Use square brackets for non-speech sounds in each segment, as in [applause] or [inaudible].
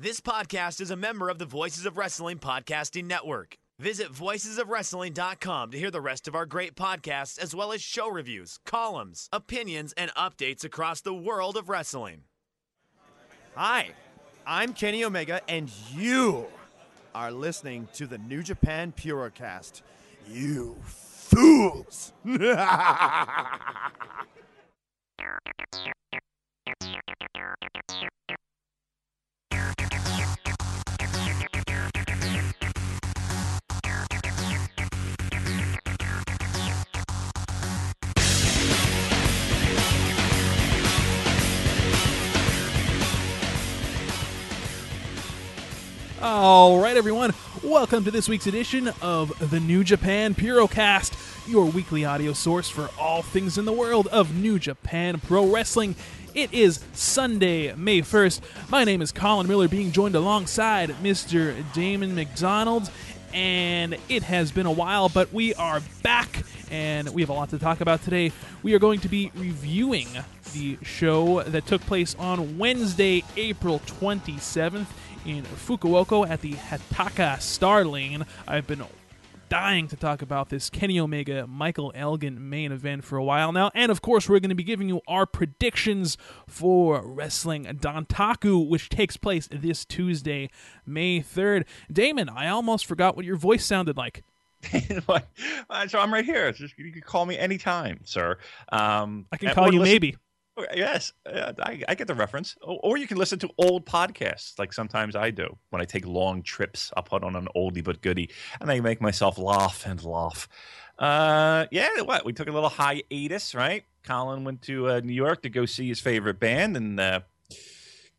This podcast is a member of the Voices of Wrestling Podcasting Network. Visit voicesofwrestling.com to hear the rest of our great podcasts, as well as show reviews, columns, opinions, and updates across the world of wrestling. Hi, I'm Kenny Omega, and you are listening to the New Japan Purocast. You fools! [laughs] All right, everyone. Welcome to this week's edition of the New Japan Purocast, your weekly audio source for all things in the world of New Japan Pro Wrestling. It is Sunday, May 1st. My name is Colin Miller, being joined alongside Mr. Damon McDonald. And it has been a while, but we are back, and we have a lot to talk about today. We are going to be reviewing the show that took place on Wednesday, April 27th in Fukuoka at the Hataka Star Lane. I've been dying to talk about this Kenny Omega Michael Elgin main event for a while now. And of course, we're going to be giving you our predictions for Wrestling Dontaku, which takes place this Tuesday, May 3rd. Damon, I almost forgot what your voice sounded like. [laughs] so I'm right here. Just, you can call me anytime, sir. Um, I can call you listen- maybe. Yes, uh, I, I get the reference. Or, or you can listen to old podcasts, like sometimes I do when I take long trips. I'll put on an oldie but goodie, and I make myself laugh and laugh. Uh, yeah, what? We took a little hiatus, right? Colin went to uh, New York to go see his favorite band and uh,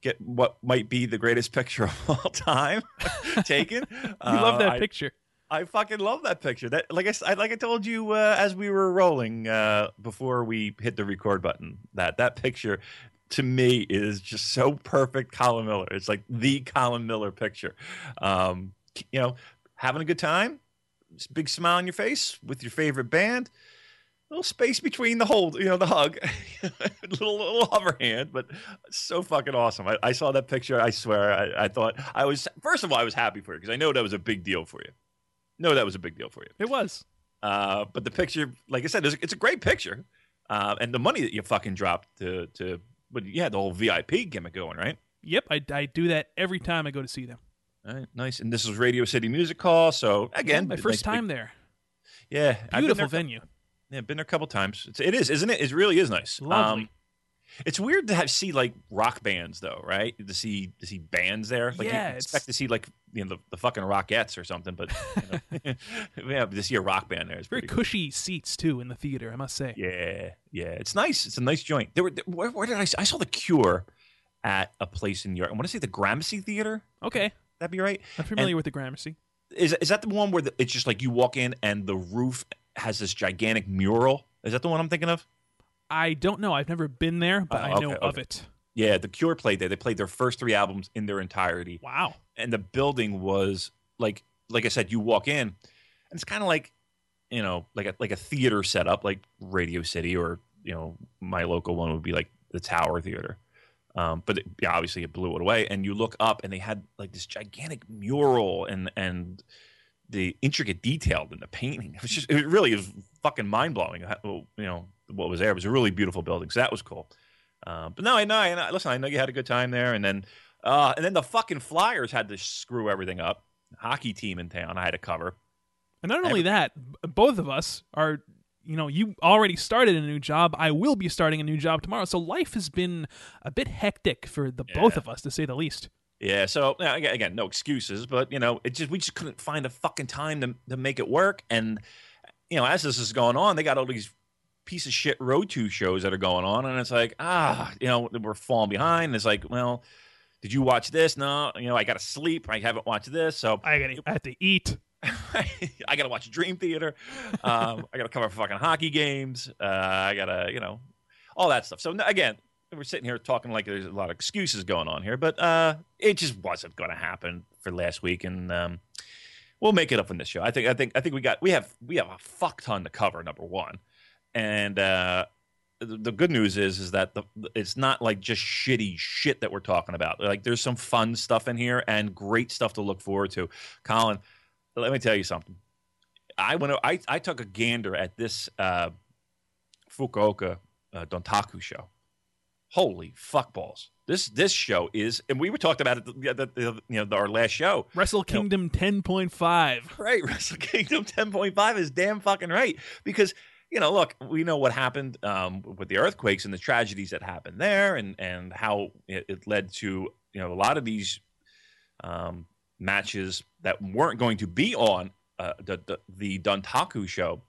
get what might be the greatest [laughs] picture of all time [laughs] taken. You love that I- picture. I fucking love that picture. That like I like I told you uh, as we were rolling uh, before we hit the record button. That that picture to me is just so perfect. Colin Miller. It's like the Colin Miller picture. Um, you know, having a good time, big smile on your face with your favorite band. Little space between the hold, you know, the hug, [laughs] little little hover hand, but so fucking awesome. I, I saw that picture. I swear, I, I thought I was first of all I was happy for you because I know that was a big deal for you. No, that was a big deal for you. It was. Uh, but the picture, like I said, it's, it's a great picture, uh, and the money that you fucking dropped to to, but you had the whole VIP gimmick going, right? Yep, I, I do that every time I go to see them. All right, nice. And this was Radio City Music Hall, so again, my nice first big- time there. Yeah, Beautiful there- venue. Yeah, been there a couple times. It's, it is, isn't it? It really is nice. Um, Lovely. It's weird to have see like rock bands though, right? To see to see bands there. Like Yeah, you expect to see like you know the, the fucking Rockettes or something, but you know, [laughs] [laughs] yeah, to see a rock band there is Very cool. cushy seats too in the theater, I must say. Yeah, yeah, it's nice. It's a nice joint. There were where, where did I? I saw the Cure at a place in New York. I want to say the Gramercy Theater. Okay, That'd be right. I'm familiar And- with the Gramercy. Is is that the one where the, it's just like you walk in and the roof has this gigantic mural? Is that the one I'm thinking of? I don't know. I've never been there, but Oh, I know okay, of okay. it. Yeah, the Cure played there. They played their first three albums in their entirety. Wow. and the building was like like I said, you walk in, and it's kind of like you know like a like a theater setup, like Radio City, or you know my local one would be like the Tower Theater. Um, but it, yeah, obviously it blew it away, and you look up, and they had like this gigantic mural and and the intricate detail in the painting. It was just it really was fucking mind blowing. You know what was there. It was a really beautiful building, so that was cool. Uh, but no, I know. I. Listen, I know you had a good time there, and then uh, and then the fucking Flyers had to screw everything up. Hockey team in town, I had to cover. And not only that, both of us are, you know, you already started a new job. I will be starting a new job tomorrow. So life has been a bit hectic for the both of us, to say the least. Yeah, so again, no excuses, but you know, it just we just couldn't find a fucking time to to make it work. And you know, as this is going on, they got all these piece of shit road two shows that are going on, and it's like ah, you know, we're falling behind. It's like, well, Did you watch this? No, you know, I got to sleep. I haven't watched this, so I gotta, I have to eat. [laughs] I got to watch Dream Theater. Um, I got to cover fucking hockey games. Uh, I got to, you know, all that stuff. So again, we're sitting here talking like there's a lot of excuses going on here, but uh, it just wasn't going to happen for last week, and um, we'll make it up in this show. I think, I think, I think we got we have we have a fuck ton to cover. Number one, and uh, the, the good news is is that the, it's not like just shitty shit that we're talking about. Like there's some fun stuff in here and great stuff to look forward to. Colin, let me tell you something. I went. I I took a gander at this uh, Fukuoka uh, Dontaku show. Holy fuck balls! This this show is, and we were talking about it. The, the, the, you know, our last show. Wrestle Kingdom ten point five. Right, [laughs] Wrestle Kingdom ten point five is damn fucking right because you know, look, we know what happened um, with the earthquakes and the tragedies that happened there, and and how it, it led to you know a lot of these um, matches that weren't going to be on uh, the, the the Dontaku show.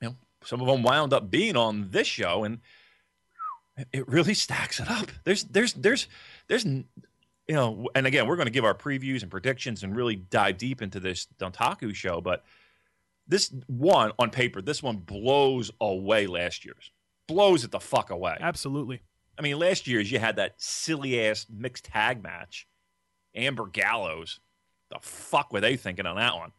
You know, some of them wound up being on this show, and it really [laughs] stacks it up. There's there's there's there's you know, and again, we're going to give our previews and predictions and really dive deep into this Dontaku show, but this one on paper, this one blows away last year's. Blows it the fuck away. Absolutely. I mean, last year's you had that silly ass mixed tag match. Amber Gallows. The fuck were they thinking on that one?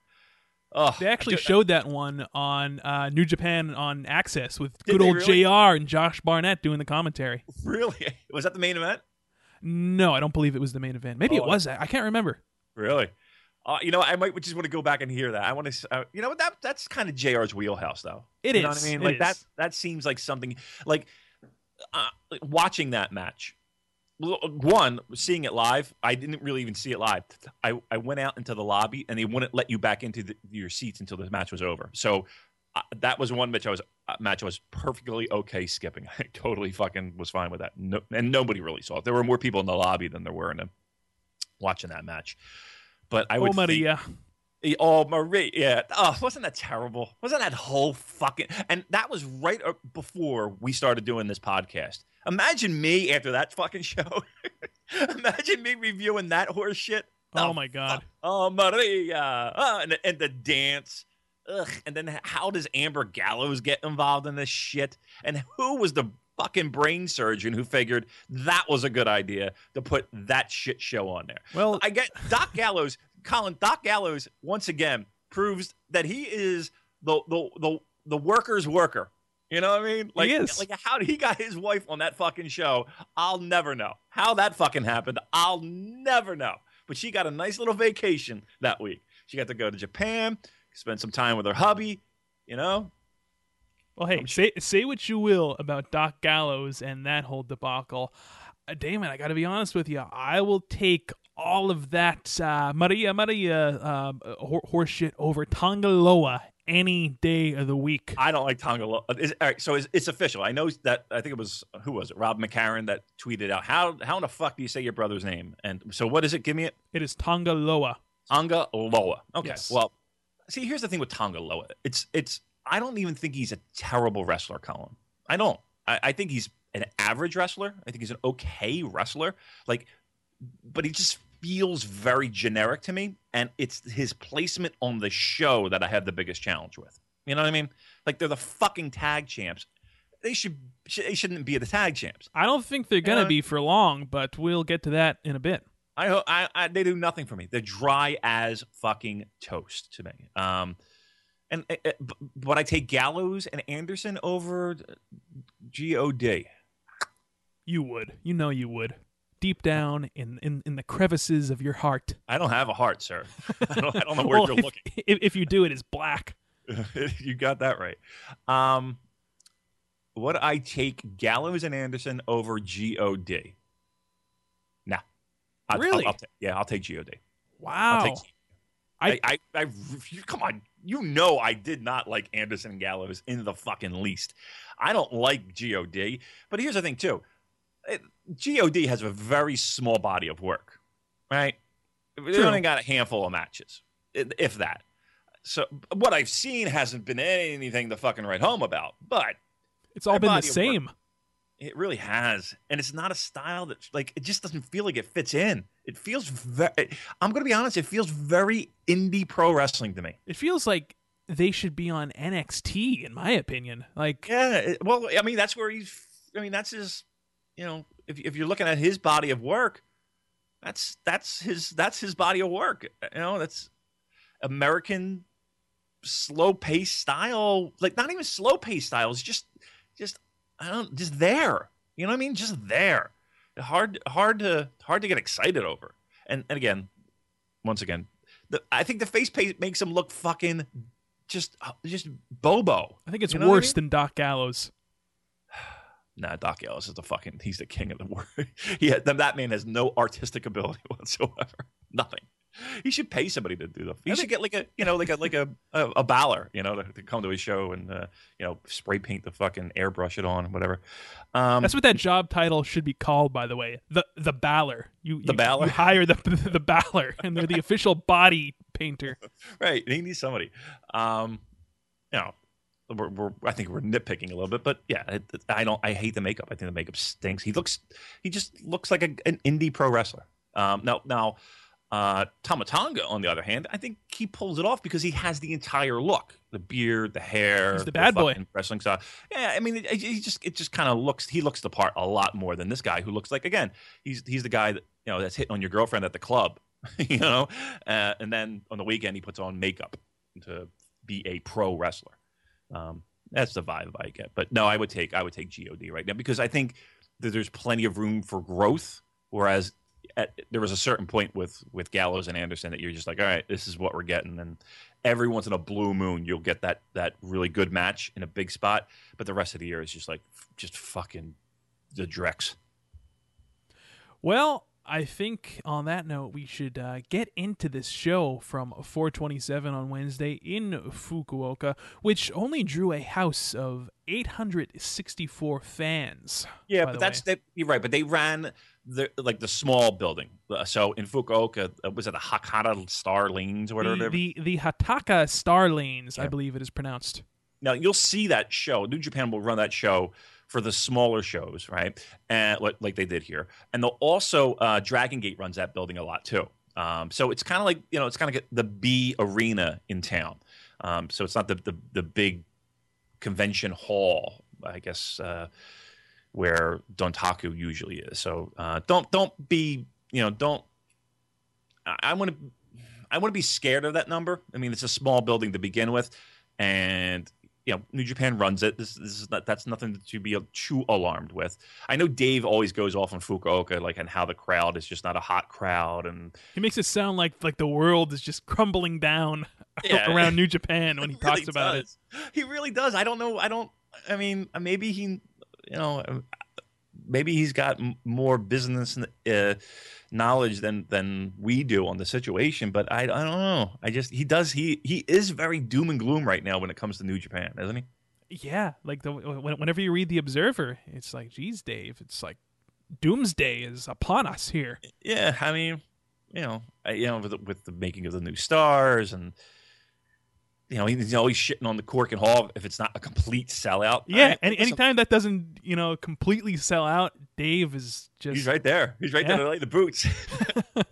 Oh, They actually showed that one on uh, New Japan on Access with good old really? JR and Josh Barnett doing the commentary. really [laughs] was that the main event? No, I don't believe it was the main event. Maybe it Oh. was. I can't remember. Really? Uh, you know, I might just want to go back and hear that. I want to, uh, you know, that that's kind of Jr's wheelhouse, though. It you know is. what I mean? It like that. That seems like something like uh, like watching that match. Well, One, seeing it live, I didn't really even see it live. I, I went out into the lobby and they wouldn't let you back into the, your seats until the match was over. So uh, that was one match I was uh, match I was perfectly okay skipping. [laughs] I totally fucking was fine with that. No, and nobody really saw it. There were more people in the lobby than there were in the, watching that match. But I would Oh, think- Maria. Oh, Marie, yeah. Oh, wasn't that terrible? Wasn't that whole fucking? And that was right before we started doing this podcast. Imagine me after that fucking show. [laughs] Imagine me reviewing that horse shit. Oh, oh my God. Oh, Maria. Oh, and, the, and the dance. Ugh. And then how does Amber Gallows get involved in this shit? And who was the fucking brain surgeon who figured that was a good idea to put that shit show on there? Well, I get Doc Gallows, Colin. Doc Gallows once again proves that he is the the the, the worker's worker. You know what I mean? Like, is. like how he got his wife on that fucking show, I'll never know. How that fucking happened, I'll never know. But she got a nice little vacation that week. She got to go to Japan, spend some time with her hubby. You know, Well, hey, say say what you will about Doc Gallows and that whole debacle. Uh, Damon, I got to be honest with you. I will take all of that uh, Maria Maria uh, hor- horse shit over Tongaloa any day of the week. I don't like Tonga. All right, so it's, it's official. I know that. I think it was who was it? Rob McCarron that tweeted out how how in the fuck do you say your brother's name? And so what is it? Give me it. It is Tonga Loa. Tonga Loa. Okay. Yes. Well, see, here's the thing with Tonga Loa. It's it's. I don't even think he's a terrible wrestler, Colin. I don't. I, I think he's an average wrestler. I think he's an okay wrestler. Like, but he just feels very generic to me, and it's his placement on the show that I have the biggest challenge with. You know what I mean? Like they're the fucking tag champs. They should. sh- They shouldn't be the tag champs. I don't think they're gonna be for long, but we'll get to that in a bit. I, ho- I, I they do nothing for me. They're dry as fucking toast to me. Um, and uh, but I take Gallows and Anderson over God. You would, you know, you would, deep down in in, in the crevices of your heart. I don't have a heart, sir. [laughs] I don't, I don't know where Well, you're if, looking. If, if you do, it is black. [laughs] you got that right. Um, would I take Gallows and Anderson over God? Nah. I'll, Really? I'll, I'll ta- yeah, I'll take God. Wow. Take I- I, I, I, you, come on. You know I did not like Anderson and Gallows in the fucking least. I don't like God, but here's the thing too. It, God has a very small body of work, right? They only got a handful of matches, if that. So what I've seen hasn't been anything to fucking write home about, but It's all been the of work. same. It really has, and it's not a style that like it just doesn't feel like it fits in. It feels very. I'm going to be honest. It feels very indie pro wrestling to me. It feels like they should be on NXT, in my opinion. Like, Yeah, well, I mean, that's where he's. I mean, that's his. You know, if if you're looking at his body of work, that's that's his that's his body of work. You know, that's American slow pace style. Like not even slow pace style. It's just just I don't just there. You know what I mean? Just there. Hard hard to hard to get excited over. And and again, once again, the, I think the face paint makes him look fucking just uh, just bobo. I think it's what I worse mean? than Doc Gallows. Nah, Doc Gallows is the fucking. He's the king of the world. [laughs] yeah, that, that man has no artistic ability [laughs] whatsoever. Nothing. He should pay somebody to do that. He should get like a, you know, like a like a a, a baller, you know, to, to come to his show and uh, you know spray paint the fucking airbrush it on, whatever. Um, That's what that job title should be called, by the way. The the baller. You The you- baller? You hire the the baller, and they're the [laughs] official body painter. right. He needs somebody. Um, you know, we're, we're I think we're nitpicking a little bit, but yeah, it, it- I don't. I hate the makeup. I think the makeup stinks. He looks. He just looks like a, an indie pro wrestler. Um, now now. Uh, Tama Tonga, on the other hand, I think he pulls it off because he has the entire look, the beard, the hair, He's the bad boy. fucking wrestling style. Yeah, I mean, it, it, he just it just kind of looks. He looks the part a lot more than this guy who looks like again. He's he's the guy that you know that's hitting on your girlfriend at the club, [laughs] you know, uh, and then on the weekend he puts on makeup to be a pro wrestler. Um, that's the vibe I get. But no, I would take I would take God right now because I think that there's plenty of room for growth. Whereas at, there was a certain point with with Gallows and Anderson that you're just like, all right, this is what we're getting, and every once in a blue moon you'll get that that really good match in a big spot, but the rest of the year is just like just fucking the Drex. Well, I think on that note, we should uh, get into this show from 427 on Wednesday in Fukuoka, which only drew a house of 864 fans. Yeah, but that's that. You're right, but they ran the like the small building. Uh, So in Fukuoka, uh, was it the Hakata Star Lanes or whatever? the, the the Hataka Star Lanes, I believe it is pronounced. Now you'll see that show. New Japan will run that show for the smaller shows, right? And like, like they did here, and they'll also uh, Dragon Gate runs that building a lot too. Um, so it's kind of like you know, it's kind of the B arena in town. Um, so it's not the, the the big convention hall, I guess, uh, where Dontaku usually is. So uh, don't don't be you know don't. I- I want to I want to be scared of that number. I mean, it's a small building to begin with, and you know, New Japan runs it. This, this is not, that's nothing to be too alarmed with. I know Dave always goes off on Fukuoka, like, and how the crowd is just not a hot crowd, and He makes it sound like like the world is just crumbling down [laughs] Yeah. around New [laughs] Japan when he really talks about it. He really does. I don't know. I don't. I mean, maybe he, you know, maybe he's got m- more business uh, knowledge than than we do on the situation. But I, I don't know. I just he does. He he is very doom and gloom right now when it comes to New Japan, isn't he? Yeah, like the whenever you read the Observer, it's like, geez, Dave, it's like doomsday is upon us here. Yeah, I mean, you know, you know, with the, with the making of the new stars and. You know, he's always shitting on the Korakuen Hall if it's not a complete sellout. Yeah, right, any, anytime that doesn't you know completely sell out, Dave is just He's right there. He's right Yeah. there, like the boots. [laughs] [laughs] and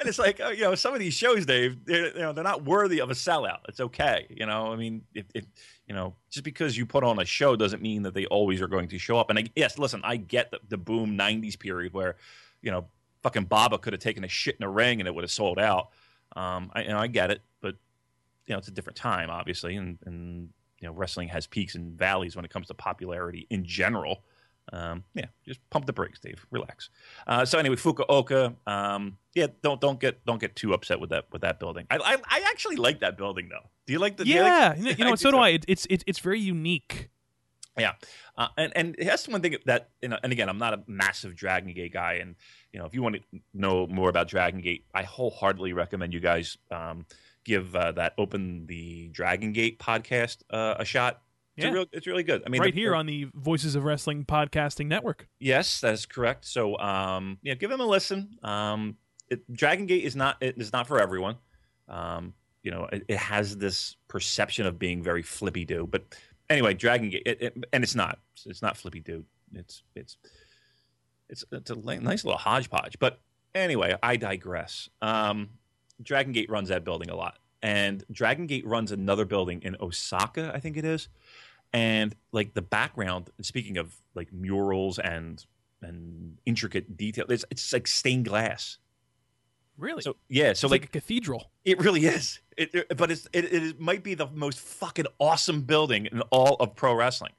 it's like, oh, you know, some of these shows, Dave, they're, you know, they're not worthy of a sellout. It's okay, you know. I mean, if, if you know, just because you put on a show doesn't mean that they always are going to show up. And I, yes, listen, I get the, the boom '90s period where, you know, fucking Baba could have taken a shit in a ring and it would have sold out. Um, I, you know, I get it, but you know, it's a different time, obviously, and and you know, wrestling has peaks and valleys when it comes to popularity in general. Um, yeah, just pump the brakes, Dave. Relax. Uh, so anyway, Fukuoka. Um, yeah, don't don't get don't get too upset with that with that building. I I, I actually like that building though. Do you like the? do you like- yeah, you know? [laughs] So do. I. It, it's it's it's very unique. Yeah, uh, and and that's one thing that you know. And again, I'm not a massive Dragon Gate guy, and you know, if you want to know more about Dragon Gate, I wholeheartedly recommend you guys um, give uh, that Open the Dragon Gate podcast uh, a shot. It's, Yeah. a real, it's really good. I mean, right the- here on the Voices of Wrestling podcasting network. Yes, that's correct. So, um, yeah, give them a listen. Um, it, Dragon Gate is not it is not for everyone. Um, you know, it, it has this perception of being very flippy do, but anyway, Dragon Gate, it, and it's not. It's not flippy do. it's it's it's it's a nice little hodgepodge. But anyway, I digress. Um, Dragon Gate runs that building a lot, and Dragon Gate runs another building in Osaka, I think it is. And like the background, speaking of like murals and and intricate detail, it's it's like stained glass. Really? So yeah, so like like a cathedral. it really is. It, it- but it's it, it might be the most fucking awesome building in all of pro wrestling.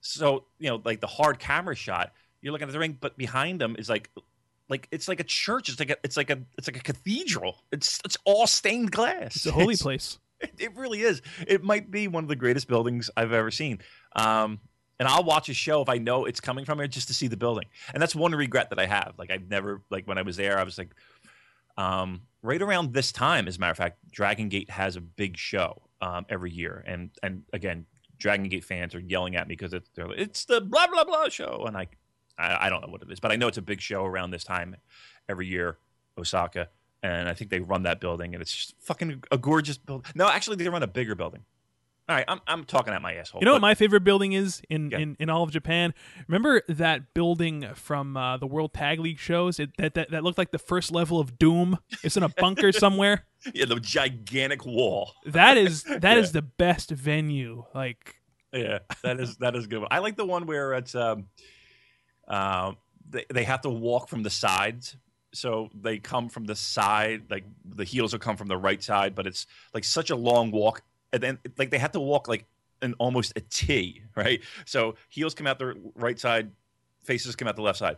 So you know, like the hard camera shot, you're looking at the ring, but behind them is like, like it's like a church. It's like a it's like a it's like a cathedral. It's it's all stained glass. It's a holy place. It, [laughs] it really is. It might be one of the greatest buildings I've ever seen. Um, and I'll watch a show if I know it's coming from here just to see the building. And that's one regret that I have. Like I've never like when I was there, I was like, um, right around this time, as a matter of fact, Dragon Gate has a big show um, every year, and and again, Dragon Gate fans are yelling at me because it's they're it's the blah blah blah show, and I, I I don't know what it is, but I know it's a big show around this time every year, Osaka, and I think they run that building, and it's just fucking a gorgeous building. No, actually, they run a bigger building. All right, I'm I'm talking at my asshole. You know what my favorite building is in, Yeah. in, in all of Japan? Remember that building from uh, the World Tag League shows? It, that, that that looked like the first level of Doom. It's in a bunker [laughs] somewhere. yeah, the gigantic wall. That is [laughs] that is Yeah. the best venue. Like Yeah, that is that is good. One. I like the one where it's um, uh, they they have to walk from the sides, so they come from the side, like the heels will come from the right side, but it's like such a long walk, and then like they have to walk like an almost a T, right? So heels come out the right side, faces come out the left side,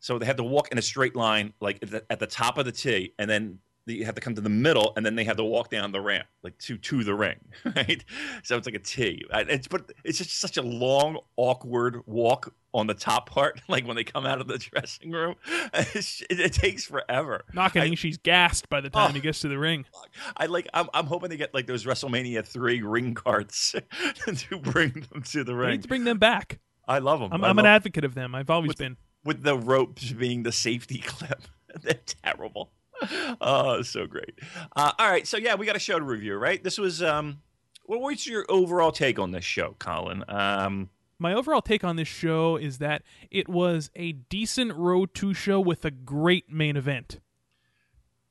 so they have to walk in a straight line, like at the, at the top of the T, and then you have to come to the middle, and then they have to walk down the ramp, like to to the ring, [laughs] right? So it's like a T. It's but it's just such a long, awkward walk on the top [laughs] part, like when they come out of the dressing room. [laughs] It, it takes forever. she's gassed by the time Oh. he gets to the ring. [laughs] I like. I'm, I'm hoping to get like those WrestleMania three ring carts to bring them to the ring. need to bring them back. I love them. I'm, I'm an love- advocate of them. I've always With- been. with the ropes being the safety clip. They're terrible. Oh, so great. Uh, all right, so yeah, we got a show to review, right? This was um, what was your overall take on this show, Colin? Um, My overall take on this show is that it was a decent Road to show with a great main event.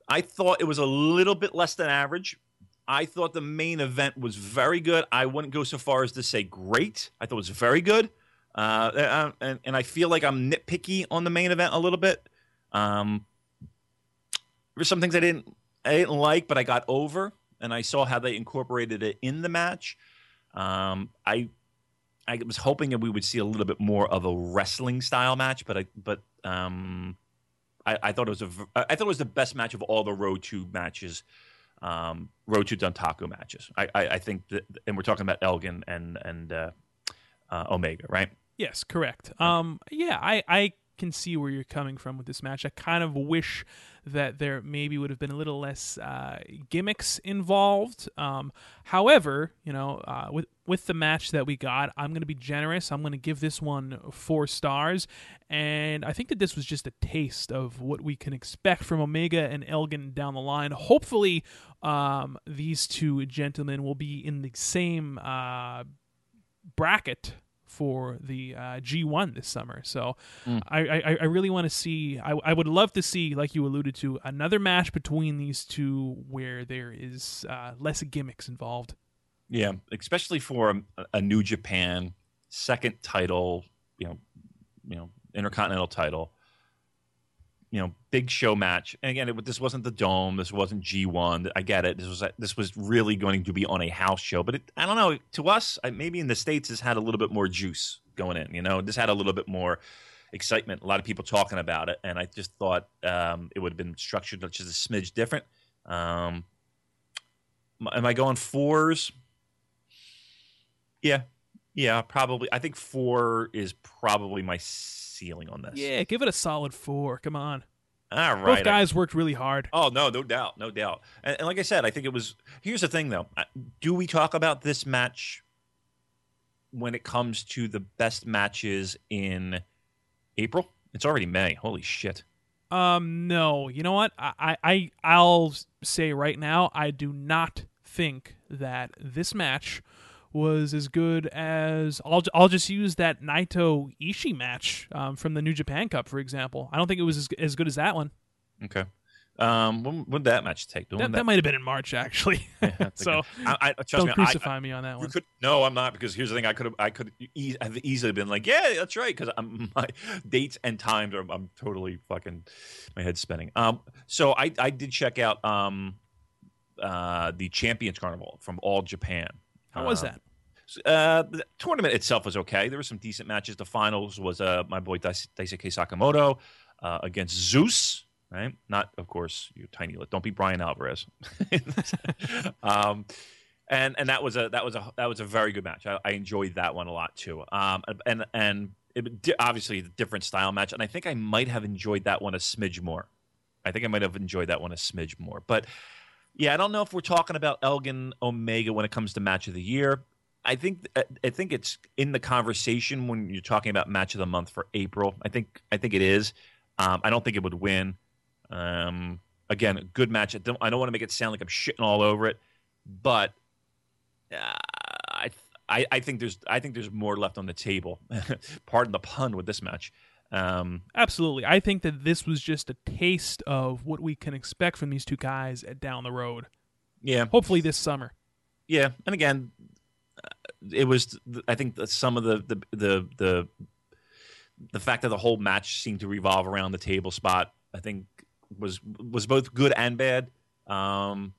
I thought it was a little bit less than average. I thought the main event was very good. I wouldn't go so far as to say great. I thought it was very good. Uh, uh, and, and I feel like I'm nitpicky on the main event a little bit. Um, there were some things I didn't I didn't like, but I got over, and I saw how they incorporated it in the match. Um, I I was hoping that we would see a little bit more of a wrestling style match, but I but um, I, I thought it was a I thought it was the best match of all the Road to matches, um, Road to Dontaku matches. I, I, I think that, and we're talking about Elgin and and uh, uh, Omega, right? Yes, correct. Um, yeah, I, I can see where you're coming from with this match. I kind of wish that there maybe would have been a little less uh, gimmicks involved. Um, however, you know, uh, with with the match that we got, I'm going to be generous. I'm going to give this one four stars, and I think that this was just a taste of what we can expect from Omega and Elgin down the line. Hopefully, um, these two gentlemen will be in the same uh, bracket for the uh, G1 this summer. So I, I, I really want to see, I, I would love to see, like you alluded to, another match between these two where there is uh, less gimmicks involved. Yeah, especially for a, a New Japan second title, you know, you know, Intercontinental title. You know, big show match. And again, it, this wasn't the Dome. This wasn't G1. I get it. This was this was really going to be on a house show. But it, I don't know. To us, maybe in the states, this had a little bit more juice going in. You know, this had a little bit more excitement. A lot of people talking about it, and I just thought um, it would have been structured just a smidge different. Um, am I going fours? Yeah, yeah, probably. I think four is probably my ceiling on this. Yeah, give it a solid four. Come on. All right. Both guys worked really hard. Oh no, no doubt, no doubt. And, and like I said, I think it was. Here's the thing, though. Do we talk about this match when it comes to the best matches in April? It's already May. Holy shit. Um, no. You know what? I, I I'll say right now, I do not think that this match was as good as I'll I'll just use that Naito Ishii match um, from the New Japan Cup for example. I don't think it was as, as good as that one. Okay. Um, when would that match take? When That, that might have been in March actually. Yeah, [laughs] so. I, I, don't me, crucify I, me on that one. could, no, I'm not because here's the thing. I could have, I could e- have easily been like, yeah, that's right, because [laughs] my dates and times are, I'm totally fucking, my head's spinning. Um, so I, I did check out um, uh, the Champions Carnival from All Japan. How was Um, that? Uh, the tournament itself was okay. There were some decent matches. The finals was uh, my boy Dais- Daisuke Sekimoto uh, against Zeus, right? Not, of course, you tiny. lit- Don't be Bryan Alvarez. [laughs] um, and and that was a that was a that was a very good match. I, I enjoyed that one a lot too. Um, and and it, obviously different style match. And I think I might have enjoyed that one a smidge more. I think I might have enjoyed that one a smidge more. But yeah, I don't know if we're talking about Elgin Omega when it comes to match of the year. I think I think it's in the conversation when you're talking about match of the month for April. I think I think it is. Um, I don't think it would win. Um, again, a good match. I don't, I don't want to make it sound like I'm shitting all over it, but uh, I, I I think there's I think there's more left on the table. [laughs] Pardon the pun with this match. Um, Absolutely. I think that this was just a taste of what we can expect from these two guys at down the road. yeah, Hopefully this summer. Yeah, and again, uh, it was. I think some of the the the the the fact that the whole match seemed to revolve around the table spot. I think was was both good and bad. Um,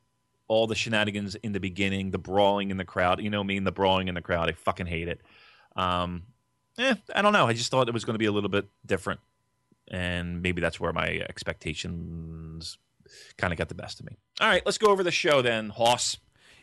all the shenanigans in the beginning, the brawling in the crowd. You know me and the brawling in the crowd. I fucking hate it. Um, eh, I don't know. I just thought it was going to be a little bit different, and maybe that's where my expectations kind of got the best of me. All right, let's go over the show then, Hoss.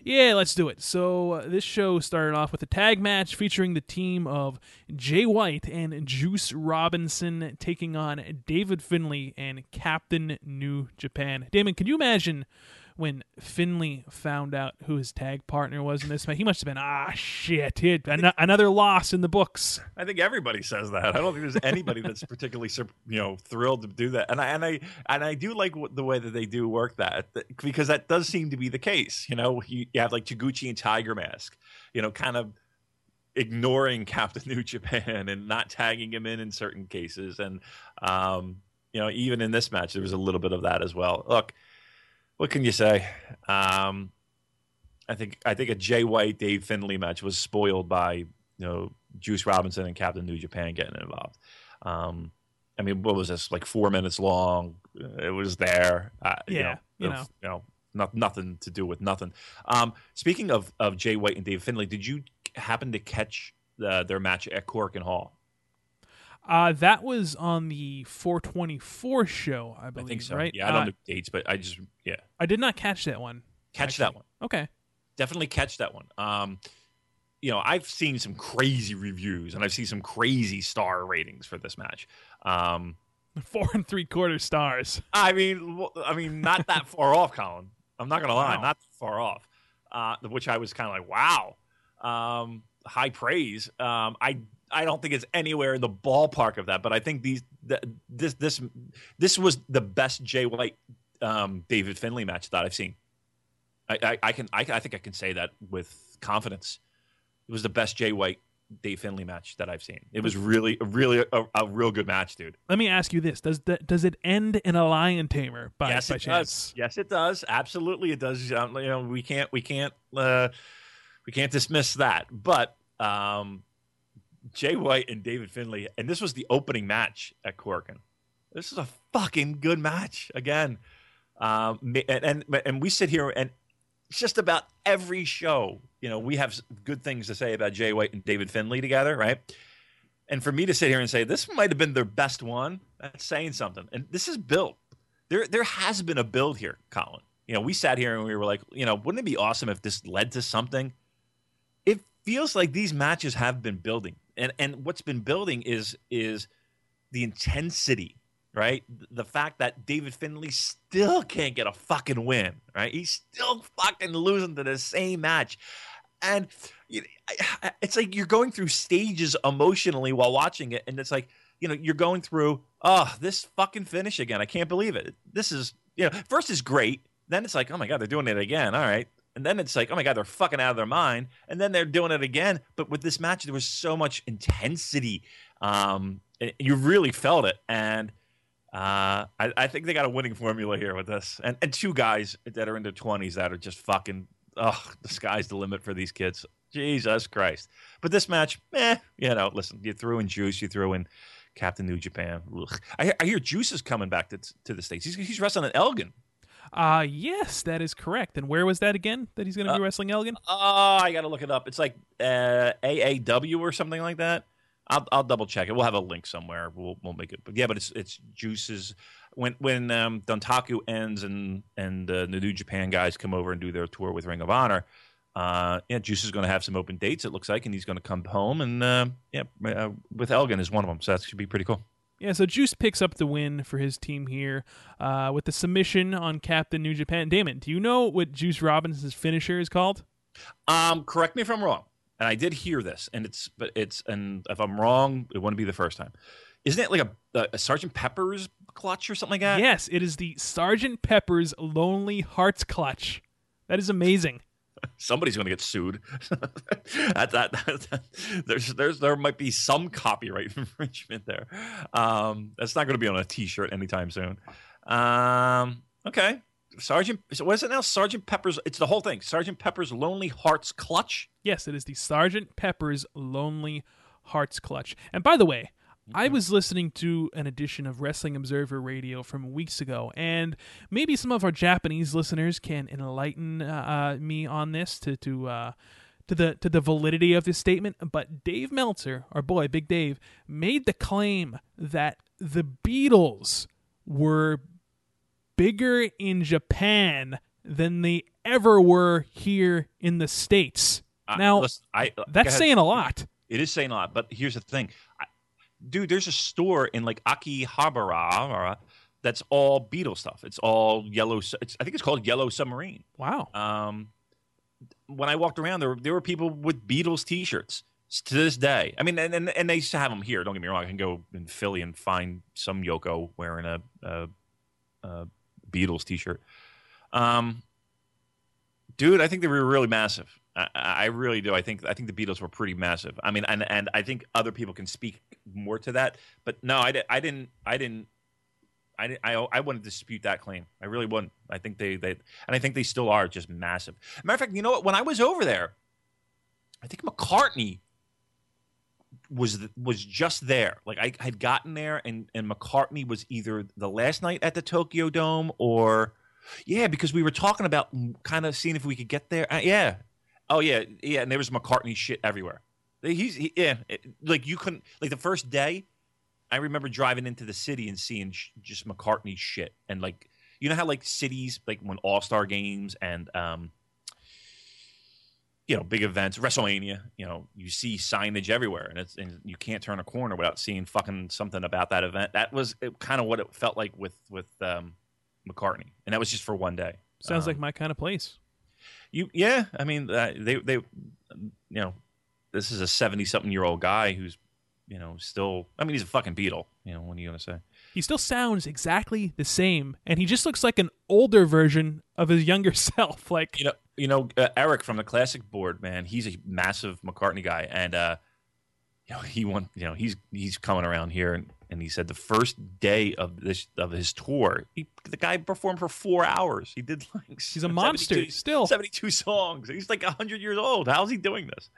Yeah, let's do it. So uh, this show started off with a tag match featuring the team of Jay White and Juice Robinson taking on David Finlay and Captain New Japan. Damon, can you imagine when Finlay found out who his tag partner was in this match? He must have been ah shit, he an- another loss in the books. I think everybody says that. I don't think there's anybody that's particularly you know thrilled to do that. And I and I and I do like the way that they do work that because that does seem to be the case. You know, you, you have like Taguchi and Tiger Mask, you know, kind of ignoring [laughs] Captain New Japan and not tagging him in in certain cases. And um, you know, even in this match, there was a little bit of that as well. Look, what can you say? Um, I think I think a Jay White Dave Finlay match was spoiled by you know Juice Robinson and Captain New Japan getting involved. Um, I mean, what was this like four minutes long? It was there. Uh, you Yeah, know, you know. you know, not, nothing to do with nothing. Um, speaking of of Jay White and Dave Finlay, did you happen to catch uh, their match at Korakuen Hall? Uh, that was on the 424 show, I I believe, think so. right? Yeah, I don't Uh, know dates, but I just yeah I did not catch that one. catch that one. Okay. definitely catch that one. Um, you know, I've seen some crazy reviews and I've seen some crazy star ratings for this match. Um, [laughs] Four and three quarter stars. I mean, I mean, not that [laughs] far off, Colin. I'm not gonna lie, Wow. not far off. Uh, which I was kind of like, wow, um, high praise. Um, I I don't think it's anywhere in the ballpark of that, but I think these th- this this this was the best Jay White um, David Finlay match that I've seen. I, I, I can I, I think I can say that with confidence. It was the best Jay White Dave Finlay match that I've seen. It was really really a, a real good match, dude. Let me ask you this: Does that does it end in a lion tamer by, yes, by it chance? does. Yes, it does. Absolutely, it does. You know, we can't, we can't, uh, we can't dismiss that. But um, Jay White and David Finlay, and this was the opening match at Korakuen. This is a fucking good match again. Um, and, and and we sit here and just about every show, you know, we have good things to say about Jay White and David Finlay together, right? And for me to sit here and say this might have been their best one, that's saying something. And this is built. There, there has been a build here, Colin. You know, we sat here and we were like, you know, wouldn't it be awesome if this led to something? It feels like these matches have been building, and and what's been building is is the intensity, right? The fact that David Finlay still can't get a fucking win, right? He's still fucking losing to the same match. And it's like you're going through stages emotionally while watching it. And it's like, you know, you're going through, oh, this fucking finish again. I can't believe it. This is, you know, first is great. Then it's like, oh my God, they're doing it again. All right. And then it's like, oh my god, they're fucking out of their mind. And then they're doing it again. But with this match, there was so much intensity. Um, you really felt it. And uh, I, I think they got a winning formula here with this. And and two guys that are in their twenties that are just fucking. Oh, the sky's the limit for these kids. Jesus Christ. But this match, eh, you know, listen, you threw in Juice, you threw in Captain New Japan. I, hear- I hear Juice is coming back to, to the States. He's, he's wrestling at Elgin. Uh yes, that is correct. And where was that again? That he's going to be wrestling Elgin? Oh, I got to look it up. It's like uh, AAW or something like that. I'll, I'll double check it. We'll have a link somewhere. We'll, we'll make it. But yeah, but it's it's Juice's when when um, Dontaku ends and and uh, the New Japan guys come over and do their tour with Ring of Honor. Uh, yeah, Juice is going to have some open dates. It looks like, and he's going to come home and uh, yeah, uh, with Elgin is one of them. So that should be pretty cool. Yeah, so Juice picks up the win for his team here uh, with the submission on Captain New Japan. Damon, do you know what Juice Robinson's finisher is called? Um, correct me if I'm wrong, and I did hear this, and it's but it's and if I'm wrong, it wouldn't be the first time. Isn't it like a, a Sergeant Pepper's clutch or something like that? Yes, it is the Sergeant Pepper's Lonely Hearts Clutch. That is amazing. Somebody's going to get sued. [laughs] that, that, that, [laughs] there's, there's, there might be some copyright [laughs] infringement there. Um, that's not going to be on a T-shirt anytime soon. Um, okay, Sergeant. So what is it now? Sergeant Pepper's. It's the whole thing. Sergeant Pepper's Lonely Hearts Clutch. Yes, it is the Sergeant Pepper's Lonely Hearts Clutch. And by the way, I was listening to an edition of Wrestling Observer Radio from weeks ago, and maybe some of our Japanese listeners can enlighten uh, uh, me on this to to uh, to the to the validity of this statement. But Dave Meltzer, our boy Big Dave, made the claim that the Beatles were bigger in Japan than they ever were here in the states. Uh, Now, listen, I, That's saying a lot. It is saying a lot, but here's the thing, dude. There's a store in like Akihabara that's all Beatles stuff. It's all yellow. It's, I think it's called Yellow Submarine. Wow. Um, when I walked around, there were, there were people with Beatles T-shirts to this day. I mean, and, and and they used have them here. Don't get me wrong. I can go in Philly and find some Yoko wearing a, a, a Beatles T-shirt. Um, dude, I think they were really massive. I, I really do. I think I think the Beatles were pretty massive. I mean, and and I think other people can speak more to that. But no, I, I didn't. I didn't. I, didn't- I, I wouldn't dispute that claim. I really wouldn't. I think they, they and I think they still are just massive. Matter of fact, you know what? When I was over there, I think McCartney was was just there. Like I had gotten there, and and McCartney was either the last night at the Tokyo Dome or yeah, because we were talking about kind of seeing if we could get there. Uh, yeah, oh yeah, yeah, and there was McCartney shit everywhere. He's he, yeah, it- like you couldn't like the first day. I remember driving into the city and seeing sh- just McCartney shit, and like you know how like cities like when All Star games and um, you know big events, WrestleMania, you know you see signage everywhere, and it's and you can't turn a corner without seeing fucking something about that event. That was kind of what it felt like with with um, McCartney, and that was just for one day. Sounds Um, like my kind of place. You, yeah. I mean, uh, they, they, you know, this is a seventy-something-year-old guy who's, you know, still. I mean, he's a fucking Beatle. You know, what are you gonna say? He still sounds exactly the same, and he just looks like an older version of his younger [laughs] self. Like, You know, you know, uh, Eric from the Classic Board, man. He's a massive McCartney guy, and uh, you know, he won. You know, he's he's coming around here, and, and he said the first day of this of his tour, he, the guy performed for four hours. He did like he's a monster 72 still. 72 songs. He's like 100 years old. How's he doing this?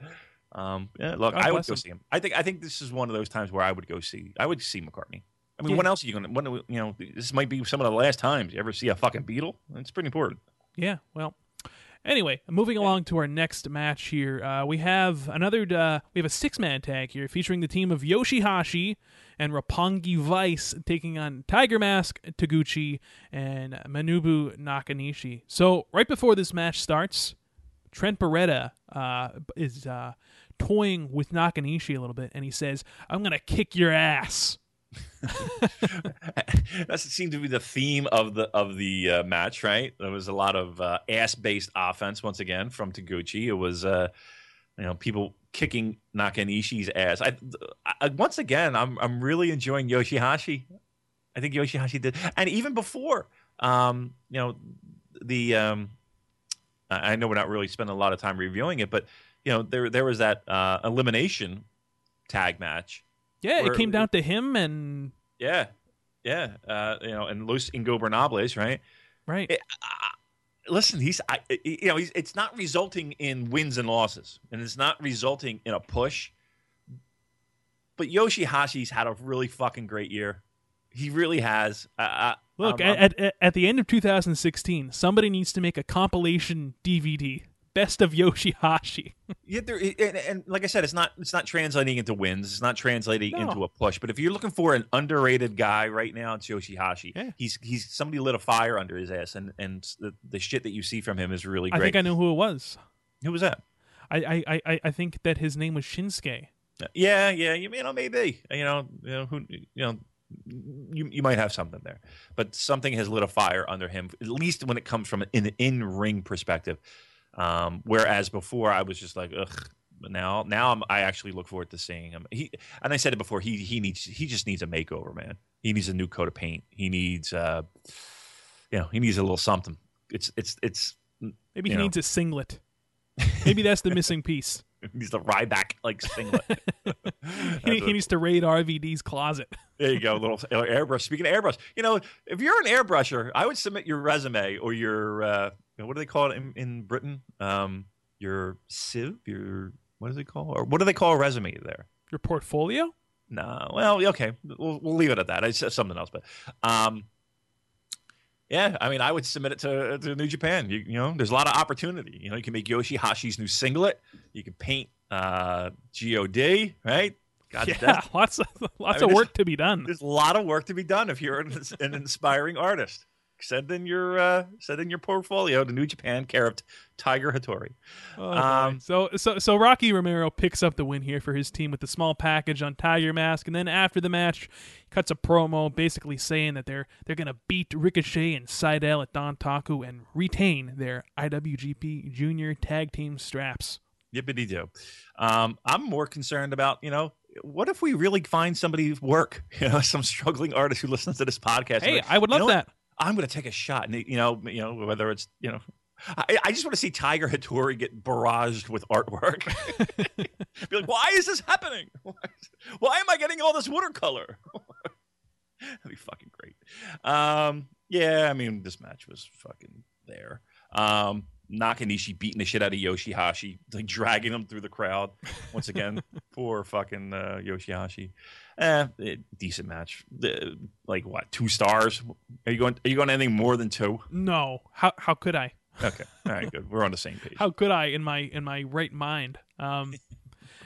Um, yeah, look, God I would go him. see him. I think I think this is one of those times where I would go see. I would see McCartney. I mean, Yeah. when else are you gonna? When you know, this might be some of the last times you ever see a fucking Beatle. It's pretty important. Yeah, well. Anyway, moving along to our next match here, uh, we have another. Uh, we have a six-man tag here featuring the team of Yoshihashi and Roppongi Vice taking on Tiger Mask, Taguchi, and Manabu Nakanishi. So right before this match starts, Trent Beretta uh, is uh, toying with Nakanishi a little bit, and he says, "I'm gonna kick your ass." [laughs] that seemed to be the theme of the of the uh, match, right? There was a lot of uh, ass based offense once again from Taguchi. It was uh, you know people kicking Nakanishi's ass. I, I once again, I'm I'm really enjoying Yoshihashi. I think Yoshihashi did, and even before, um, you know, the um, I know we're not really spending a lot of time reviewing it, but you know there there was that uh, elimination tag match. Yeah, Where- it came down to him and Yeah, yeah, uh, you know, and Los Ingobernables, right? right. It- uh, listen, he's I, you know he's it's not resulting in wins and losses, and it's not resulting in a push. But Yoshihashi's had a really fucking great year. He really has. I, Look, I'm- I'm- at, at at the end of 2016, somebody needs to make a compilation DVD, Best of Yoshihashi. [laughs] Yeah, there, and, and like I said, it's not it's not translating into wins. It's not translating No. into a push. But if you're looking for an underrated guy right now, it's Yoshihashi. Yeah. He's he's somebody lit a fire under his ass, and and the, the shit that you see from him is really great. I think I know who it was. Who was that? I, I, I- I, think that his name was Shinsuke. Uh, yeah, yeah, you, you know maybe you know you know who you know you you might have something there, but something has lit a fire under him. At least when it comes from an in ring perspective. Um, whereas before I was just like ugh. But now, now I'm, I actually look forward to seeing him. He and I said it before. He he needs he just needs a makeover, man. He needs a new coat of paint. He needs uh, you know, he needs a little something. It's it's it's Maybe he know. needs a singlet. Maybe that's the missing piece. [laughs] he needs the Ryback like singlet. [laughs] He, he needs to raid RVD's closet. There you go, little [laughs] airbrush. Speaking of airbrush, you know, if you're an airbrusher, I would submit your resume or your uh, what do they call it in, in Britain? Um, your sieve, your what do they call, or what do they call a resume there? Your portfolio? No, well, okay, we'll, we'll leave it at that. It's something else, but um, yeah, I mean, I would submit it to, to New Japan. You, you know, there's a lot of opportunity. You know, you can make Yoshihashi's new singlet. You can paint uh, God, right? God, yeah, [laughs] lots of lots I mean, of work to be done. there's a lot of work to be done if you're an, an inspiring artist. Send in your uh, send in your portfolio to New Japan, care of Tiger Hattori. Oh. Um, so so so Rocky Romero picks up the win here for his team with the small package on Tiger Mask, and then after the match, cuts a promo basically saying that they're they're gonna beat Ricochet and Sydal at Dontaku and retain their IWGP Junior Tag Team straps. Yippity doo. Um, I'm more concerned about you know what if we really find somebody's work, [laughs] you know, some struggling artist who listens to this podcast. Hey, Like, I would you love that. what? I'm going to take a shot, and you know, you know, whether it's you know. I, I just want to see Tiger Hattori get barraged with artwork. [laughs] Be like, why is this happening? Why, [laughs] why am I getting all this watercolor? [laughs] That'd be fucking great. Um, yeah, I mean, this match was fucking there. Um, Nakanishi beating the shit out of Yoshihashi, like dragging him through the crowd. Once again, poor fucking uh, Yoshihashi. Eh, eh, decent match. Like what? Two stars? Are you going? Are you going anything more than two? No, how how could I? Okay, all right, good. We're on the same page. How could I in my in my right mind? Um,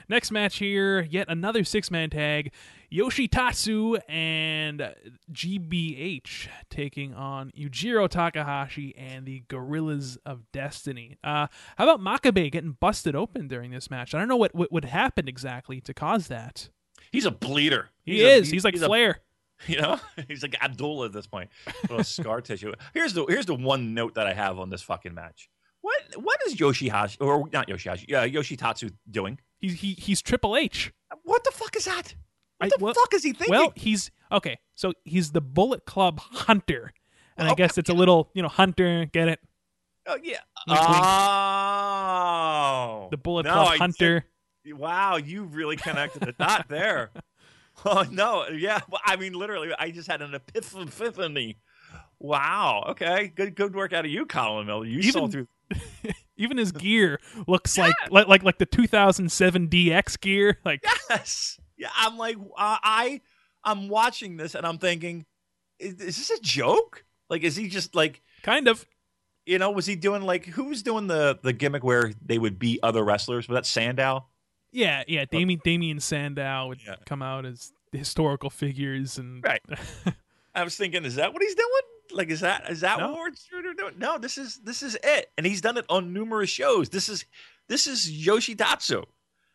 next match here, yet another six man tag. Yoshitatsu and GBH taking on Yujiro Takahashi and the Guerrillas of Destiny. Uh, how about Makabe getting busted open during this match? I don't know what what would happen exactly to cause that. He's a bleeder. He He's a- is. He's, like a- Flair. [laughs] You know, [laughs] he's like Abdullah at this point. Little scar [laughs] tissue. Here's the here's the one note that I have on this fucking match. What what is Yoshihashi or not Yoshihashi? Yeah, Yoshitatsu doing? He's he, he's Triple H. What the fuck is that? What I- the well- fuck is he thinking? Well, he's okay. So he's the Bullet Club Hunter, and I guess it's a little you know Hunter. Get it? oh yeah. Wink, wink. Oh, The Bullet No, Club I Hunter. did- Wow, you really connected the dot there. [laughs] Oh no, yeah. Well, I mean, literally, I just had an epiphany. Wow. Okay. Good. Good work out of you, Colin Miller. You Even- through. [laughs] Even his gear looks like, like like like the 2007 DX gear. [laughs] Like Yes. Yeah. I'm like, uh, I, I'm watching this and I'm thinking, is, is this a joke? Like, is he just like, kind of. you know, was he doing like who was doing the the gimmick where they would beat other wrestlers? Was that Sandow? Yeah, yeah. Damien Damien Sandow would Yeah. come out as historical figures and Right. [laughs] I was thinking, is that what he's doing? Like, is that is that No. what Ward Strider doing? No, this is this is it, and he's done it on numerous shows. This is this is Yoshitatsu.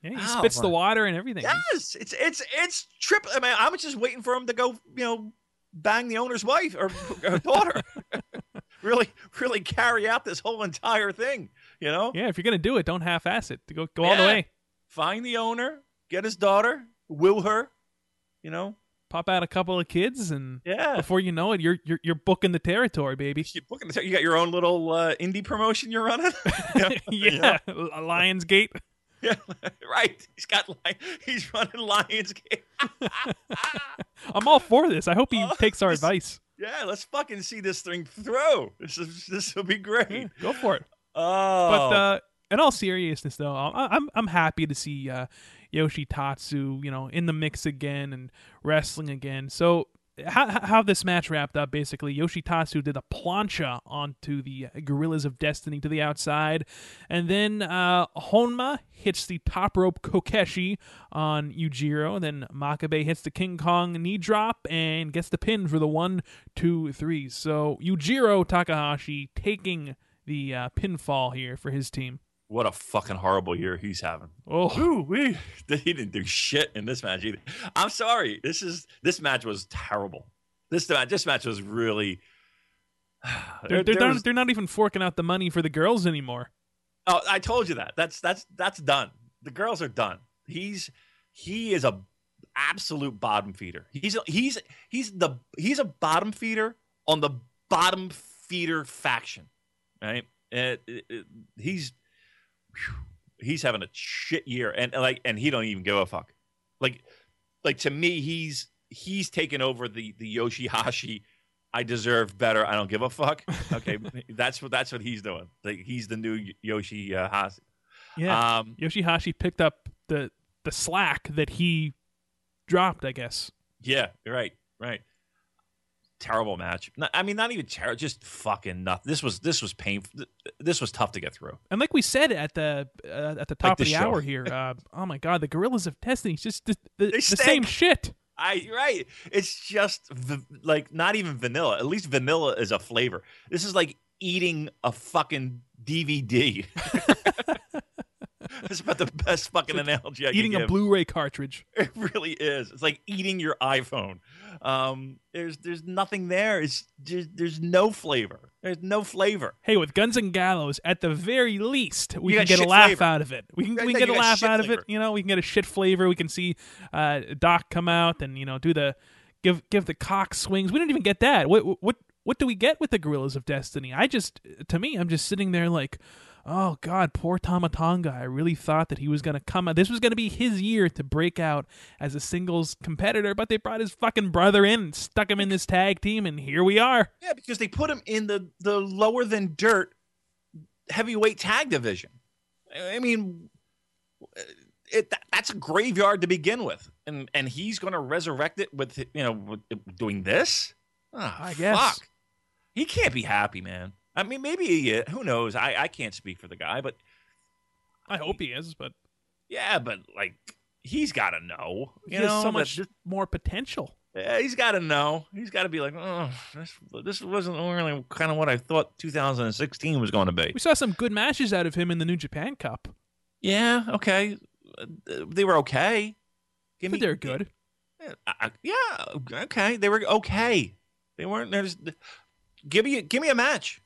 yeah, he Oh, spits the water and everything. Yes, it's it's it's trip. I mean, I was just waiting for him to go, you know, bang the owner's wife or, or [laughs] daughter. [laughs] really, really carry out this whole entire thing. You know, Yeah, if you're gonna do it, don't half-ass it. Go go all the way. Find the owner, get his daughter, will her. You know, pop out a couple of kids, and Yeah. before you know it, you're you're you're booking the territory, baby. You booking the- you got your own little uh, indie promotion you're running. [laughs] [laughs] yeah, Lionsgate. [laughs] yeah, right. He's got li- he's running Lionsgate. I'm all for this. I hope he Oh, takes our this- advice. Yeah, let's fucking see this thing through. This is this will be great. Go for it. Oh, But uh, in all seriousness, though, I'm I'm happy to see uh, Yoshi Tatsu, you know, in the mix again and wrestling again. So how how this match wrapped up? Basically, Yoshi Tatsu did a plancha onto the Guerrillas of Destiny to the outside, and then uh, Honma hits the top rope Kokeshi on Yujiro. Then Makabe hits the King Kong knee drop and gets the pin for the one, two, three. So Yujiro Takahashi taking the uh, pinfall here for his team. What a fucking horrible year he's having. Oh, we [laughs] he didn't do shit in this match either. I'm sorry. This is this match was terrible. This match this match was really. [sighs] they're, they're, not, was- they're not even forking out the money for the girls anymore. Oh, I told you that. That's that's that's done. The girls are done. He's he is a absolute bottom feeder. He's he's he's the he's a bottom feeder on the bottom feeder faction, right? It- it- it- he's he's having a shit year, and like and he don't even give a fuck. Like like to me, he's he's taken over the the Yoshihashi. I deserve better. I don't give a fuck. Okay, [laughs] that's what that's what he's doing. Like he's the new Yoshi uh, Hashi. Yeah, Um, Yoshihashi picked up the the slack that he dropped. I guess. yeah, right, right. Terrible match. Not- I mean, not even terrible. Just fucking nothing. This was this was painful. This was tough to get through. And like we said at the uh, at the top the of the show. hour here, [laughs] uh, oh my god, the Guerrillas of Destiny, it's just the, the, the same shit. I right. It's just v- like not even vanilla. At least vanilla is a flavor. This is like eating a fucking DVD. [laughs] [laughs] [laughs] That's about the best fucking analogy I Eating a give. Blu-ray cartridge. [laughs] It really is. It's like eating your iPhone. Um, there's there's nothing there. It's just, there's no flavor. There's no flavor. Hey, with Guns and Gallows, at the very least, we You can get a laugh flavor. out of it. We can we can get a laugh out of it. You know, we can get a shit flavor. We can see uh, Doc come out and you know do the give give the cock swings. We didn't even get that. What what what do we get with the Guerrillas of Destiny? I just to me, I'm just sitting there like. Oh God, poor Tama Tonga. I really thought that he was gonna come out. This was gonna be his year to break out as a singles competitor, but they brought his fucking brother in and stuck him in this tag team, and here we are. Yeah, because they put him in the the lower than dirt heavyweight tag division. I mean, it that, that's a graveyard to begin with, and and he's going to resurrect it with you know with, doing this. Oh, I guess. fuck. he can't be happy, man. I mean, maybe he, is. who knows? I I can't speak for the guy, but I hope he is, but yeah, but like he's got to know. he You has know, so much this- more potential. Yeah, he's got to know. He's got to be like, oh, this, this wasn't really kind of what I thought 2016 was going to be. We saw some good matches out of him in the New Japan Cup. Yeah, okay. Uh, They were okay. Give But they're good. Yeah, I- yeah, okay. They were okay. They weren't. There's. Give me, give me a match.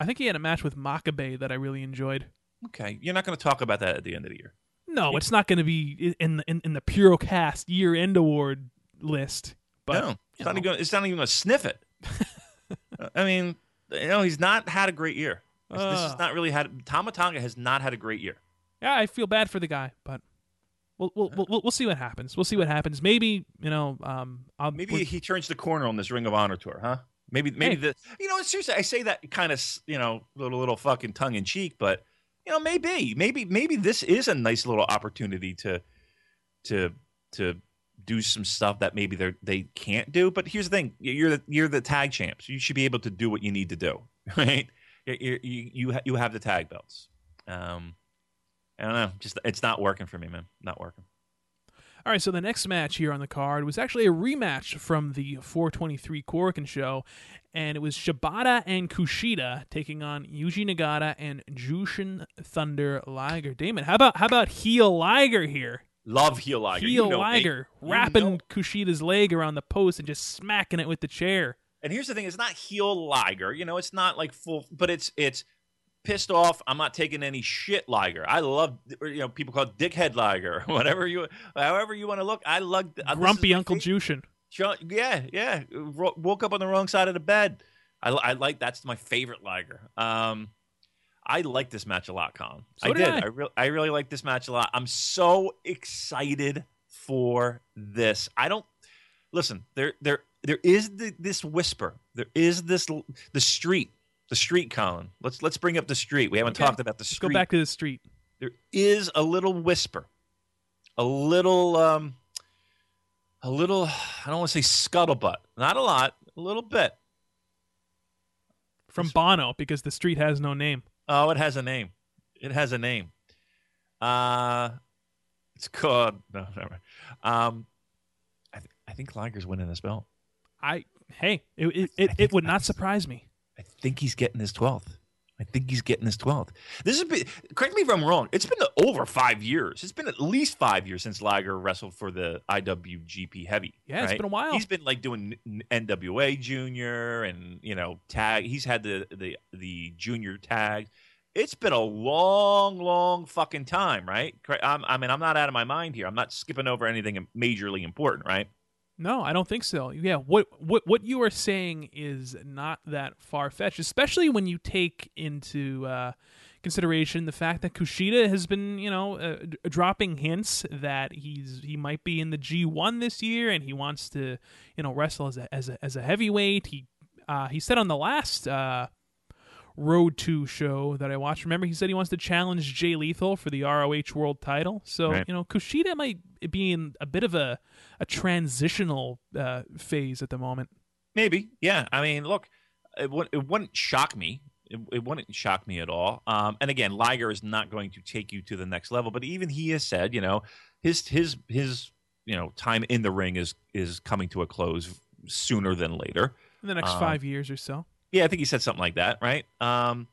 I think he had a match with Makabe that I really enjoyed. Okay, you're not going to talk about that at the end of the year. No, it's not going to be in the in, in the Purocast year end award list. But no, it's not even. It's not even going to sniff it. [laughs] I mean, you know, he's not had a great year. This, this Uh. has not really had. Tama Tonga has not had a great year. yeah, I feel bad for the guy, but we'll we'll we'll, we'll, we'll see what happens. We'll see what happens. Maybe you know, um, I'll, Maybe he turns the corner on this Ring of Honor tour, huh? Maybe, maybe Hey. the you know seriously, I say that kind of you know little little fucking tongue in cheek, but you know maybe maybe maybe this is a nice little opportunity to to to do some stuff that maybe they they can't do. But here's the thing: you're the you're the tag champs. You should be able to do what you need to do, [laughs] right? You you you, you, you have the tag belts. Um, I don't know, just it's not working for me, man. Not working. All right, so the next match here on the card was actually a rematch from the 423 Korakuen show, and it was Shibata and Kushida taking on Yuji Nagata and Jushin Thunder Liger. Damon, how about how about heel Liger here? Love heel Liger. heel You know me. Liger You wrapping know Kushida's leg around the post and just smacking it with the chair. And here's the thing: it's not heel Liger. You know, it's not like full, but it's it's pissed off. I'm not taking any shit Liger. I love you know people call it dickhead Liger, [laughs] whatever you however you want to look. I love uh, Grumpy Uncle Jushin. Yeah, yeah. Woke up on the wrong side of the bed. I, I like that's my favorite Liger. Um, I like this match a lot, Colin. So I did did. I. I, re- I really like this match a lot. I'm so excited for this. I don't listen. There, there, there is the, this whisper. There is this the street, the street, Colin. Let's let's bring up the street. We haven't Okay. talked about the Let's street go back to the street. there is a little whisper, a little, um, a little. I don't want to say scuttlebutt, not a lot, a little bit. From Bono because the street has no name. Oh, it has a name. It has a name. Uh, it's called. No, never. mind. Um, I, th- I think Liger's winning this belt. I hey, it it, it, it would not surprise me. I think he's getting his twelfth. I think he's getting his twelfth. This has been. Correct me if I'm wrong. It's been over five years. It's been at least five years since Liger wrestled for the IWGP Heavy. Yeah, it's been a while. He's been like doing NWA Junior and you know tag. He's had the the the junior tag. It's been a long, long fucking time, right? I'm, I mean, I'm not out of my mind here. I'm not skipping over anything majorly important, right? No, I don't think so. Yeah, what what what you are saying is not that far fetched, especially when you take into uh, consideration the fact that Kushida has been, you know, uh, d- dropping hints that he's he might be in the G1 this year, and he wants to, you know, wrestle as a as a, as a heavyweight. He uh, he said on the last uh, Road to show that I watched. Remember, he said he wants to challenge Jay Lethal for the ROH World Title. So Right. you know, Kushida might be in a bit of a a transitional uh, phase at the moment. Maybe, yeah. I mean, look, it, would, it wouldn't shock me. It, it wouldn't shock me at all. Um, and again, Liger is not going to take you to the next level. But even he has said, you know, his his his you know time in the ring is is coming to a close sooner than later. in the next Um, five years or so. Yeah, I think he said something like that, right? Um,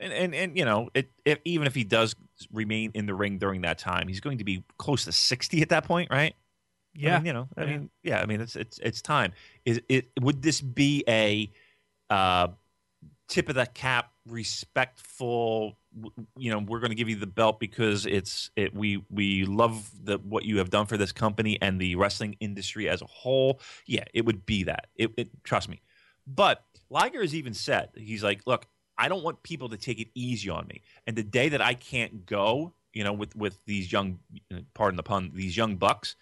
and and and you know, it if, even if he does remain in the ring during that time, he's going to be close to sixty at that point, right? I Yeah, mean, you know, I Yeah. mean, yeah, I mean, it's it's it's time. Is it? Would this be a uh, tip of the cap, respectful? You know, we're going to give you the belt because it's it. We we love the what you have done for this company and the wrestling industry as a whole. Yeah, it would be that. It, it trust me. But Liger has even said he's like, look, I don't want people to take it easy on me. And the day that I can't go, you know, with with these young, pardon the pun, these young bucks,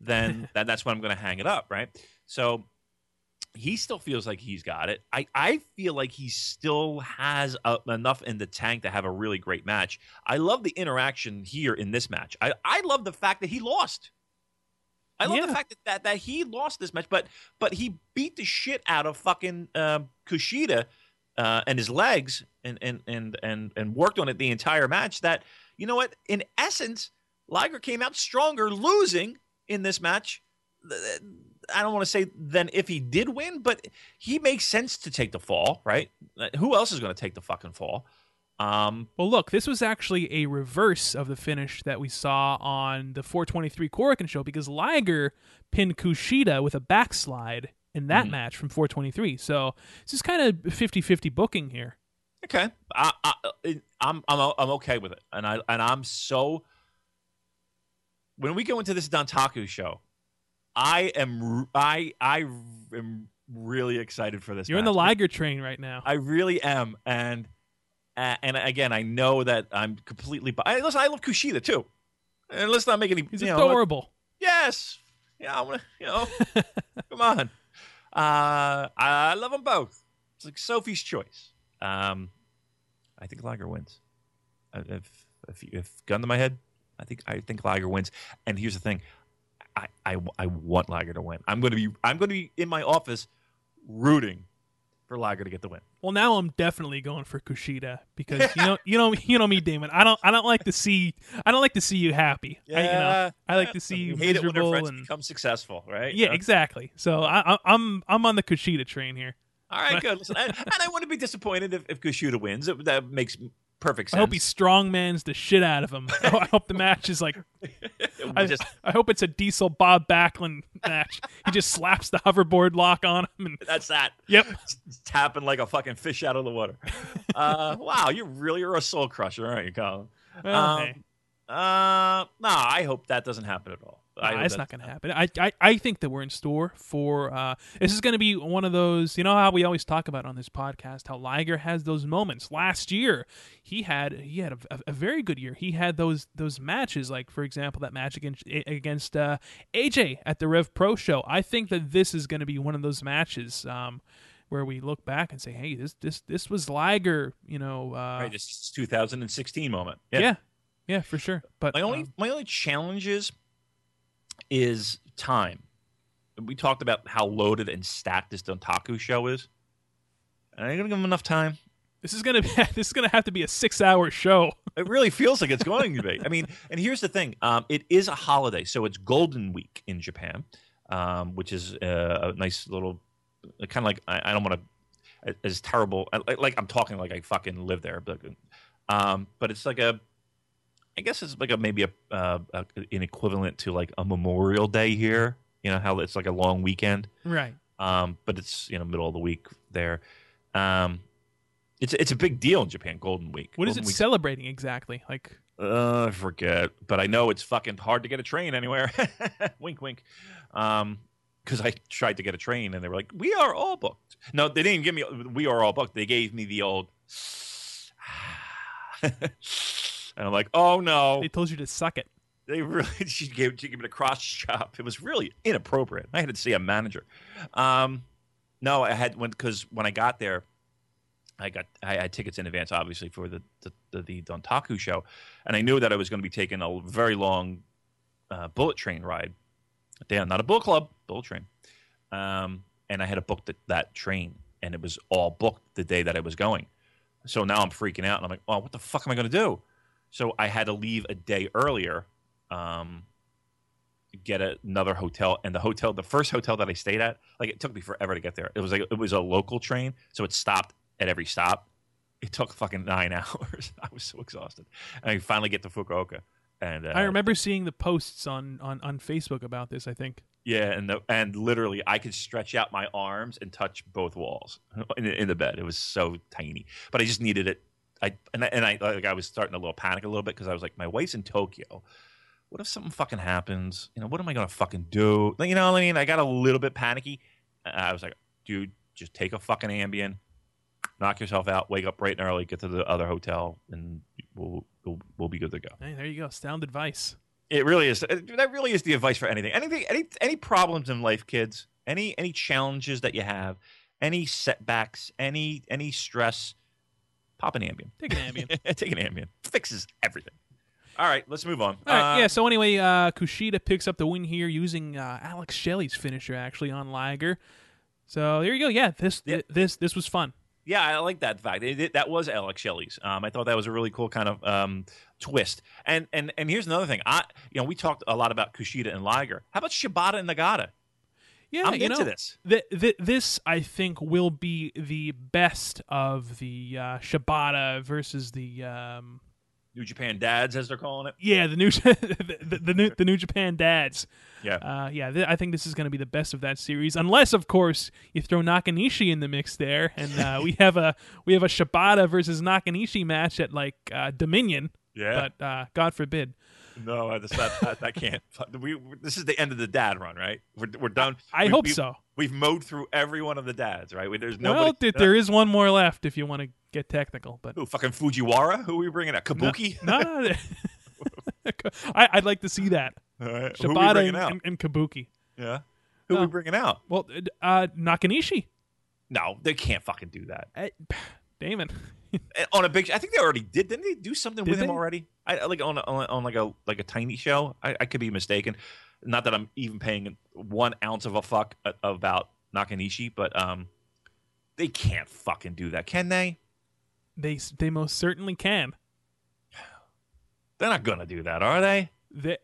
then [laughs] that, that's when I'm going to hang it up, right? So he still feels like he's got it. I, I feel like he still has uh enough in the tank to have a really great match. I love the interaction here in this match. I, I love the fact that he lost. I love Yeah. the fact that, that that he lost this match, but but he beat the shit out of fucking um Kushida uh, and his legs and, and and and and worked on it the entire match. That you know what, in essence, Liger came out stronger, losing in this match. I don't want to say than if he did win, but he makes sense to take the fall, right? Uh, Who else is going to take the fucking fall? Um, Well, look, this was actually a reverse of the finish that we saw on the 423 Korakuen show because Liger pinned Kushida with a backslide in that Mhm. match from 423. So this is kind of 50-50 booking here. Okay, I, I, I'm I'm I'm okay with it, and I and I'm so. When we go into this Dontaku show, I am I I am really excited for this. You're in the. Liger train right now. I really am, and uh, and again, I know that I'm completely. bi- I, listen, I love Kushida too, and let's not make any. He's you know, adorable. Yes. Yeah, I want to, you know, [laughs] come on. Uh, I love them both. It's like Sophie's choice. Um, I think Liger wins. Uh, If, if, if gun to my head, I think I think Liger wins. And here's the thing, I, I, I want Liger to win. I'm going to be I'm going to be in my office rooting for Liger to get the win. Well, now I'm definitely going for Kushida because you know, you know, you know me, Damon. I don't, I don't like to see, I don't like to see you happy. I, you know, I like to see you hate it when their miserable friends and become successful, right? yeah, You know? exactly. So I, I, I'm, I'm on the Kushida train here. All right, good. Listen, and, and I wouldn't be disappointed if, if Kushida wins. It, that makes perfect sense. I hope he strongmans the shit out of him. [laughs] I hope the match is like, [laughs] I, just I hope it's a Diesel Bob Backlund match. he just slaps the hoverboard lock on him, and that's that. yep, It's tapping like a fucking fish out of the water. Uh, [laughs] wow, you really are a soul crusher, aren't you, Colin? Well, um, hey. uh, no, I hope that doesn't happen at all. I Nah, it's not going to happen. I, I I think that we're in store for. Uh, this is going to be one of those. You know how we always talk about on this podcast how Liger has those moments. Last year, he had he had a, a, a very good year. He had those those matches, like for example, that match against against uh, AJ at the Rev Pro show. I think that this is going to be one of those matches. Um, where we look back and say, "Hey, this this this was Liger," you know. Uh, Right, this is 2016 moment. yeah. yeah, for sure. But My only um, my only challenge is is time. We talked about how loaded and stacked this Dontaku show is. Are you gonna give him enough time? this is gonna be [laughs] this is gonna have to be a six hour show. [laughs] It really feels like it's going to be. I mean, and here's the thing: um, it is a holiday, so it's Golden Week in Japan, um, which is uh, a nice little, kind of like I, I don't want to, as terrible. Like, like I'm talking like I fucking live there, but, um, but it's like a, I guess it's like a maybe a, uh, a an equivalent to like a Memorial Day here. You know how it's like a long weekend, Right. um, but it's you know middle of the week there. Um, it's it's a big deal in Japan, Golden Week. What is Golden it Week's celebrating exactly? Like, uh, I forget, but I know it's fucking hard to get a train anywhere. [laughs] wink, wink. Um, because I tried to get a train and they were like, "We are all booked." No, they didn't give me. We are all booked. They gave me the old. [sighs] [sighs] and I'm like, "Oh no!" they told you to suck it. They really [laughs] she gave she gave me a cross chop. It was really inappropriate. I had to see a manager. Um, no, I had when because when I got there, I got I had tickets in advance, obviously for the the, the, the Dontaku show, and I knew that I was going to be taking a very long uh, bullet train ride. Damn, not a bullet club, bullet train. Um, and I had to book the, that train, and it was all booked the day that I was going. So now I'm freaking out, and I'm like, "Oh, what the fuck am I going to do?" So I had to leave a day earlier, um, get a, another hotel, and the hotel, the first hotel that I stayed at, like it took me forever to get there. It was like it was a local train, so it stopped at every stop. It took fucking nine [laughs] hours. I was so exhausted, and I finally get to Fukuoka. And uh, I remember seeing the posts on, on, on Facebook about this. I think. yeah, and the, and literally, I could stretch out my arms and touch both walls [laughs] in, in the bed. It was so tiny, but I just needed it. I and I, and I like I was starting a little panic a little bit because I was like, my wife's in Tokyo. What if something fucking happens? You know, what am I gonna fucking do? Like, You know what I mean? I got a little bit panicky. I was like, dude, just take a fucking Ambien, knock yourself out, wake up bright and early, get to the other hotel, and we'll we'll, we'll be good to go. Hey, there you go. Sound advice. It really is. That really is the advice for anything. Anything, any, any problems in life, kids. Any, any challenges that you have, any setbacks, any, any stress. Pop an Ambien. Take an Ambien. [laughs] Take an Ambien. Fixes everything. All right, let's move on. All right, Uh, yeah. So anyway, uh, Kushida picks up the win here using uh, Alex Shelley's finisher actually on Liger. So there you go. Yeah, this Yeah. th- this this was fun. Yeah, I like that fact. It, it- that was Alex Shelley's. Um, I thought that was a really cool kind of um, twist. And and and here's another thing. I you know we talked a lot about Kushida and Liger. How about Shibata and Nagata? Yeah, I'm you into know, this. Th- th- this I think will be the best of the uh, Shibata versus the um, New Japan dads, as they're calling it. yeah the new [laughs] the, the, the new the New Japan dads. Yeah. Uh, yeah, th- I think this is going to be the best of that series, unless of course you throw Nakanishi in the mix there, and uh, we have a we have a Shibata versus Nakanishi match at like uh, Dominion. Yeah. But uh, God forbid. No, that's not. That, that can't. We, we- this is the end of the dad run, right? We're, we're done. I We- hope we- so. We've mowed through every one of the dads, right? We, there's well, nobody. th- there is one more left if you want to get technical, but Who, fucking Fujiwara? Who are we bringing out? Kabuki? no, [laughs] no. [laughs] I, I'd like to see that All right. Who we Shibata bringing and, out? and, and Kabuki. yeah. Who are we bringing out? Well, uh, Nakanishi. No, they can't fucking do that. Damon. [laughs] On a big, I think they already did. Didn't they do something Did with him already? I I- like on, a, on, on like a like a tiny show. I, I could be mistaken. Not that I'm even paying one ounce of a fuck about Nakanishi, but um, they can't fucking do that, can they? They they most certainly can. They're not gonna do that, are they? They,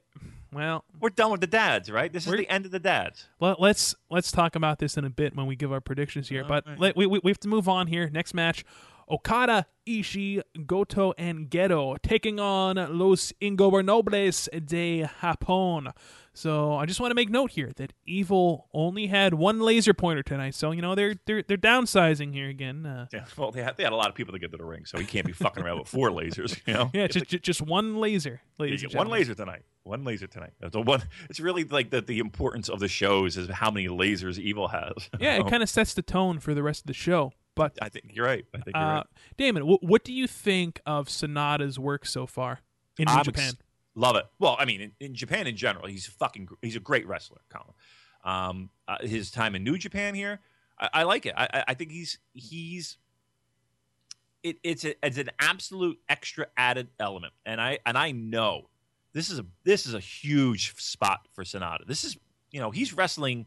well, We're done with the dads, right? This is We're- the end of the dads. let, let's let's talk about this in a bit when we give our predictions here. But Okay. let, we, we we have to move on here. Next match, Okada, Ishii, Goto, and Gedo taking on Los Ingobernables de Japón. So I just want to make note here that Evil only had one laser pointer tonight. So you know they're they're they're downsizing here again. Uh, Yeah, well, they had, they had a lot of people to get to the ring, so he can't be fucking around with four lasers. You know, [laughs] yeah, just ju- just one laser, You ladies. get and one laser tonight. One laser tonight. The one. It's really like the the importance of the shows is how many lasers Evil has. Yeah, it [laughs] kind of sets the tone for the rest of the show. But I think you're right. I think you're uh, right. Damon, wh- what do you think of Sanada's work so far in New I'm Japan? ex- love it. Well, I mean, in, in Japan in general, he's fucking. gr- He's a great wrestler, Colin. Um, uh, his time in New Japan here, I, I like it. I, I- I think he's he's. It, it's a, it's an absolute extra added element, and I and I know this is a this is a huge spot for Sanada. This is you know he's wrestling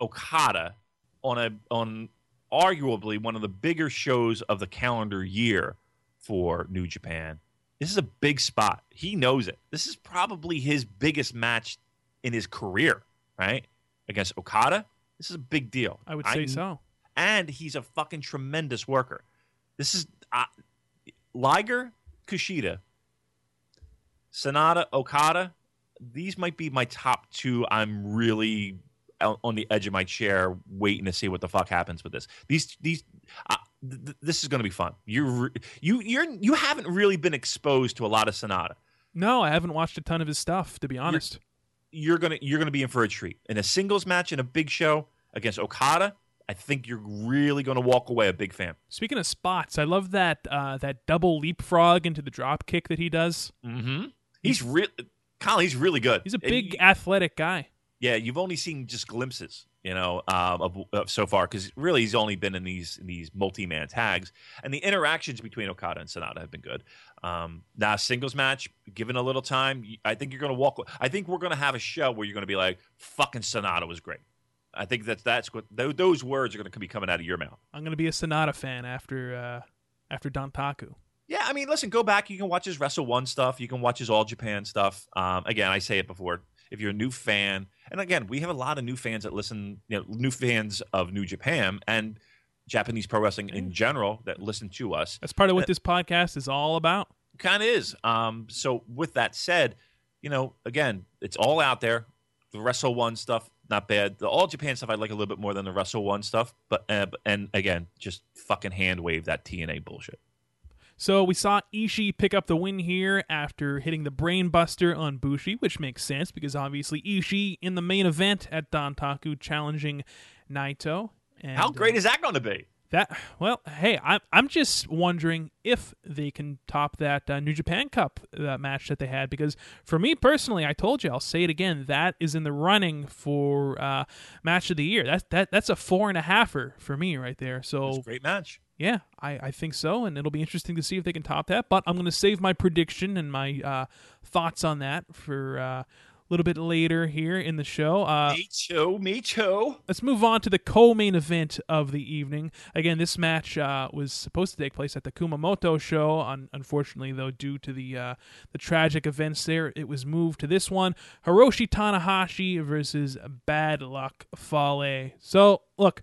Okada on a on arguably one of the bigger shows of the calendar year for New Japan. This is a big spot. He knows it. This is probably his biggest match in his career, right? Against Okada. This is a big deal. I would say so. And he's a fucking tremendous worker. This is uh, Liger, Kushida, Sanada, Okada. These might be my top two. I'm really on the edge of my chair, waiting to see what the fuck happens with this. These these uh, th- th- this is going to be fun. You you you're you haven't really been exposed to a lot of Sanada. No, I haven't watched a ton of his stuff, to be honest. You're gonna you're gonna be in for a treat in a singles match in a big show against Okada. I think you're really going to walk away a big fan. Speaking of spots, I love that uh, that double leapfrog into the drop kick that he does. Mm-hmm. He's real, Colin. He's really good. He's a big, athletic guy. Yeah, you've only seen just glimpses, you know, um, of, of so far because really he's only been in these in these multi man tags, and the interactions between Okada and Sanada have been good. Um, now singles match, given a little time, I think you're going to walk. I think we're going to have a show where you're going to be like, "Fucking Sanada was great." I think that's that's what tho- those words are going to be coming out of your mouth. I'm gonna be a Sanada fan after uh, after Dontaku. Yeah, I mean, listen, go back. You can watch his Wrestle One stuff. You can watch his All Japan stuff. Um, again, I say it before. If you're a new fan, and again, we have a lot of new fans that listen, you know, new fans of New Japan and Japanese pro wrestling in general that listen to us. That's part of what this podcast is all about. Kind of is. Um, so with that said, you know, again, it's all out there. The Wrestle One stuff, not bad. The All Japan stuff, I like a little bit more than the Wrestle One stuff. But uh, and again, just fucking hand wave that TNA bullshit. So we saw Ishii pick up the win here after hitting the brainbuster on Bushi, which makes sense because obviously Ishii in the main event at Dontaku challenging Naito. And, How great uh, is that going to be? that? Well, hey, I'm I'm just wondering if they can top that uh, New Japan Cup uh, match that they had because for me personally, I told you I'll say it again, that is in the running for uh, match of the year. That's that that's a four and a halfer for me right there. So great match. Yeah, I, I think so, and it'll be interesting to see if they can top that. But I'm going to save my prediction and my uh, thoughts on that for uh, a little bit later here in the show. Uh, me too. Me too. let's move on to the co-main event of the evening. Again, this match uh, was supposed to take place at the Kumamoto show. Un- unfortunately, though, due to the uh, the tragic events there, it was moved to this one: Hiroshi Tanahashi versus Bad Luck Fale. So, look.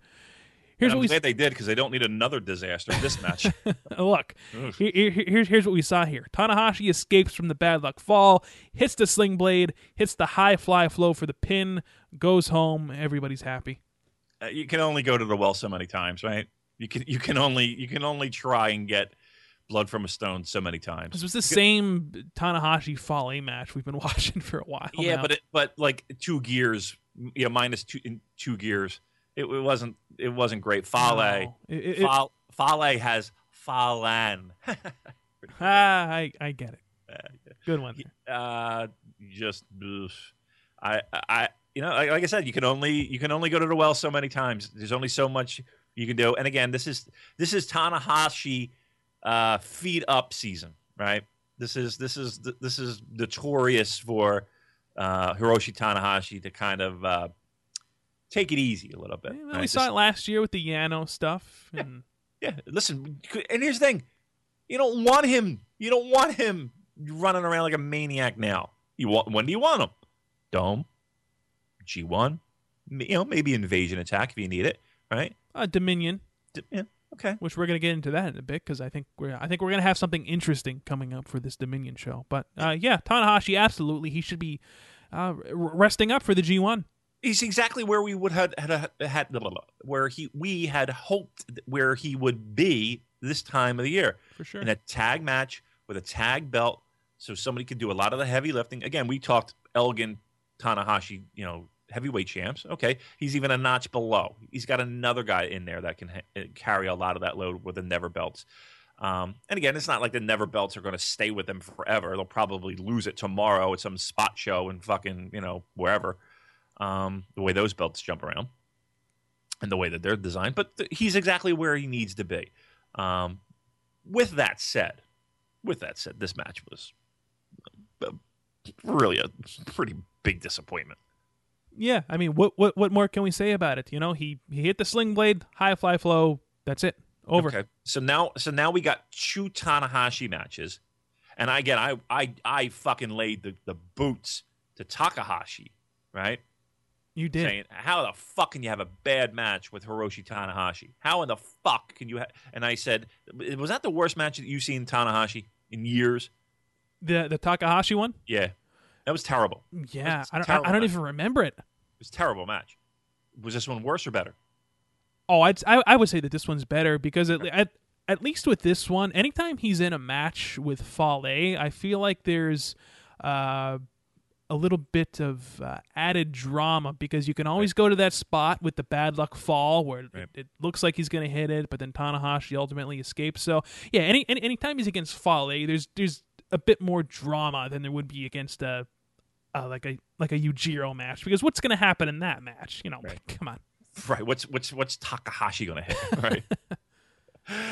Here's And what I'm we glad they did because they don't need another disaster this match. [laughs] Look, here, here- here's here's what we saw here. Tanahashi escapes from the bad luck fall, hits the sling blade, hits the high fly flow for the pin, goes home. Everybody's happy. Uh, you can only go to the well so many times, right? You can you can only you can only try and get blood from a stone so many times. This was the same Tanahashi Fale match we've been [laughs] watching for a while. yeah, now. but it, but like two gears, yeah, minus two in two gears. It, it wasn't it wasn't great. Fale No. It- Fale, Fale has Falan. [laughs] ah, I I get it. Good one. uh, just. I I you know like, like I said, you can only you can only go to the well so many times. There's only so much you can do. And again, this is this is Tanahashi uh, feed up season, right? This is this is this is notorious for uh, Hiroshi Tanahashi to kind of uh, take it easy a little bit. Yeah, well, we saw it last year with the Yano stuff. And yeah, listen, and here's the thing: you don't want him. You don't want him running around like a maniac now. You want when do you want him? Dome, G one, you know maybe invasion attack if you need it, right? uh, Dominion. D- Yeah, Okay. which we're going to get into that in a bit because I think we're I think we're going to have something interesting coming up for this Dominion show. But uh, yeah, Tanahashi absolutely he should be uh, r- resting up for the G1. He's exactly where we would had had, had blah, blah, blah, where he we had hoped where he would be this time of the year For sure. in a tag match with a tag belt, so somebody could do a lot of the heavy lifting. Again, we talked Elgin, Tanahashi, you know, heavyweight champs. Okay, he's even a notch below. He's got another guy in there that can ha- carry a lot of that load with the never belts. Um, and again, it's not like the never belts are going to stay with them forever. They'll probably lose it tomorrow at some spot show and fucking you know wherever. Um, the way those belts jump around and the way that they're designed, but th- he's exactly where he needs to be. Um, with that said, with that said, this match was uh, really a pretty big disappointment. yeah, I mean, what what what more can we say about it? You know, he he hit the sling blade, high fly flow. That's it. Over. Okay. So now, so now we got two Tanahashi matches, and I again, I I I fucking laid the, the boots to Takahashi, right? You did. Saying, how the fuck can you have a bad match with Hiroshi Tanahashi? How in the fuck can you? Ha-? And I said, was that the worst match that you've seen Tanahashi in years? The the Takahashi one. Yeah, that was terrible. Yeah, It's I don't I, terrible I don't even remember it. It was a terrible match. Was this one worse or better? Oh, I'd, I I would say that this one's better because at, at at least with this one, anytime he's in a match with Fale, I feel like there's uh, a little bit of uh, added drama because you can always go to that spot with the bad luck fall where Right. it, it looks like he's going to hit it, but then Tanahashi ultimately escapes. So yeah, any, any anytime he's against Fale, there's there's a bit more drama than there would be against a. Uh, like a like a Yujiro match because what's going to happen in that match? You know, Right. [laughs] come on. Right. What's what's what's Takahashi gonna hit? [laughs] Right. [laughs]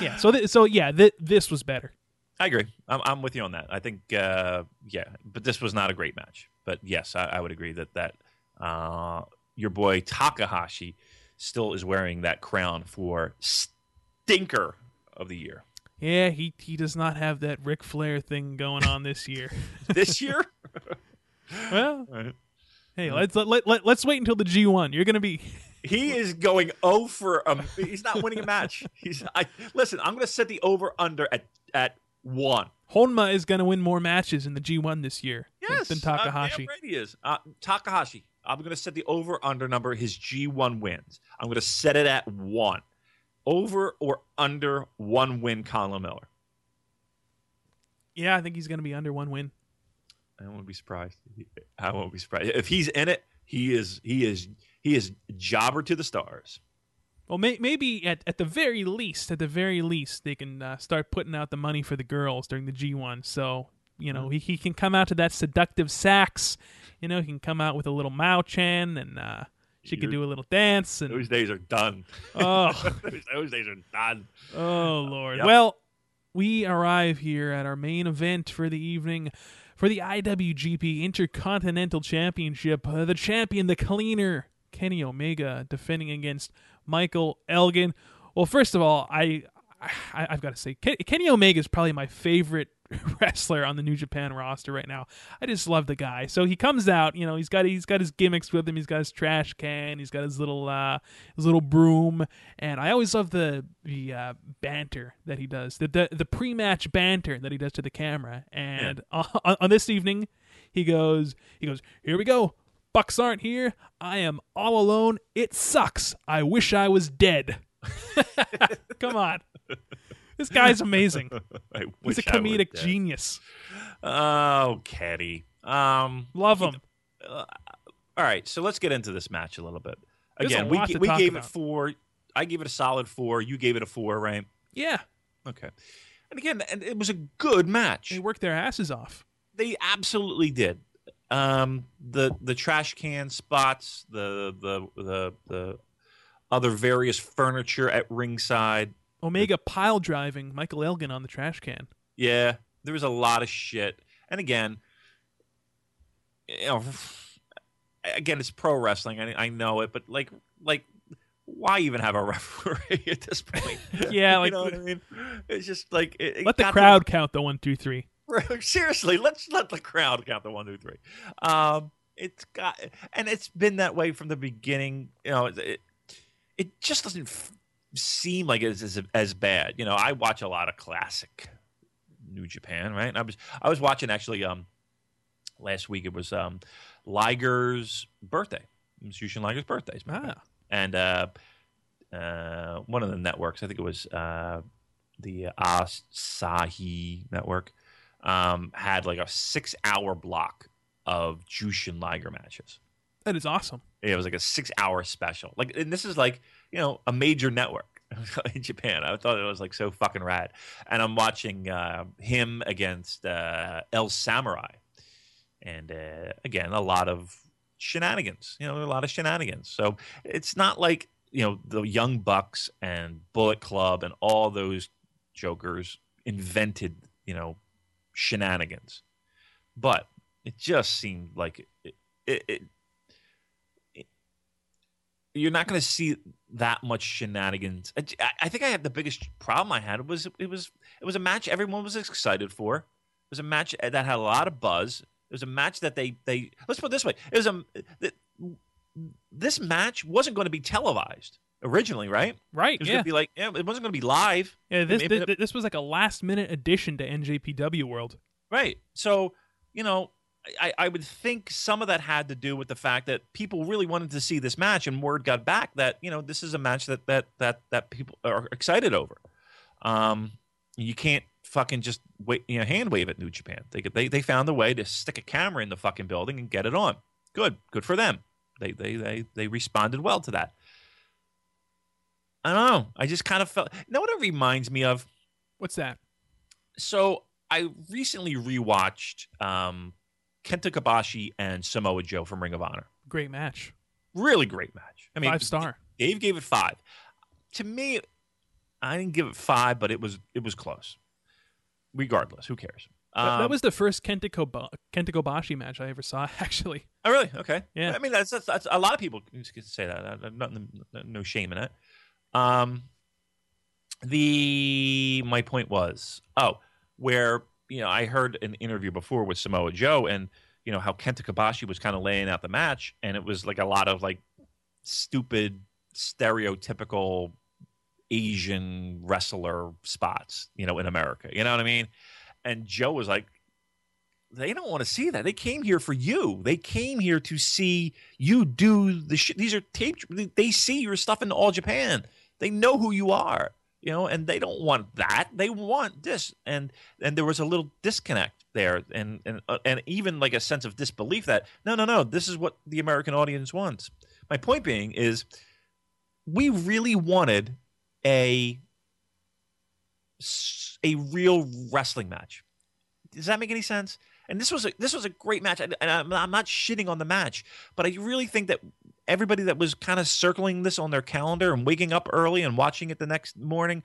Yeah. So th- so yeah, th- this was better. I agree. I'm, I'm with you on that. I think, uh, yeah, but this was not a great match. But yes, I, I would agree that that uh, your boy Takahashi still is wearing that crown for stinker of the year Yeah, he he does not have that Ric Flair thing going on this year. [laughs] this year. [laughs] well, Right. hey, let's let, let, let let's wait until the G1. You're gonna be [laughs] He is going for um. He's not winning a match. He's. I listen. I'm going to set the over under at at one. Honma is gonna win more matches in the G1 this year than- Yes, than uh, Takahashi. right he is. Uh, Takahashi. I'm going to set the over under number his G1 wins. I'm going to set it at one. Over or under one win, Colin Miller. yeah, I think he's gonna be under one win. I won't be surprised. I won't be surprised if he's in it. He is. He is. He is jobber to the stars. Well, may, maybe at, at the very least, at the very least, they can uh, start putting out the money for the girls during the G1. So you know he, he can come out to that seductive sax. You know he can come out with a little Mao Chan and uh, she can You're- do a little dance and Those days are done. oh [laughs] those, those days are done. Oh Lord. Yep. Well, we arrive here at our main event for the evening for the IWGP Intercontinental Championship. Uh, the champion, the cleaner, Kenny Omega, defending against Michael Elgin. Well, first of all, I, I I've got to say, Kenny Omega is probably my favorite [laughs] wrestler on the New Japan roster right now. I just love the guy. So he comes out, you know, he's got he's got his gimmicks with him. He's got his trash can. He's got his little uh, his little broom, and I always love the the uh, banter that he does, the the, the pre match banter that he does to the camera. And [laughs] on, on this evening, he goes he goes here we go. Bucks aren't here. I am all alone. It sucks. I wish I was dead. [laughs] Come on. This guy's amazing. [laughs] He's a comedic genius. Oh, Kenny. Um. Love him. all right, so let's get into this match a little bit. Again, we lot g- to we gave about. it four. I gave it a solid four. You gave it a four, right? Yeah, Okay. And again, and it was a good match. they worked their asses off. They absolutely did. Um, the the trash can spots, the the the the other various furniture at ringside. Omega pile driving Michael Elgin on the trash can. Yeah, there was a lot of shit. And again, you know, again, it's pro wrestling. I, I know it, but like, like, why even have a [laughs] referee at this point? Yeah, [laughs] like- you know what I mean. It's just like it, it Let the got to crowd count the one, two, three. [laughs] Seriously, let's let the crowd count the one, two, three. Um, it's got, and it's been that way from the beginning. You know, it, it just doesn't. f- seem like it's as, as bad. You know, I watch a lot of classic New Japan, right? And I was I was watching actually um last week. It was um Liger's birthday. It was Liger's birthday. as a matter of Ah. And uh, uh, one of the networks, I think it was uh, the Asahi network, um, had like a six hour block of Jushin Liger matches. That is awesome. It was like a six hour special. Like, and this is like, you know, a major network [laughs] in Japan. I thought it was like so fucking rad. And I'm watching uh, him against uh, El Samurai. And uh, again, a lot of shenanigans, you know, a lot of shenanigans. So it's not like, you know, the Young Bucks and Bullet Club and all those jokers invented, you know, shenanigans. But it just seemed like it, it, it you're not going to see that much shenanigans. I, I think I had the biggest problem I had was it was it was a match everyone was excited for. It was a match that had a lot of buzz. It was a match that they they let's put it this way. It was a this match wasn't going to be televised originally, right? Right. It was Yeah. going to be like yeah, it wasn't going to be live. yeah. This this was like a last minute addition to NJPW World. Right. So, you know, I, I would think some of that had to do with the fact that people really wanted to see this match, and word got back that you know this is a match that that that that people are excited over. Um, you can't fucking just wait, you know, hand wave at New Japan. They they they found a way to stick a camera in the fucking building and get it on. Good, good for them. They they they they responded well to that. I don't know. I just kind of felt. You know what it reminds me of? What's that? so I recently rewatched um, Kenta Kobashi and Samoa Joe from Ring of Honor. Great match. Really great match. I mean, Five star. Dave gave it five. To me, I didn't give it five, but it was it was close. Regardless, who cares? That- that Um, was the first Kenta, Koba- Kenta Kobashi match I ever saw. [laughs] Actually, Oh, really? Okay. Yeah. I mean, that's, that's, that's a lot of people can say that. Uh, Nothing, no shame in it. Um, the my point was, oh, where you know I heard an interview before with Samoa Joe, and you know how Kenta Kobashi was kind of laying out the match, and it was like a lot of like stupid, stereotypical Asian wrestler spots, you know, in America. You know what I mean? And Joe was like, they don't want to see that. They came here for you. They came here to see you do the shit. These are tape. They see your stuff in all Japan. They know who you are, you know, and they don't want that. They want this. And and there was a little disconnect there, and and uh, and even like a sense of disbelief that no, no, no, this is what the American audience wants. My point being is, we really wanted a a real wrestling match. Does that make any sense? And this was a this was a great match, and I'm, I'm not shitting on the match, but I really think that everybody that was kind of circling this on their calendar and waking up early and watching it the next morning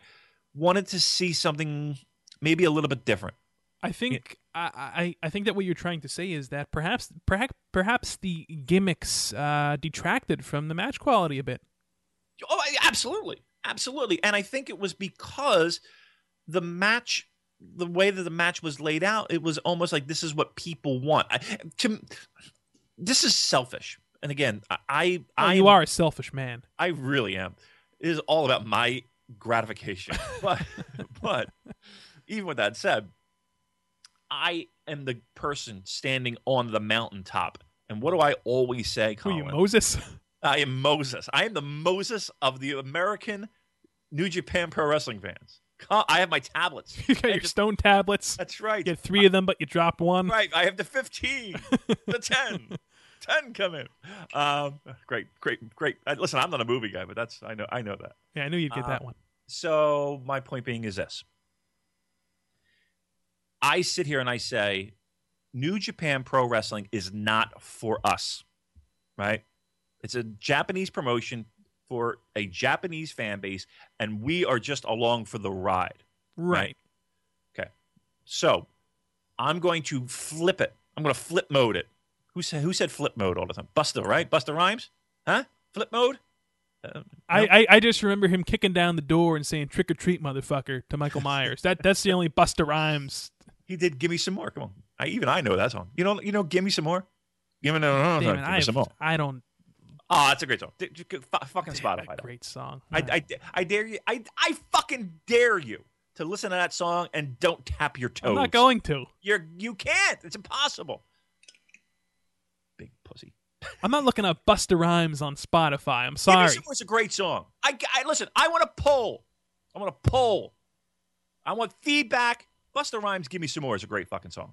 wanted to see something maybe a little bit different. I think I, I I think that what you're trying to say is that perhaps perhaps perhaps the gimmicks uh, detracted from the match quality a bit. Oh, absolutely, absolutely. And I think it was because the match, the way that the match was laid out, it was almost like this is what people want. I, to, this is selfish. And again, I, I, Oh, you are a selfish man. I really am. It is all about my gratification. [laughs] but, but even with that said, I am the person standing on the mountaintop. And what do I always say, Who are you, Moses? I am Moses. I am the Moses of the American New Japan Pro Wrestling fans. I have my tablets. [laughs] you got your just- stone tablets. That's right. You had three of them, but you dropped one. Right. I have the 15, the [laughs] 10. 10 come in. Um, great, great, great. Uh, Listen, I'm not a movie guy, but that's I know I know that. Yeah, I knew you'd get Uh, that one. So my point being is this: I sit here and I say, New Japan Pro Wrestling is not for us, right? It's a Japanese promotion for a Japanese fan base, and we are just along for the ride. Right. Okay. So I'm going to flip it. I'm going to flip mode it. Who said who said flip mode all the time? Busta, right? Busta Rhymes? Huh? Flip mode? Uh, I, no? I, I just remember him kicking down the door and saying "trick or treat, motherfucker" to Michael [laughs] Myers. that that's the only Busta Rhymes. He did "Give Me Some More." Come on, I even I know that song. You know, you know, "Give Me Some More." Give me, no, no, no, Damn it, give I, me some more. I don't. Oh, that's a great song. D- d- f- fucking Damn, Spotify. great song. I, I, I dare you. I, I fucking dare you to listen to that song and don't tap your toes. I'm not going to. You're you can't. It's impossible. Big pussy. I'm not looking up Busta Rhymes on Spotify. I'm sorry. Give Me sorry. Some More's a great song. I, I listen. I want to poll. I want to poll. I want feedback. Busta Rhymes, "Give Me Some More" is a great fucking song.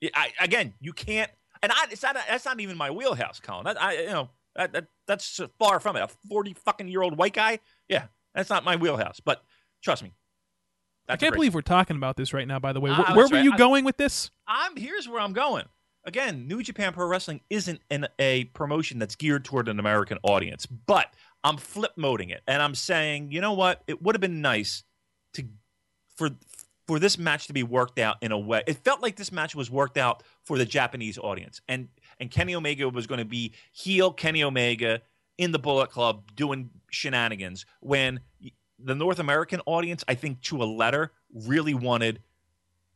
Yeah, I, again, you can't, and I, it's not. That's not even my wheelhouse, Colin. That, I, you know, that, that that's far from it. A forty fucking year old white guy. Yeah, that's not my wheelhouse. But trust me, I a can't believe we're talking about this right now. By the way, Ah, Where- were right. you I- going with this? I'm here's where I'm going. Again, New Japan Pro Wrestling isn't an, a promotion that's geared toward an American audience, but I'm flip moding it and I'm saying, you know what? It would have been nice to for for this match to be worked out in a way. It felt like this match was worked out for the Japanese audience, and and Kenny Omega was going to be heel Kenny Omega in the Bullet Club doing shenanigans when the North American audience, I think, to a letter, really wanted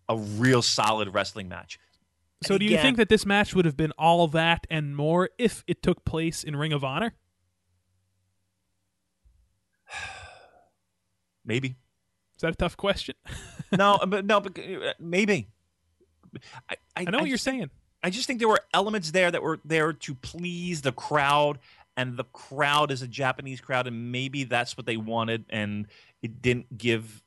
a real solid wrestling match. So, do you again- think that this match would have been all that and more if it took place in Ring of Honor? [sighs] maybe? Is that a tough question? [laughs] No, but no, but uh, maybe. I, I, I know what you're just saying. I just think there were elements there that were there to please the crowd, and the crowd is a Japanese crowd, and maybe that's what they wanted, and it didn't give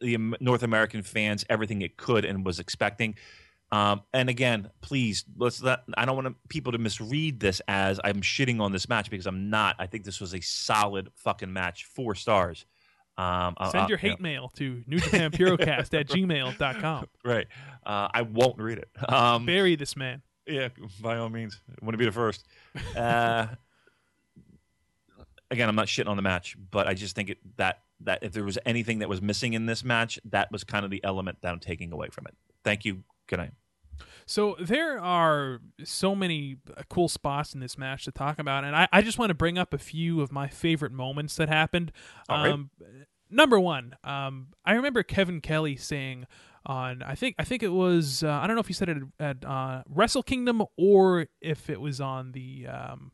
the North American fans everything it could and was expecting. Um, and again, please, let's not. I don't want people to misread this as I'm shitting on this match because I'm not. I think this was a solid fucking match, four stars. Um, Send I- your you know, hate mail to [laughs] newjapanpurocast at gmail.com. right. Uh, I won't read it. Um, Bury this man. Yeah, by all means. Want to be the first. [laughs] Uh, again, I'm not shitting on the match, but I just think it, that that if there was anything that was missing in this match, that was kind of the element that I'm taking away from it. Thank you. Good night. So there are so many uh, cool spots in this match to talk about, and I, I just want to bring up a few of my favorite moments that happened. All right. Um, number one, um, I remember Kevin Kelly saying on I think I think it was uh, I don't know if he said it at uh, Wrestle Kingdom or if it was on the um,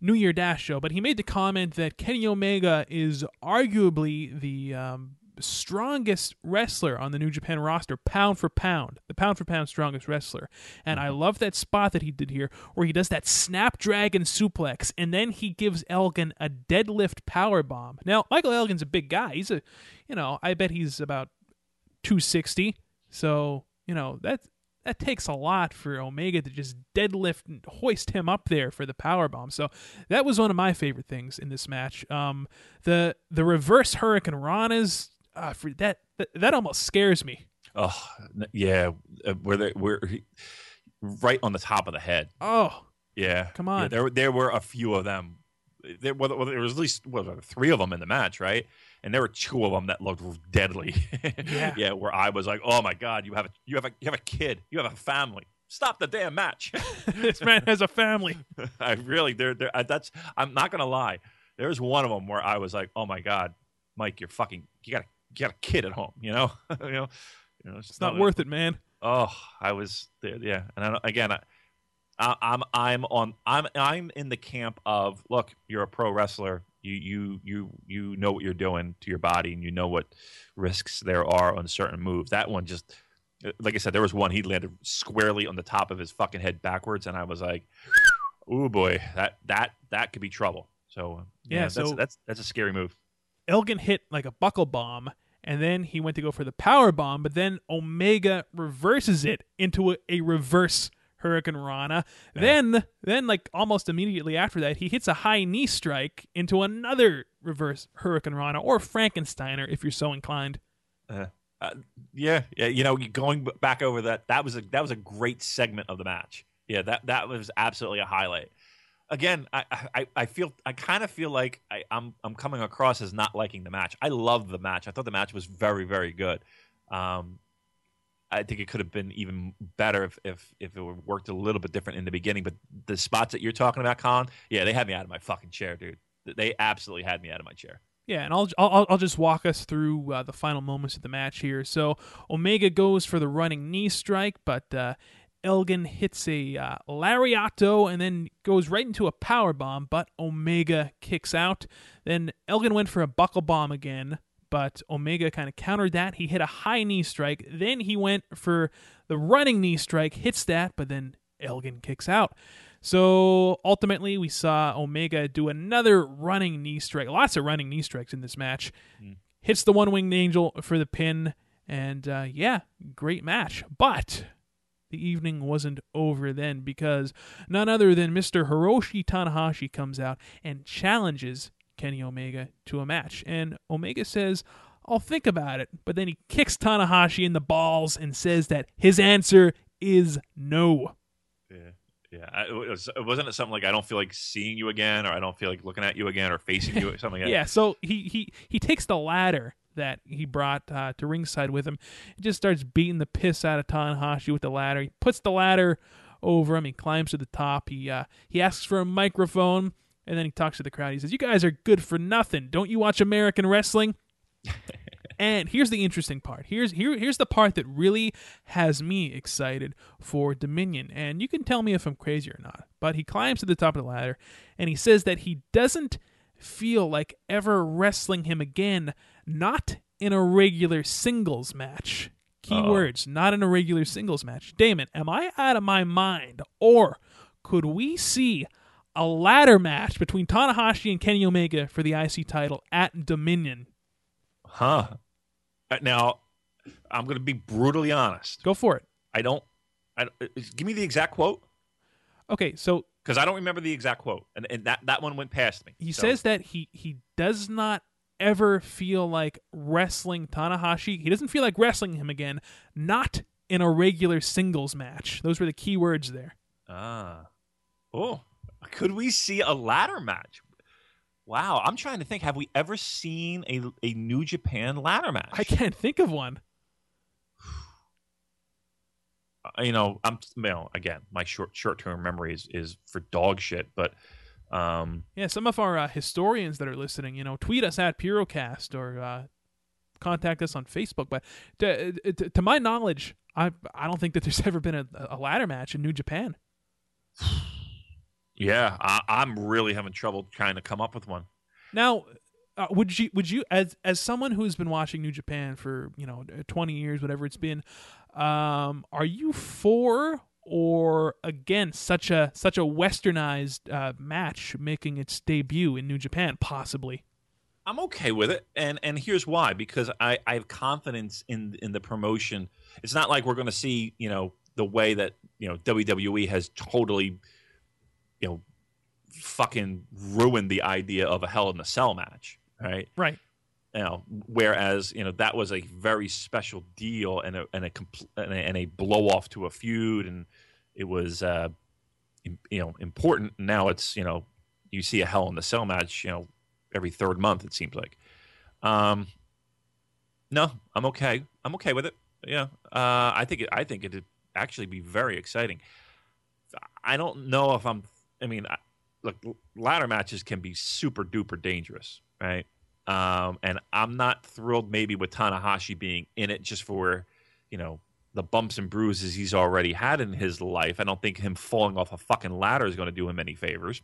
New Year Dash show, but he made the comment that Kenny Omega is arguably the um, strongest wrestler on the New Japan roster, pound for pound, the pound for pound strongest wrestler. And I love that spot that he did here where he does that snapdragon suplex and then he gives Elgin a deadlift power bomb. Now, Michael Elgin's a big guy. He's a, you know, I bet he's about 260. So, you know, that that takes a lot for Omega to just deadlift and hoist him up there for the power bomb. So that was one of my favorite things in this match. Um, the the reverse Hurricane Ranas, uh, for that, that that almost scares me. Oh, yeah. Uh, where they were right on the top of the head. Oh, Yeah. Come on. Yeah, there, were- there were a few of them. There, well, well, there was at least what, three of them in the match, right? And there were two of them that looked deadly. [laughs] Yeah. yeah. Where I was like, "Oh my god, you have a you have a you have a kid, you have a family. Stop the damn match." [laughs] this man has a family. [laughs] I really, there, there. That's. I'm not gonna lie. There's one of them where I was like, "Oh my god, Mike, you're fucking. You got a you got a kid at home. You know, [laughs] you know, you know. It's not worth it, man. Oh, I was there. Yeah, and I, again, I, I, I'm I'm on I'm I'm in the camp of look, you're a pro wrestler. You you you you know what you're doing to your body, and you know what risks there are on certain moves. That one just, like I said, there was one he landed squarely on the top of his fucking head backwards, and I was like, "Ooh boy, that that that could be trouble." So Yeah, that's, so- that's that's a scary move. Elgin hit like a buckle bomb, and then he went to go for the power bomb, but then Omega reverses it into a, a reverse Hurricane Rana. Then, then like almost immediately after that, he hits a high knee strike into another reverse Hurricane Rana or Frankensteiner, if you're so inclined. Uh, yeah, yeah. You know, going back over that, that was a that was a great segment of the match. Yeah, that that was absolutely a highlight. Again, I I, I feel I kind of feel like I, I'm I'm coming across as not liking the match. I love the match. I thought the match was very very good. Um, I think it could have been even better if if if it worked a little bit different in the beginning. But the spots that you're talking about, Colin, yeah, they had me out of my fucking chair, dude. They absolutely had me out of my chair. Yeah, and I'll I'll, I'll just walk us through uh, the final moments of the match here. So Omega goes for the running knee strike, but uh, Elgin hits a uh, lariato and then goes right into a power bomb, but Omega kicks out. Then Elgin went for a buckle bomb again, but Omega kind of countered that. He hit a high knee strike. Then he went for the running knee strike, hits that, but then Elgin kicks out. So ultimately, we saw Omega do another running knee strike. Lots of running knee strikes in this match. Hits the one winged angel for the pin. And uh, yeah, great match. But the evening wasn't over then because none other than Mr. Hiroshi Tanahashi comes out and challenges Kenny Omega to a match. And Omega says, I'll think about it. But then he kicks Tanahashi in the balls and says that his answer is no. Yeah, yeah. I, it was, wasn't it something like I don't feel like seeing you again, or I don't feel like looking at you again, or facing [laughs] you, or something like that. Yeah, so he he he takes the ladder that he brought uh, to ringside with him. He just starts beating the piss out of Tanahashi with the ladder. He puts the ladder over him. He climbs to the top. He uh, he asks for a microphone, and then he talks to the crowd. He says, "You guys are good for nothing. Don't you watch American wrestling?" [laughs] and here's the interesting part. Here's here here's the part that really has me excited for Dominion. And you can tell me if I'm crazy or not. But he climbs to the top of the ladder, and he says that he doesn't feel like ever wrestling him again, not in a regular singles match. Keywords, not in a regular singles match. Damon, am I out of my mind? Or could we see a ladder match between Tanahashi and Kenny Omega for the IC title at Dominion? Huh. Uh, Now, I'm going to be brutally honest. Go for it. I don't. I, uh, give me the exact quote Okay, so because I don't remember the exact quote, and, and that, that one went past me. he So- says that he he does not ever feel like wrestling Tanahashi. He doesn't feel like wrestling him again, not in a regular singles match. Those were the key words there. Ah. Oh, could we see a ladder match? Wow, I'm trying to think. Have we ever seen a a New Japan ladder match? I can't think of one. Uh, you know, I'm you know, again, my short short term memory is is for dog shit. But um, Yeah, some of our uh, historians that are listening, you know, tweet us at Purocast or uh, contact us on Facebook. But to, to, to my knowledge, I I don't think that there's [laughs] ever been a, a ladder match in New Japan. [sighs] yeah, I, I'm really having trouble trying to come up with one. Now, uh, would you would you as as someone who's been watching New Japan for you know twenty years, whatever it's been, um, are you for or against such a such a westernized uh, match making its debut in New Japan, possibly? I'm okay with it, and and here's why: because I, I have confidence in in the promotion. It's not like we're going to see you know the way that you know WWE has totally you know fucking ruined the idea of a Hell in a Cell match, right? Right. You know, whereas you know that was a very special deal and a and a compl- and a, and a blow off to a feud, and it was uh, you know important. Now it's you know you see a Hell in the Cell match, you know every third month it seems like. Um no i'm okay. I'm okay with it. Yeah. Uh i think it, i think it'd actually be very exciting. I don't know if i'm i mean I, look ladder matches can be super duper dangerous right um and i'm not thrilled maybe with tanahashi being in it just for you know the bumps and bruises he's already had in his life i don't think him falling off a fucking ladder is going to do him any favors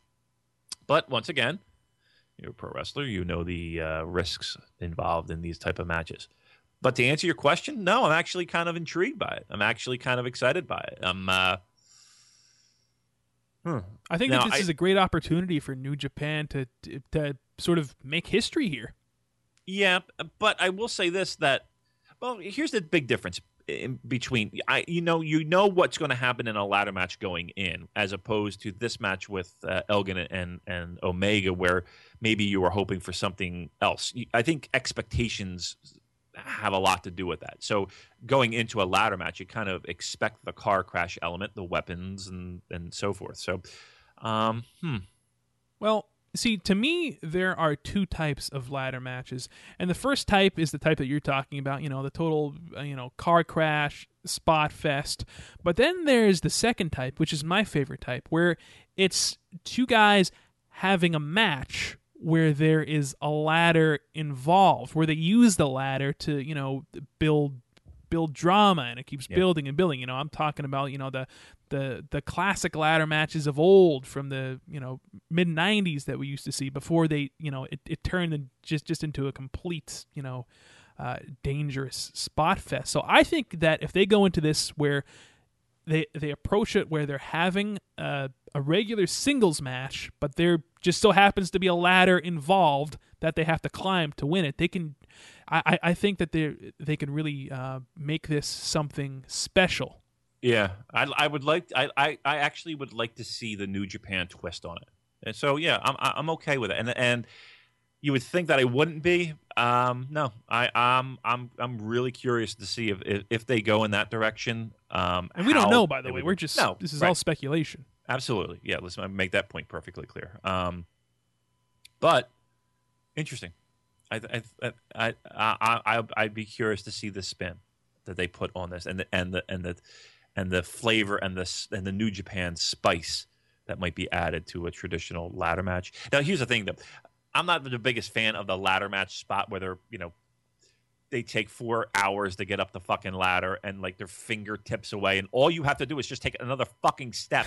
but once again you're a pro wrestler, you know the uh, risks involved in these type of matches. But to answer your question, no, I'm actually kind of intrigued by it. I'm actually kind of excited by it. I'm. Uh, hmm. I think Now, that this I- is a great opportunity for New Japan to, to to sort of make history here. Yeah, but I will say this: that well, here's the big difference in between. I, you know, you know what's going to happen in a ladder match going in, as opposed to this match with uh, Elgin and and Omega, where maybe you were hoping for something else. I think expectations have a lot to do with that. So going into a ladder match, you kind of expect the car crash element, the weapons, and and so forth. So, um, hmm. Well, see, to me, there are two types of ladder matches, and the first type is the type that you're talking about. You know, the total, uh, you know, car crash, spot fest. But then there's the second type, which is my favorite type, where it's two guys having a match where there is a ladder involved, where they use the ladder to, you know, build build drama and it keeps Yeah. building and building. You know, I'm talking about you know the the the classic ladder matches of old from the you know mid '90s that we used to see before they you know it, it turned just just into a complete you know uh, dangerous spot fest. So I think that if they go into this where they they approach it where they're having a, a regular singles match, but there just so happens to be a ladder involved that they have to climb to win it. They can, I I- think that they they can really uh, make this something special. Yeah, I, I would like. I, I, I actually would like to see the New Japan twist on it. And so yeah, I'm I'm okay with it. And and you would think that I wouldn't be. Um, no, I I'm I'm I'm really curious to see if if, if they go in that direction. Um, And we don't know, by the way. would- We're just no. this is right. all speculation. Absolutely. Yeah, let's make that point perfectly clear. Um, but interesting. I, I, I, I, I, I, I'd be curious to see the spin that they put on this, and the and the and the and the flavor and the and the New Japan spice that might be added to a traditional ladder match. Now, here's the thing, though. I'm not the biggest fan of the ladder match spot where they're you know they take four hours to get up the fucking ladder and like their fingertips away, and all you have to do is just take another fucking step.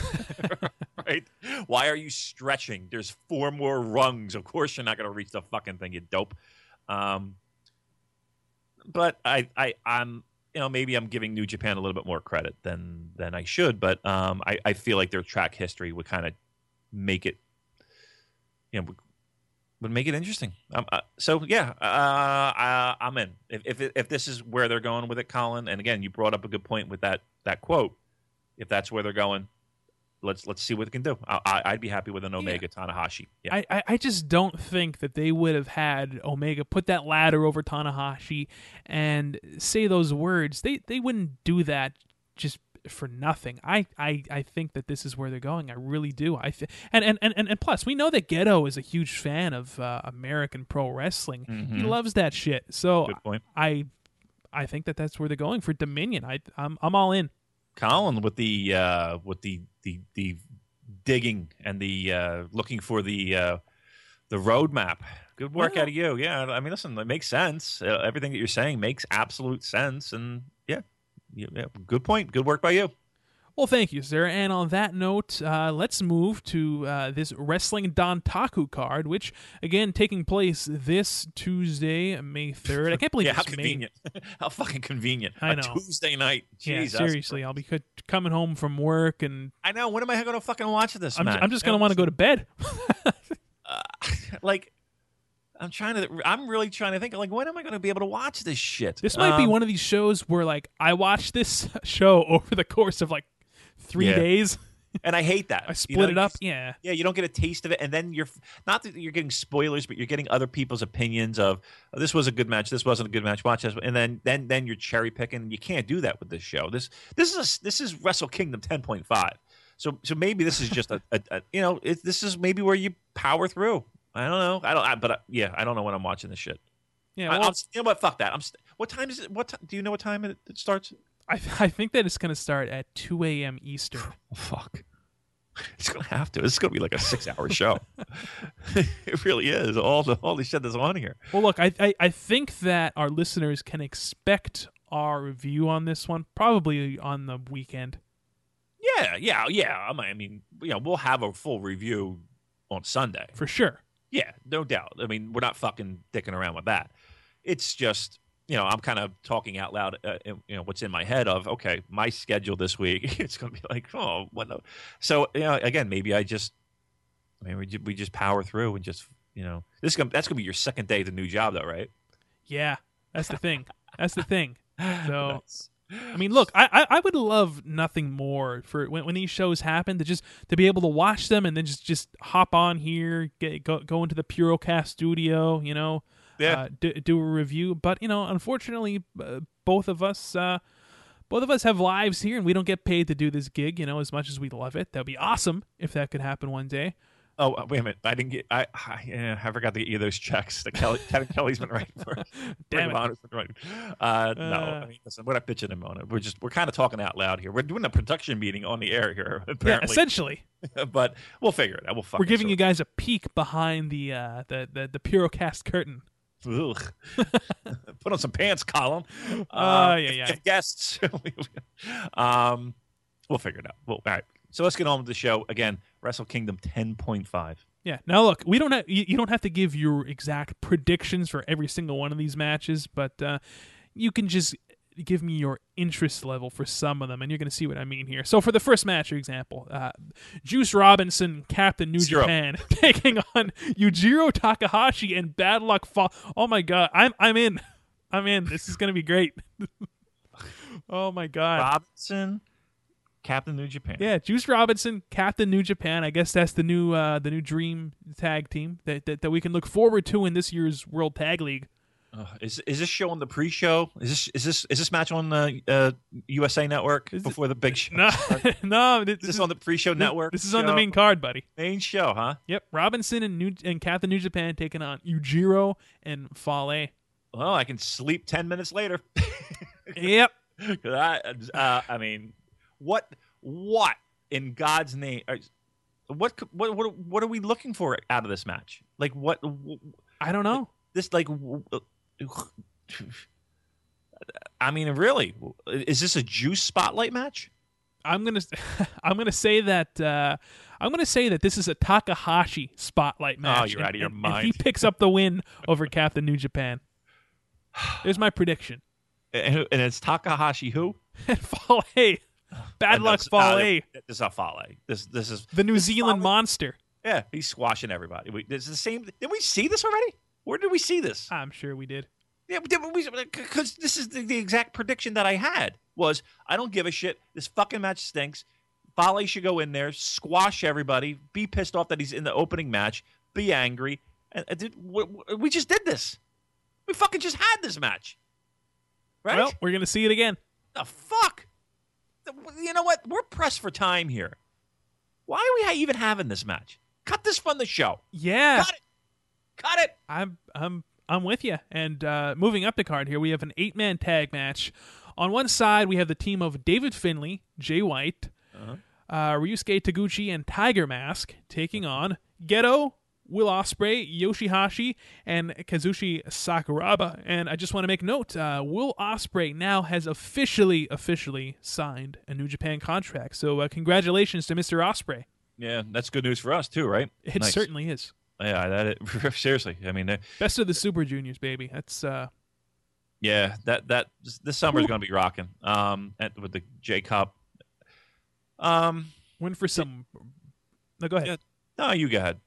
[laughs] right? Why are you stretching? There's four more rungs. Of course, you're not going to reach the fucking thing, you dope. Um, but I, I, I'm, you know, maybe I'm giving New Japan a little bit more credit than than I should. But um, I, I feel like their track history would kind of make it, you know, would, would make it interesting. Um, uh, so yeah, uh, I, I'm in. If if if this is where they're going with it, Colin, and again, you brought up a good point with that that quote. If that's where they're going, let's let's see what they can do. I, I, I'd be happy with an Omega Tanahashi. Yeah, I, I, I just don't think that they would have had Omega put that ladder over Tanahashi and say those words. They they wouldn't do that just for nothing. I, I, I think that this is where they're going. I really do. I th- and, and, and and plus we know that Gedo is a huge fan of uh, American pro wrestling. He Mhm. loves that shit. So. I I think that that's where they're going for Dominion. I I'm I'm all in. Colin with the uh, with the the the digging and the uh, looking for the uh, the roadmap. Good work Well- out of you. Yeah, I mean, listen, it makes sense. Uh, everything that you're saying makes absolute sense, and yeah, good point. Good work by you. Well, thank you, sir. And on that note, uh, let's move to uh, this Wrestling Dontaku card, which, again, taking place this Tuesday, May 3rd. I can't believe [laughs] yeah, how May. convenient. [laughs] how fucking convenient. I A know. Tuesday night. Yeah, seriously. I'll be co- coming home from work, and I know. When am I going to fucking watch this? I'm, man? I'm just going to want to go to bed. [laughs] uh, like I'm trying to I'm really trying to think like when am I going to be able to watch this shit? This might be Um, one of these shows where, like, I watched this [laughs] show over the course of, like, three Yeah. days. and I hate that. [laughs] I You split know, it up. Yeah. Yeah, you don't get a taste of it, and then you're not that you're getting spoilers, but you're getting other people's opinions of oh, this was a good match, this wasn't a good match. Watch this, and then then then you're cherry picking. You can't do that with this show. This this is a, this is Wrestle Kingdom 10.5. So so maybe this is just a, a, a you know it, this is maybe where you power through. I don't know. I don't. I, but I, yeah, I don't know when I'm watching this shit. Yeah. I, Well, I'm, you know what? Fuck that. I'm. St- what time is it? What ti- do you know? What time it, it starts? I, I think that it's going to start at 2 a.m. Eastern. Oh, [laughs] fuck. It's gonna have to. It's gonna be like a six-hour show. [laughs] it really is. All the all the shit that's on here. Well, look, I, I I think that our listeners can expect our review on this one probably on the weekend. Yeah, yeah, yeah. I mean, I mean, you know, we'll have a full review on Sunday. for sure. Yeah, no doubt. I mean, we're not fucking dicking around with that. It's just, you know, I'm kind of talking out loud, uh, you know, what's in my head of, okay, my schedule this week, [laughs] it's going to be like, oh, what? the- So, you know, again, maybe I just, I mean, we, we just power through and just, you know, this is gonna, that's going to be your second day at the new job, though, right? Yeah, that's the thing. That's the thing. [laughs] So That's- I mean, look, I, I I would love nothing more for when, when these shows happen to just to be able to watch them and then just just hop on here, get go go into the Purocast studio, you know, Yeah. uh, do, do a review. But you know, unfortunately, uh, both of us. Uh, both of us have lives here, and we don't get paid to do this gig. You know, as much as we love it, that'd be awesome if that could happen one day. Oh uh, wait a minute! I didn't get. I I, yeah, I forgot to get you those checks that Kelly [laughs] Kevin Kelly's been writing for. us. Damn [laughs] Ring it. Been writing. Uh, no, Uh. I mean, listen, we're not pitching him on it. We're just we're kind of talking out loud here. We're doing a production meeting on the air here, Apparently. Yeah, essentially, [laughs] but we'll figure it out. We'll we're giving you guys a peek behind the uh, the the, the Purocast curtain. Ugh. Put on some pants, Colin. Uh, yeah, yeah. guests. um, we'll figure it out. Well, all right. So let's get on with the show again. Wrestle Kingdom ten point five. Yeah. Now look, we don't have you, you don't have to give your exact predictions for every single one of these matches, but uh, you can just give me your interest level for some of them, and you're going to see what I mean here. So for the first match, for example, uh, Juice Robinson, Captain New Zero. Japan, [laughs] taking on Yujiro Takahashi and Bad Luck Fale. Oh my God, I'm I'm in, I'm in. This is going to be great. [laughs] oh my God. Robinson, Captain New Japan. Yeah, Juice Robinson, Captain New Japan. I guess that's the new uh, the new dream tag team that, that that we can look forward to in this year's World Tag League. Uh, is is this show on the pre-show? Is this is this is this match on the uh, USA Network Is it- before the big [laughs] show? No, [laughs] no, this, Is this on the pre-show network? This is on the main card, buddy. main show, huh? Yep, Robinson and New and Captain New Japan taking on Yujiro and Fale. Well, I can sleep ten minutes later. [laughs] yep. 'Cause I, uh, I mean, what, what in God's name? Are, what, what, what, what are we looking for out of this match? Like, what, I don't know. this, like, [sighs] I mean, really, is this a juice spotlight match? I'm gonna [laughs] I'm gonna say that uh, I'm gonna say that this is a Takahashi spotlight match. Oh, you're and- out of your and- and he [laughs] picks up the win over Captain New Japan. There's my prediction. And, and it's Takahashi who? [laughs] Fale. Bad luck, uh, Fale. This is a Fale. This, this is The New Zealand Fale- monster. Yeah, he's squashing everybody. We, it's the same. Did we see this already? Where did we see this? I'm sure we did. Yeah, because this is the, the exact prediction that I had was I don't give a shit. This fucking match stinks. Fale should go in there, squash everybody, be pissed off that he's in the opening match, be angry. And, and did, we, we just did this. We fucking just had this match, right? Well, we're gonna see it again. the fuck? You know what? We're pressed for time here. Why are we even having this match? Cut this from the show. Yeah, Cut it. Cut it. I'm I'm I'm with you. And uh, moving up the card here, we have an eight man tag match. On one side, we have the team of David Finlay, Jay White, Uh-huh. uh, Ryusuke Taguchi, and Tiger Mask taking on Gedo, Will Ospreay, Yoshihashi, and Kazushi Sakuraba. And I just want to make note: uh, Will Ospreay now has officially, officially signed a New Japan contract. So uh, congratulations to Mr. Ospreay. Yeah, that's good news for us too, right? It Nice. certainly is. Yeah, that it, [laughs] seriously. I mean, Best of the Super Juniors, baby. That's uh, yeah, that that this summer's going to be rocking. Um, at, with the J Cup. Um, win for some. No, go ahead. Yeah, no, you go ahead.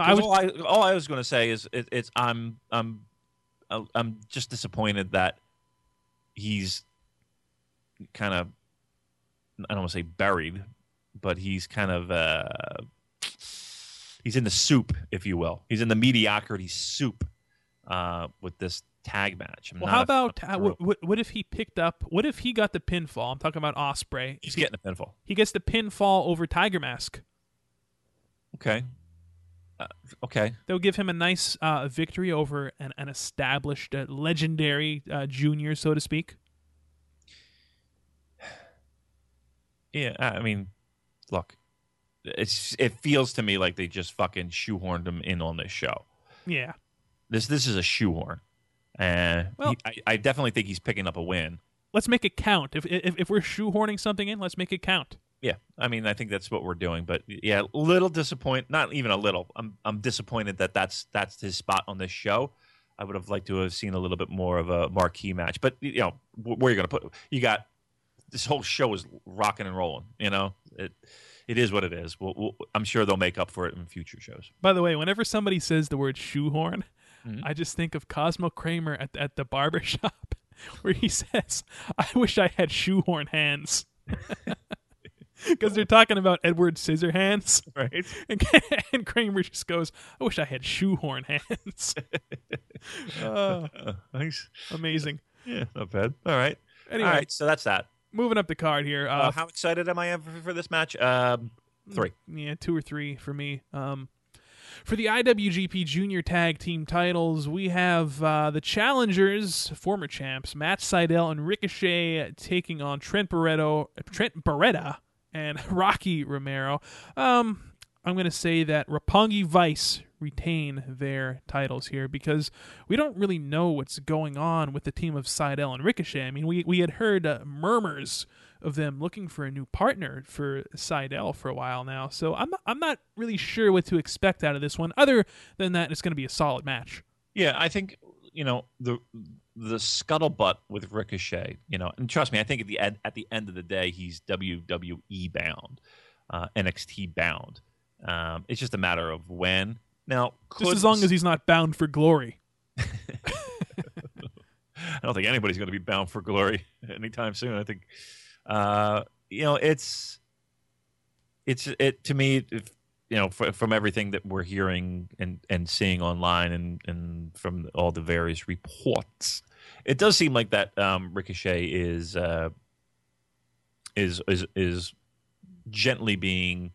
No, I was all I all I was going to say is it, it's I'm I'm I'm just disappointed that he's kind of I don't want to say buried, but he's kind of uh, he's in the soup, if you will. He's in the mediocrity soup uh, with this tag match. I'm Well, how about uh, what, what, what if he picked up? What if he got the pinfall? I'm talking about Ospreay. He's getting the pinfall. He gets the pinfall over Tiger Mask. Okay. Uh, okay. Would give him a nice uh, victory over an, an established, uh, legendary uh, junior, so to speak. Yeah, I mean, look, it's it feels to me like they just fucking shoehorned him in on this show. Yeah. This this is a shoehorn, and Well- he, I, I definitely think he's picking up a win. Let's make it count. If, if if we're shoehorning something in, let's make it count. Yeah, I mean, I think that's what we're doing. But yeah, a little disappoint. Not even a little. I'm I'm disappointed that that's that's his spot on this show. I would have liked to have seen a little bit more of a marquee match. But you know, wh- where are you going to put? You got this whole show is rocking and rolling. You know, it it is what it is. We'll, we'll, I'm sure they'll make up for it in future shows. By the way, whenever somebody says the word shoehorn, Mhm. I just think of Cosmo Kramer at, at the barber shop [laughs] where he says, I wish I had shoehorn hands. [laughs] [laughs] Because they're talking about Edward Scissorhands. [laughs] Right. [laughs] And, and Kramer just goes, I wish I had shoehorn hands. Uh, Uh, thanks. amazing. Yeah, not bad. All right. Anyway, All right. So that's that. moving up the card here. Uh, Uh, how excited am I for, for this match? Um, three. Yeah, two or three for me. Um, for the IWGP Junior Tag Team titles, we have uh, the challengers, former champs, Matt Sydal and Ricochet taking on Trent Beretta, Trent Beretta and [laughs] Rocky Romero. Um, I'm going to say that Roppongi Vice retain their titles here because we don't really know what's going on with the team of Sydal and Ricochet. I mean, we, we had heard uh, murmurs of them looking for a new partner for Sydal for a while now, so I'm not, I'm not really sure what to expect out of this one. Other than that, it's going to be a solid match. Yeah, I think you know the the scuttlebutt with Ricochet. You know, and trust me, I think at the ed, at the end of the day, he's WWE bound, uh, NXT bound. Um, it's just a matter of when. Now, just as long as he's not bound for glory. [laughs] I don't think anybody's going to be bound for glory anytime soon. I think, uh, you know, it's it's it to me. If, you know, f- from everything that we're hearing and, and seeing online and, and from all the various reports, it does seem like that um, Ricochet is uh, is is is gently being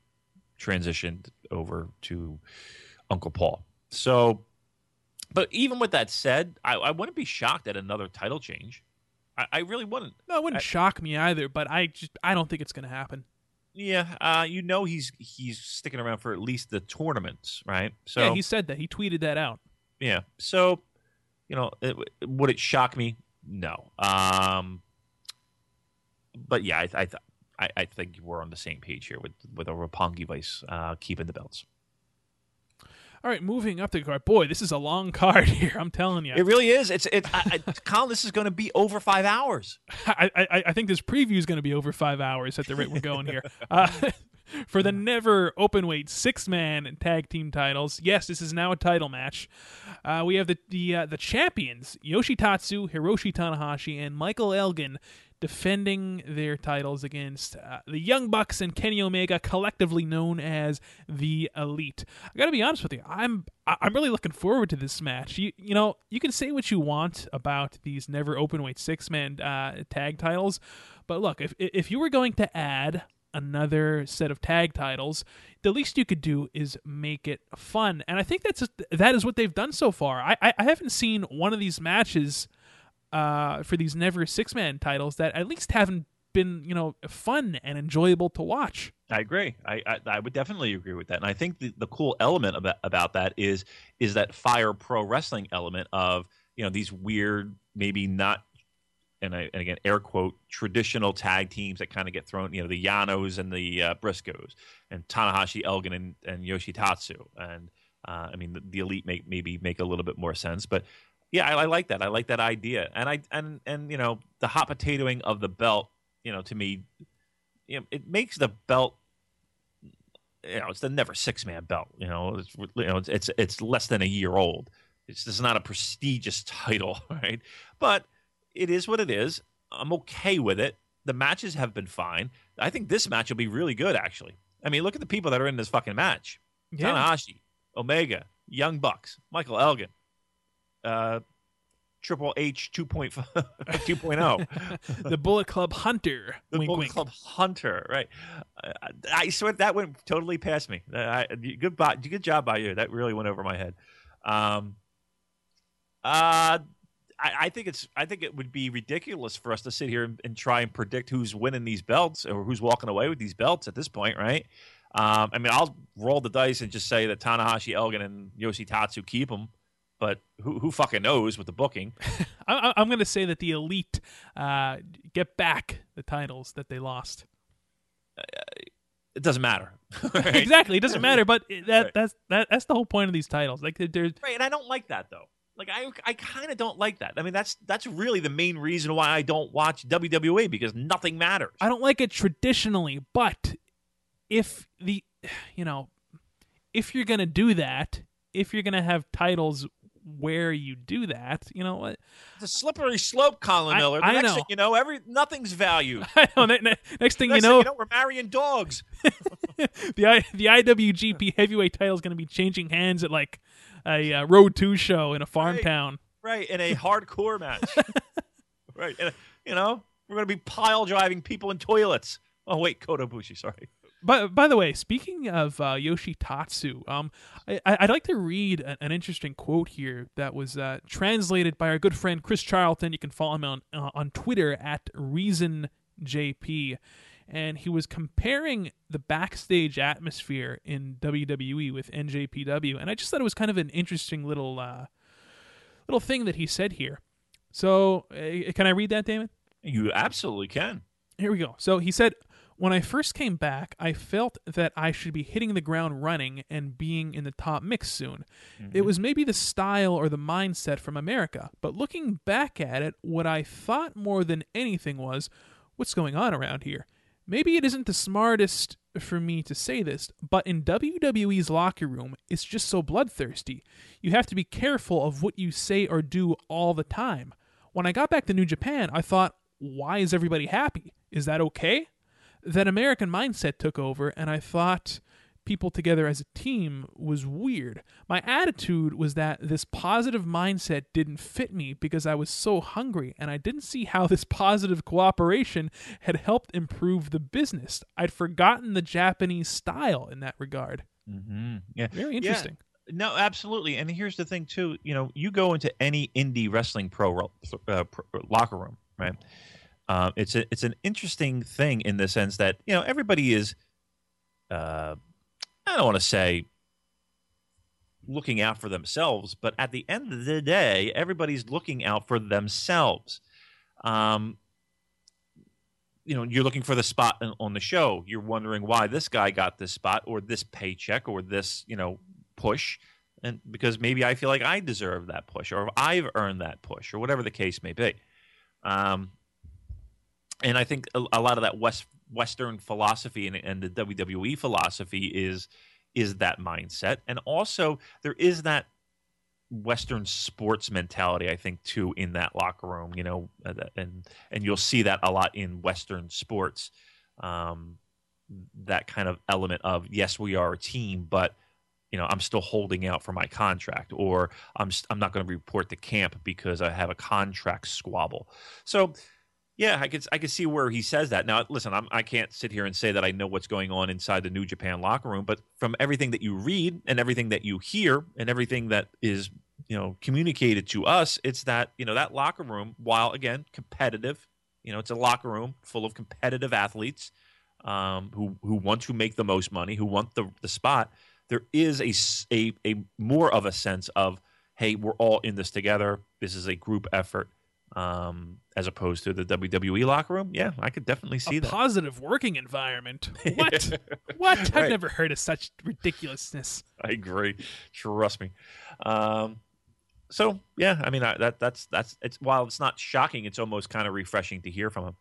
transitioned over to Uncle Paul. So, but even with that said, I, I wouldn't be shocked at another title change. I, I really wouldn't. No, it wouldn't I, shock me either. But I just I don't think it's going to happen. Yeah, uh, you know he's he's sticking around for at least the tournaments, right? So yeah, he said that he tweeted that out. Yeah, so you know, it, would it shock me? No. Um, but yeah, I I, I, I think we're on the same page here with with a Roppongi Vice uh, keeping the belts. All right, moving up the card. Boy, this is a long card [laughs] here. I'm telling you, it really is. It's it. I, I, [laughs] Colin, this is going to be over five hours. [laughs] I, I, I think this preview is going to be over five hours at the rate we're going here. Uh, for the never open weight six man tag team titles. Yes, this is now a title match. Uh, we have the the uh, the champions Yoshitatsu, Hiroshi Tanahashi, and Michael Elgin defending their titles against uh, the Young Bucks and Kenny Omega, collectively known as the Elite. I got to be honest with you, I'm I'm really looking forward to this match. You you know you can say what you want about these never open weight six man uh, tag titles, but look if if you were going to add another set of tag titles, the least you could do is make it fun. And I think that's that is what they've done so far. I I, I haven't seen one of these matches uh, for these never six man titles that at least haven't been you know fun and enjoyable to watch. I agree. I, I, I would definitely agree with that, and I think the, the cool element about about that is is that fire pro wrestling element of you know these weird maybe not and, I, and again air quote traditional tag teams that kind of get thrown you know the Yanos and the uh, Briscoes and Tanahashi Elgin and, and Yoshitatsu and uh, I mean the, the elite make maybe make a little bit more sense but yeah, I, I, like that. I like that idea, and I and and you know the hot potatoing of the belt. You know, to me, you know, it makes the belt. You know, it's the never six man belt. You know, it's you know it's it's, it's less than a year old. It's, it's not a prestigious title, [laughs] right? But it is what it is. I'm okay with it. The matches have been fine. I think this match will be really good, actually. I mean, look at the people that are in this fucking match: yeah. Tanahashi, Omega, Young Bucks, Michael Elgin, uh, Triple H 2.0. [laughs] [laughs] the Bullet Club Hunter. The wink, Bullet wink. Club Hunter, right. Uh, I swear that went totally past me. I, good, good job by you. That really went over my head. Um, uh, I, I, think it's. I think it would be ridiculous for us to sit here and, and, try and predict who's winning these belts or who's walking away with these belts at this point, right? Um, I mean, I'll roll the dice and just say that Tanahashi, Elgin, and Yoshitatsu keep them but who, who fucking knows with the booking? [laughs] I, am going to say that the elite uh, get back the titles that they lost. Uh, it doesn't matter. [laughs] [laughs] right? exactly, it doesn't matter. But that right. that's that, that's the whole point of these titles. Like there's right, and I don't like that though. Like I I kind of don't like that. I mean, that's that's really the main reason why I don't watch WWE because nothing matters. I don't like it traditionally, but if the [sighs] you know if you're gonna do that, if you're gonna have titles where you do that. You know what? It's a slippery slope, Colin Miller. The I, next know. thing you know, every nothing's valued. [laughs] I know. Ne- next thing next you know, thing you know, we're marrying dogs. [laughs] the I, the IWGP [laughs] Heavyweight title is going to be changing hands at like a uh, Road Two show in a farm right. town. Right, in a hardcore match. right, a, you know, we're going to be pile driving people in toilets. Oh wait, Kota Ibushi, sorry. By, by the way, speaking of uh, Yoshitatsu, um, I, would like to read an, an, interesting quote here that was uh, translated by our good friend Chris Charlton. You can follow him on uh, on Twitter at Reason JP, and he was comparing the backstage atmosphere in WWE with NJPW, and I just thought it was kind of an interesting little uh, little thing that he said here. So, uh, can I read that, Damon? You absolutely can. Here we go. So he said, When I first came back, I felt that I should be hitting the ground running and being in the top mix soon. It mm-hmm. was maybe the style or the mindset from America, but looking back at it, what I thought more than anything was, What's going on around here? Maybe it isn't the smartest for me to say this, but in WWE's locker room, it's just so bloodthirsty. You have to be careful of what you say or do all the time. When I got back to New Japan, I thought, why is everybody happy? Is that okay? That American mindset took over, and I thought people together as a team was weird. My attitude was that this positive mindset didn't fit me because I was so hungry, and I didn't see how this positive cooperation had helped improve the business. I'd forgotten the Japanese style in that regard. Mm-hmm. Yeah. Very interesting. No, absolutely. And here's the thing too. You know, you go into any indie wrestling pro, uh, pro locker room, right? Um, it's a it's an interesting thing in the sense that you know everybody is. Uh, I don't want to say looking out for themselves, but at the end of the day, everybody's looking out for themselves. Um, you know, you're looking for the spot on the show. You're wondering why this guy got this spot or this paycheck or this, you know, push. And because maybe I feel like I deserve that push or I've earned that push or whatever the case may be. Um, and I think a, a lot of that West Western philosophy and, and the WWE philosophy is is that mindset, and also there is that Western sports mentality. I think too in that locker room, you know, uh, and and you'll see that a lot in Western sports. Um, that kind of element of yes, we are a team, but you know, I'm still holding out for my contract, or I'm I'm not going to report to camp because I have a contract squabble. So yeah, I could I could see where he says that. Now, listen, I'm, I can't sit here and say that I know what's going on inside the New Japan locker room, but from everything that you read and everything that you hear and everything that is you know communicated to us, it's that you know that locker room, while again competitive, you know, it's a locker room full of competitive athletes um, who who want to make the most money, who want the the spot. There is a a, a more of a sense of hey, we're all in this together. This is a group effort um, as opposed to the WWE locker room. Yeah, I could definitely see a that. positive working environment. [laughs] What? what? I've Right. never heard of such ridiculousness. I agree. Trust me. Um, so yeah, I mean I, that that's that's it's while it's not shocking, it's almost kind of refreshing to hear from him.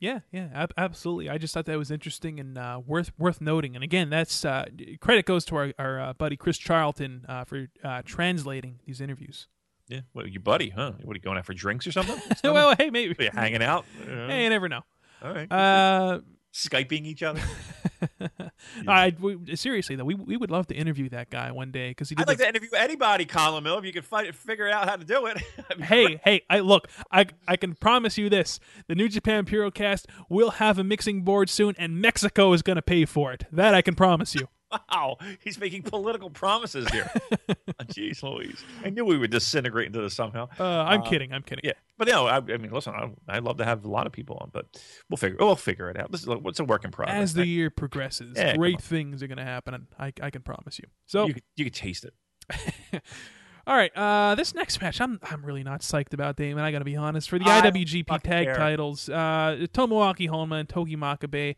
Yeah, yeah, ab- absolutely. I just thought that was interesting and uh, worth worth noting. And again, that's uh, credit goes to our, our uh, buddy Chris Charlton uh, for uh, translating these interviews. Yeah, what your buddy, huh? What are you going out for drinks or something? [laughs] well, hey, maybe. Are you hanging out? [laughs] Yeah. Hey, you never know. All right. Uh, Skyping each other. [laughs] I we, seriously though, we we would love to interview that guy one day because he. I'd like the- to interview anybody, Colin Mill, if you could find, figure out how to do it. Hey, hey, I look, I I can promise you this. The New Japan Purocast will have a mixing board soon and Mexico is going to pay for it. That I can promise you. Wow, he's making political promises here. [laughs] Oh, Jeez Louise. I knew we would disintegrate into this somehow. Uh, I'm Uh, kidding. I'm kidding. Yeah, but no, I, I mean, listen, I, I'd love to have a lot of people on, but we'll figure we'll figure it out. This is what's a work in progress. As the year progresses, Yeah, great things are going to happen, and I, I can promise you. So, you could, you could taste it. [laughs] all right, uh, this next match, I'm I'm really not psyched about, Damon. I got to be honest. For the I IWGP Tag care. Titles, uh, Tomoaki Honma and Togi Makabe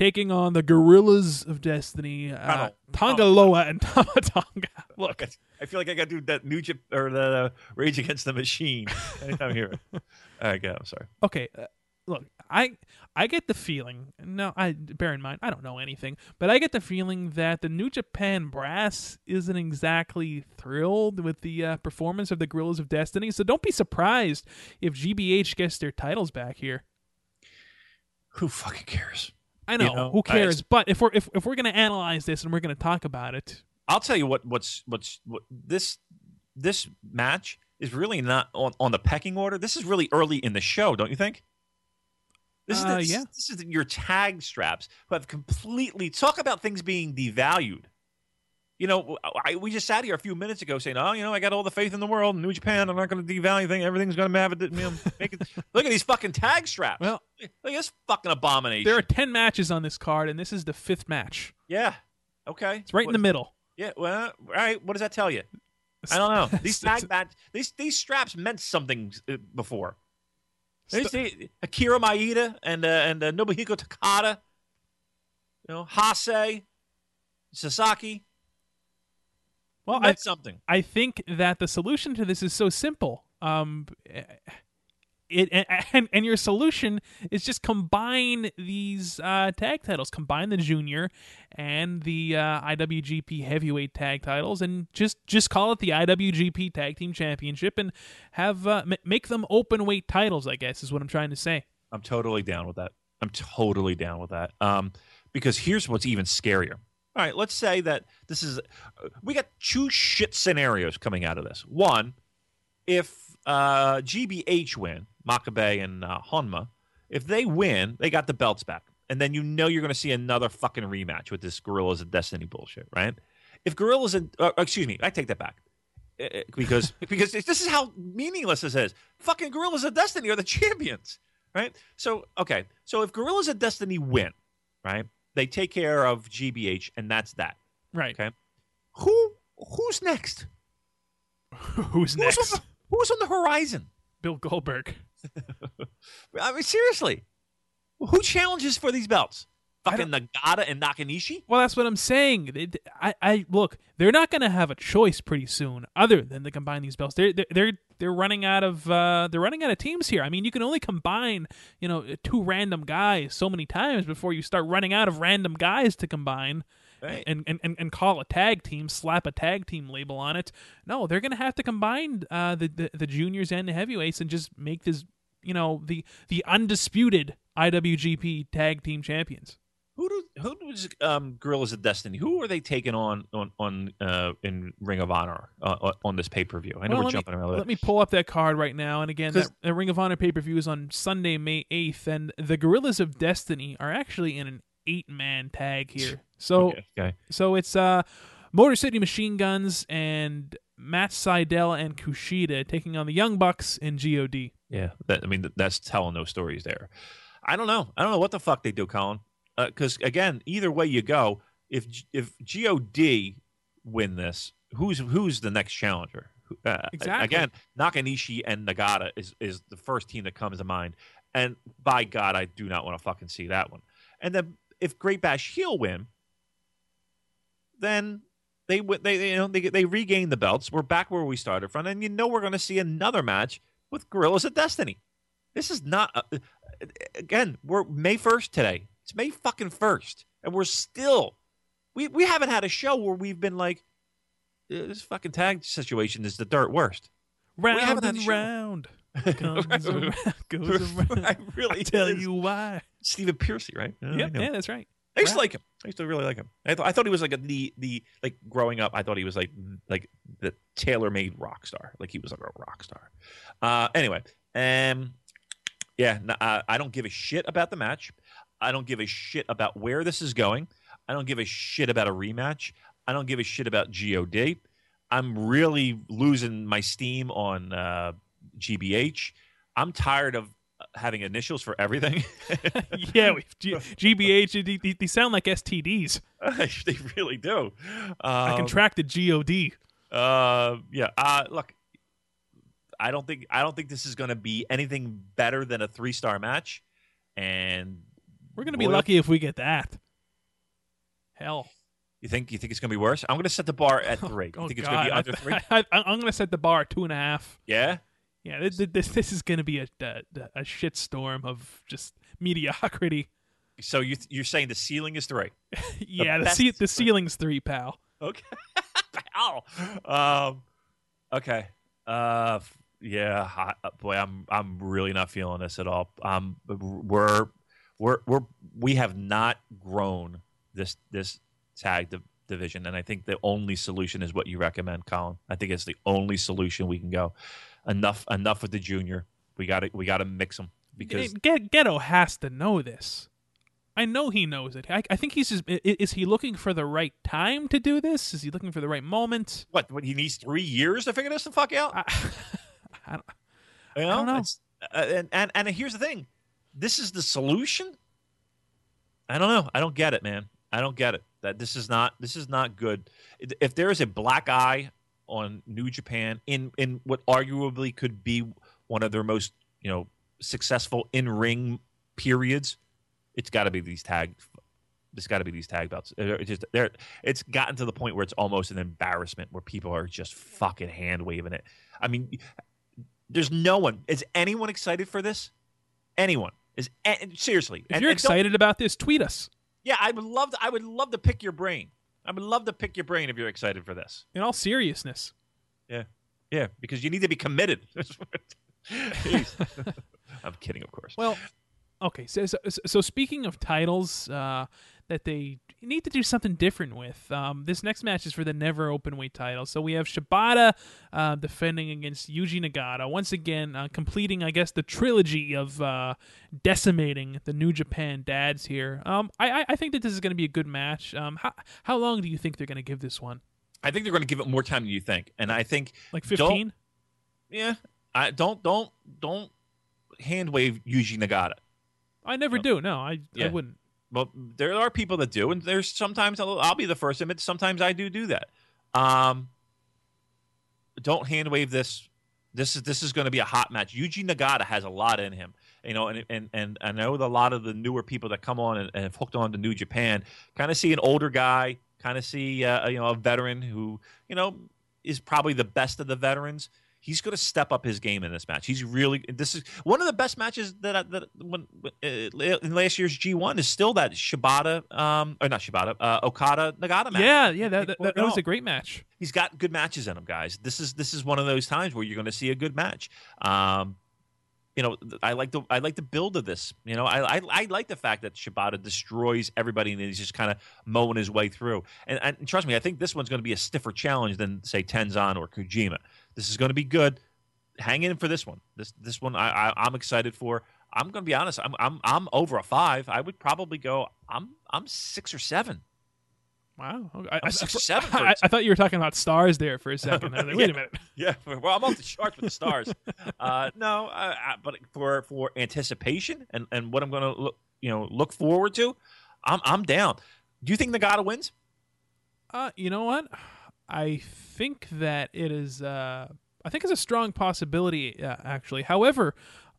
taking on the Guerrillas of Destiny, uh, Tunnel. Tanga Loa and Tama Tonga. [laughs] Look, Look, I feel like I got to do that New Jap- or the Rage Against the Machine [laughs] anytime here. [laughs] All right, go. I'm sorry. okay uh, look i i get the feeling no i bear in mind i don't know anything but i get the feeling that the new japan brass isn't exactly thrilled with the uh, performance of the guerrillas of destiny so don't be surprised if gbh gets their titles back here Who fucking cares? I know, know, who cares but if we're if, if we're gonna analyze this and we're gonna talk about it I'll tell you what. What's what's what this this match is really not on, on the pecking order. This is really early in the show, don't you think? This Uh, is the, yeah. this is your tag straps who have completely talk about things being devalued. You know, I, we just sat here a few minutes ago saying, "Oh, you know, I got all the faith in the world. New Japan, I'm not going to devalue anything. Everything's going to have it. You know, [laughs] make it. Look at these fucking tag straps. Well, look at this fucking abomination. There are 10 matches on this card, and this is the fifth match. yeah. Okay. It's right in the middle. Yeah. Well, all right. What does that tell you? I don't know. [laughs] These tag match, these these straps meant something uh, before. The- Akira Maeda and uh, and uh, Nobuhiko Takada, you know, Hase, Sasaki. Well, meant I, something. I think that the solution to this is so simple. Um, it and, and your solution is just combine these uh, tag titles, combine the junior and the uh, IWGP Heavyweight Tag titles, and just just call it the IWGP Tag Team Championship, and have uh, m- make them open weight titles. I guess is what I'm trying to say. I'm totally down with that. I'm totally down with that. Um, because here's what's even scarier. All right, let's say that this is uh, we got two shit scenarios coming out of this. One, if uh, GBH win, Makabe and uh, Honma, if they win, they got the belts back, and then you know you're going to see another fucking rematch with this Guerrillas of Destiny bullshit, right? If Guerrillas, and uh, excuse me, I take that back Uh, uh, because [laughs] because this is how meaningless this is. Fucking Guerrillas of Destiny are the champions, right? So okay, so if Guerrillas of Destiny win, right, they take care of GBH, and that's that. Right. Okay, who who's next? [laughs] Who's Who's next? on the, who's on the horizon? Bill Goldberg. [laughs] I mean, seriously, who challenges for these belts? Fucking Nagata and Nakanishi? Well, that's what I'm saying. They- I, I look, they're not going to have a choice pretty soon, other than to combine these belts. They're they're they're, they're running out of uh, they're running out of teams here. I mean, you can only combine you know two random guys so many times before you start running out of random guys to combine. Right. And, and, and, and call a tag team, slap a tag team label on it. No, they're going to have to combine uh, the, the the juniors and the heavyweights and just make this, you know, the the undisputed IWGP Tag Team Champions. Who do who does um, Guerrillas of Destiny? Who are they taking on on on uh, in Ring of Honor uh, on this pay per view? I know Well, we're jumping me, around. Let me pull up that card right now. And again, that, Ring of Honor pay per view is on Sunday, May 8th. And the Guerrillas of Destiny are actually in an eight man tag here. So okay, okay. so it's uh, Motor City Machine Guns and Matt Sydal and Kushida taking on the Young Bucks and God. Yeah, that, I mean th- that's telling those stories there. I don't know. I don't know what the fuck they do, Colin. Because again, either way you go, if if God win this, who's who's the next challenger? Uh, Exactly. Again, Nakanishi and Nagata is is the first team that comes to mind. And by God, I do not want to fucking see that one. And then if Great Bash Heel win, then they they you know they they regain the belts. We're back where we started from, and you know we're going to see another match with Guerrillas of Destiny. This is not uh, again. We're May first today. It's May fucking first, and we're still we we haven't had a show where we've been like "Uh, this fucking tag situation is the dirt worst. Round and round. Comes [laughs] around, goes [laughs] around. I really I tell is. you why. Stephen Pearcy, right? Yeah, Yep, yeah, that's right. I used to like him. I used to really like him. I, th- I thought he was like a, the the like growing up. I thought he was like like the tailor made rock star. Like he was like a rock star. Uh, anyway, um, yeah, n- uh, I don't give a shit about the match. I don't give a shit about where this is going. I don't give a shit about a rematch. I don't give a shit about God. I'm really losing my steam on uh, GBH. I'm tired of uh, having initials for everything. [laughs] [laughs] yeah, G- GBH, they, they- sound like STDs. [laughs] they really do. I Um, contracted GOD. Uh, yeah. Uh, look, I don't think I don't think this is going to be anything better than a three star match, and We're gonna be boy, lucky if we get that. Hell, You think you think it's going to be worse? I'm going to set the bar at three. you [laughs] oh think it's God, going to be under three? [laughs] I, am gonna set the bar at two and a half. Yeah. Yeah, this this, this is gonna be a a, a shit storm of just mediocrity. So you you're saying the ceiling is three? [laughs] yeah, the best- ce- the ceiling's three, pal. Okay. Ow. Um. Okay. Uh. Yeah. I, boy, I'm I'm really not feeling this at all. Um. We're we're we're we have not grown this this tag div- division, and I think the only solution is what you recommend, Colin. I think it's the only solution we can go. Enough enough with the junior. We got to we got to mix them because Get, Gedo has to know this. I know he knows it. I, I think he's just. Is he looking for the right time to do this? Is he looking for the right moment? What? What? He needs three years to figure this the fuck out. I, [laughs] I don't, You don't know. Uh, and, and and here's the thing, this is the solution. I don't know. I don't get it, man. I don't get it. That this is not this is not good. If there is a black eye on New Japan in in what arguably could be one of their most you know successful in ring periods, it's got to be these tag. It's got to be these tag belts. They're just there. It's gotten to the point where it's almost an embarrassment, where people are just fucking hand waving it. I mean, there's no one. Is anyone excited for this? Anyone is a- seriously? if and- you're and excited about this, tweet us. yeah, I would love. To, I would love to pick your brain. I would love to pick your brain if you're excited for this. In all seriousness, Yeah, yeah, because you need to be committed. [laughs] [laughs] I'm kidding, of course. Well, okay. So, so, so speaking of titles uh, that they need to do something different with, um, this next match is for the never open weight title. So we have Shibata uh, defending against Yuji Nagata once again, uh, completing, I guess, the trilogy of uh, decimating the New Japan dads here. Um, I, I- think that this is going to be a good match. Um, how how long do you think they're going to give this one? I think they're going to give it more time than you think, and I think Like fifteen? yeah, I don't don't don't hand wave Yuji Nagata. I never No. do. No, I I wouldn't. But there are people that do, and there's sometimes I'll, I'll be the first to admit. Sometimes I do do that. Um, don't hand wave this. This is this is going to be a hot match. Yuji Nagata has a lot in him, you know, and and and I know a lot of the newer people that come on and, and have hooked on to New Japan kind of see an older guy, kind of see uh, you know a veteran who you know is probably the best of the veterans. He's going to step up his game in this match. He's really this is one of the best matches that I, that when uh, in last year's G1 is still that Shibata um or not Shibata uh, Okada Nagata match. Yeah, yeah, that, that, that was a great match. He's got good matches in him, guys. This is this is one of those times where you're going to see a good match. Um, you know, I like the I like the build of this. You know, I I, I like the fact that Shibata destroys everybody and he's just kind of mowing his way through. And, and trust me, I think this one's going to be a stiffer challenge than say Tenzan or Kojima. This is going to be good. Hang in for this one. This this one I, I I'm excited for. I'm going to be honest. I'm I'm I'm over a five. I would probably go. I'm I'm six or seven. Wow. Okay. I, I'm six or seven for I, I thought you were talking about stars there for a second. Like, Wait a [laughs] minute. Yeah, well, I'm off the charts with the stars. [laughs] Uh, no, I, I, but for for anticipation and, and what I'm going to look, you know, look forward to, I'm I'm down. Do you think Nagata wins? Uh, you know what? I think that it is. Uh, I think it's a strong possibility, uh, actually. However,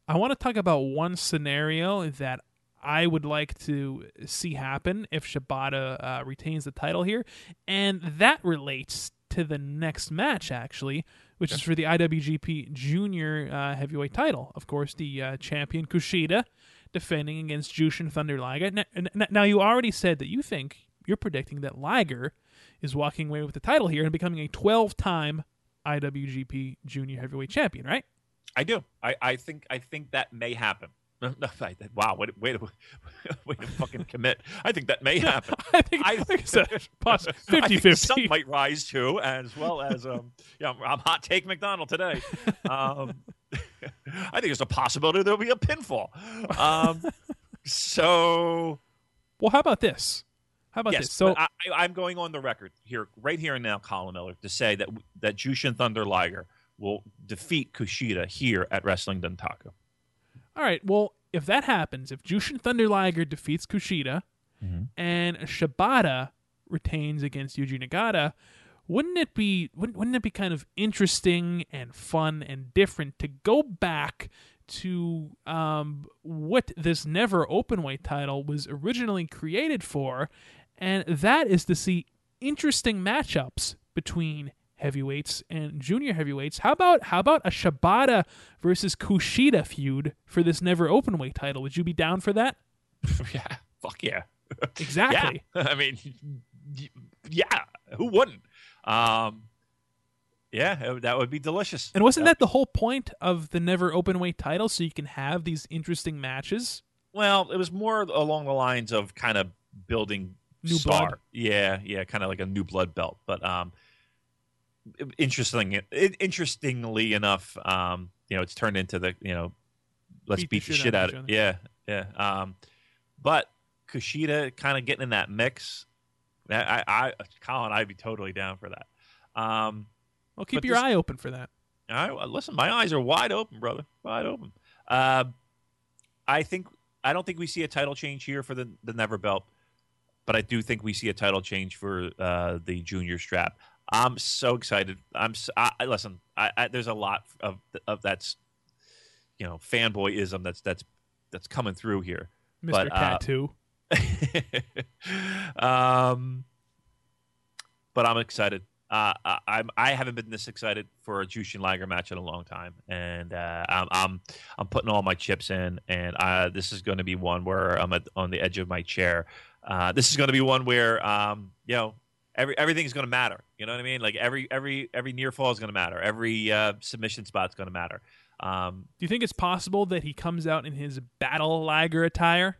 I want to talk about one scenario that I would like to see happen if Shibata uh, retains the title here, and that relates to the next match, actually, which is for the IWGP Junior uh, Heavyweight title. Of course, the uh, champion Kushida defending against Jushin Thunder Liger. Now- now, you already said that you think you're predicting that Liger is walking away with the title here and becoming a 12-time IWGP Junior Heavyweight Champion, right? I do. I, I think I think that may happen. No, [laughs] no, I- wow, wait, wait, [laughs] wait to fucking commit. I think that may [laughs] happen. I think I- like I said, poss- 50-50. Some might rise too, as well as um, yeah, I'm, I'm hot take McDonald today. Um, I think there's a possibility there'll be a pinfall. Um, so Well, how about this? How about yes, this? So I, I'm going on the record here, right here and now, Colin Miller, to say that that Jushin Thunder Liger will defeat Kushida here at Wrestling Dontaku. All right. Well, if that happens, if Jushin Thunder Liger defeats Kushida and Shibata retains against Yuji Nagata, wouldn't it be wouldn't, wouldn't it be kind of interesting and fun and different to go back to um, what this never open weight title was originally created for, and that is to see interesting matchups between heavyweights and junior heavyweights. How about how about a Shibata versus Kushida feud for this never open weight title? Would you be down for that? [laughs] yeah, fuck yeah. [laughs] Exactly. Yeah, [laughs] I mean, yeah, who wouldn't? Um, yeah, that would be delicious. And wasn't that the whole point of the never open weight title so you can have these interesting matches? Well, it was more along the lines of kind of building New star. blood. Yeah, yeah, kind of like a new blood belt. But um, interesting. It, interestingly enough, um, you know, it's turned into the you know, let's Beat the beat, the shit out of it. Yeah, yeah. Um, but Kushida kind of getting in that mix, I, I, I Colin, I'd be totally down for that. Um, Well, keep your this- eye open for that. I listen. My eyes are wide open, brother. Wide open. Uh, I think I don't think we see a title change here for the the Never Belt, but I do think we see a title change for uh, the Junior Strap. I'm so excited. I'm. So, I, I- listen. I, I, there's a lot of of that's you know fanboyism that's that's that's coming through here. Mr. But, uh, Tattoo. [laughs] um, but I'm excited. Uh, I, I'm I haven't been this excited for a Jushin Liger match in a long time, and uh, I'm I'm I'm putting all my chips in, and uh, this is going to be one where I'm at, on the edge of my chair. Uh, this is going to be one where um, you know every everything's going to matter. You know what I mean? Like every every every near fall is going to matter. Every uh, submission spot's going to matter. Um, Do you think it's possible that he comes out in his battle Liger attire?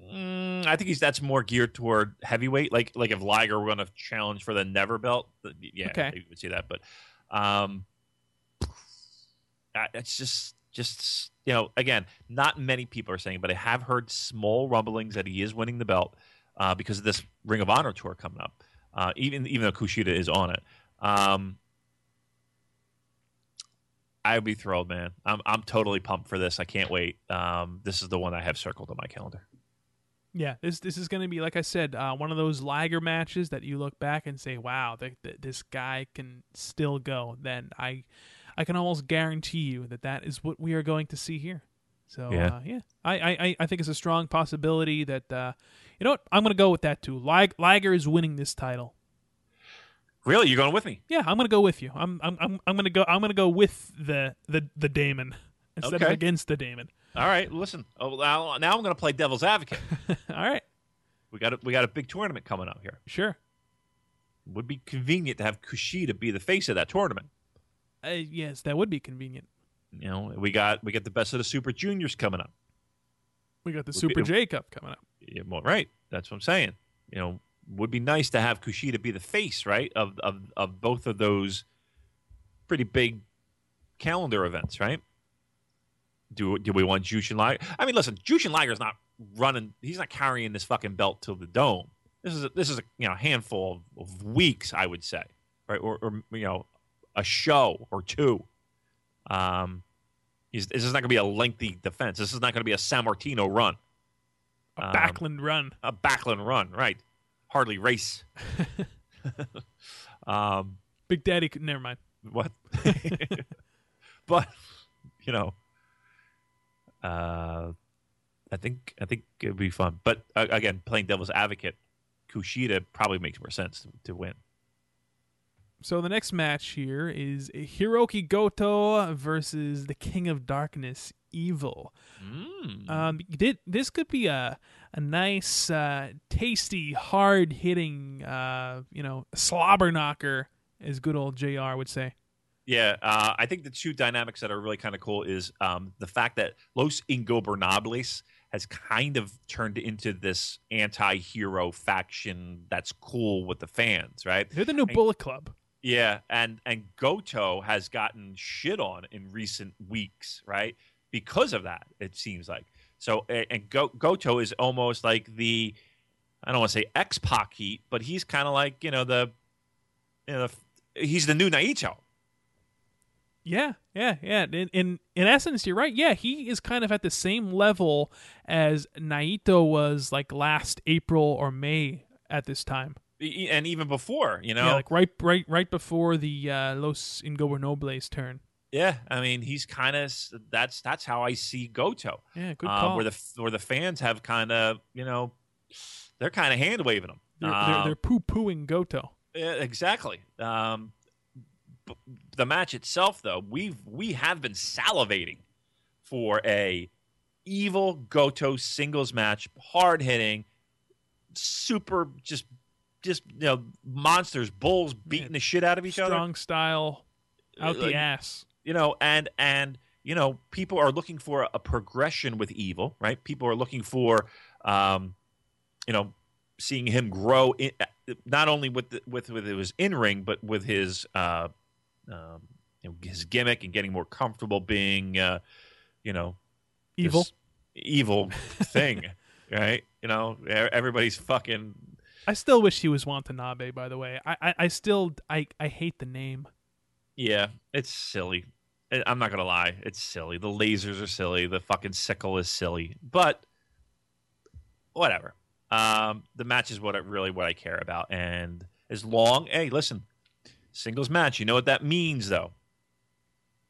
Mm, I think he's that's more geared toward heavyweight. Like like if Liger were going to challenge for the never belt, yeah, Okay. you would see that. But um, it's just just you know again, not many people are saying, but I have heard small rumblings that he is winning the belt uh, because of this Ring of Honor tour coming up. Uh, even even though Kushida is on it. Um, I would be thrilled, man. I'm I'm totally pumped for this. I can't wait. Um, this is the one I have circled on my calendar. Yeah, this this is going to be like I said, uh, one of those Liger matches that you look back and say, "Wow, th- th- this guy can still go." Then I, I can almost guarantee you that that is what we are going to see here. So Yeah. uh, yeah, I, I I- think it's a strong possibility that uh, you know what I'm going to go with that too. Lig- Liger is winning this title. Really, you're going with me? Yeah, I'm going to go with you. I'm I'm I'm, I'm going to go. I'm going to go with the the the Damon [laughs] instead of against the Damon. All right, listen. Oh, now, now I'm going to play devil's advocate. [laughs] All right, we got a, we got a big tournament coming up here. sure. Would be convenient to have Kushida be the face of that tournament. Uh, yes, that would be convenient. You know, we got we got the best of the Super Juniors coming up. We got the Would Super be- J Cup coming up. Yeah, well, right. That's what I'm saying. You know, would be nice to have Kushida be the face, right, of of of both of those pretty big calendar events, right? Do do we want Jushin Liger? I mean, listen, Jushin Liger's not running. He's not carrying this fucking belt to the dome. This is a, this is a you know handful of, of weeks, I would say, right, or, or you know, a show or two. Um, this is not going to be a lengthy defense. This is not going to be a Sammartino run A Um, Backlund run. a Backlund run, right? Harley Race. [laughs] um, Big Daddy could never mind. what? [laughs] but you know, uh, I think I think it'd be fun. But uh, again, playing devil's advocate, Kushida probably makes more sense to, to win. So the next match here is Hiroki Goto versus the King of Darkness, Evil. Mm. Um, did this could be a a nice, uh, tasty, hard hitting, uh, you know, slobber knocker, as good old Jr. would say. Yeah, uh, I think the two dynamics that are really kind of cool is um, the fact that Los Ingobernables has kind of turned into this anti-hero faction that's cool with the fans, right? They're the new Hey. Bullet Club. Yeah, and and Goto has gotten shit on in recent weeks, right? Because of that, it seems like. So and Go, Goto is almost like the I don't want to say X Pac heat, but he's kind of like you know the you know he's the new Naito. Yeah, yeah, yeah. In, in in essence, you're right. Yeah, he is kind of at the same level as Naito was like last April or May at this time. And even before, you know, Yeah, like right, right, right before the uh, Los Ingobernables turn. Yeah, I mean, he's kind of that's that's how I see Goto. Yeah, good uh, call. where the where the fans have kind of you know they're kind of hand waving him. they're, they're, Um, they're poo pooing Goto. yeah, exactly. Um, b- the match itself, though, we've we have been salivating for a evil Goto singles match, hard hitting, super just just you know monsters, bulls beating the shit out of each other. Strong style out Like, the ass. you know and and you know people are looking for a progression with evil right people are looking for um you know seeing him grow in, not only with the, with with his in ring but with his uh um you know, his gimmick and getting more comfortable being uh you know Evil. evil thing [laughs] right You know, everybody's fucking. I still wish he was Watanabe. By the way, I, I, I still I, I hate the name. Yeah, it's silly. I'm not gonna lie, it's silly. The lasers are silly. The fucking sickle is silly. But whatever. Um, the match is what I, really what I care about. And as long, hey, listen, singles match. You know what that means, though.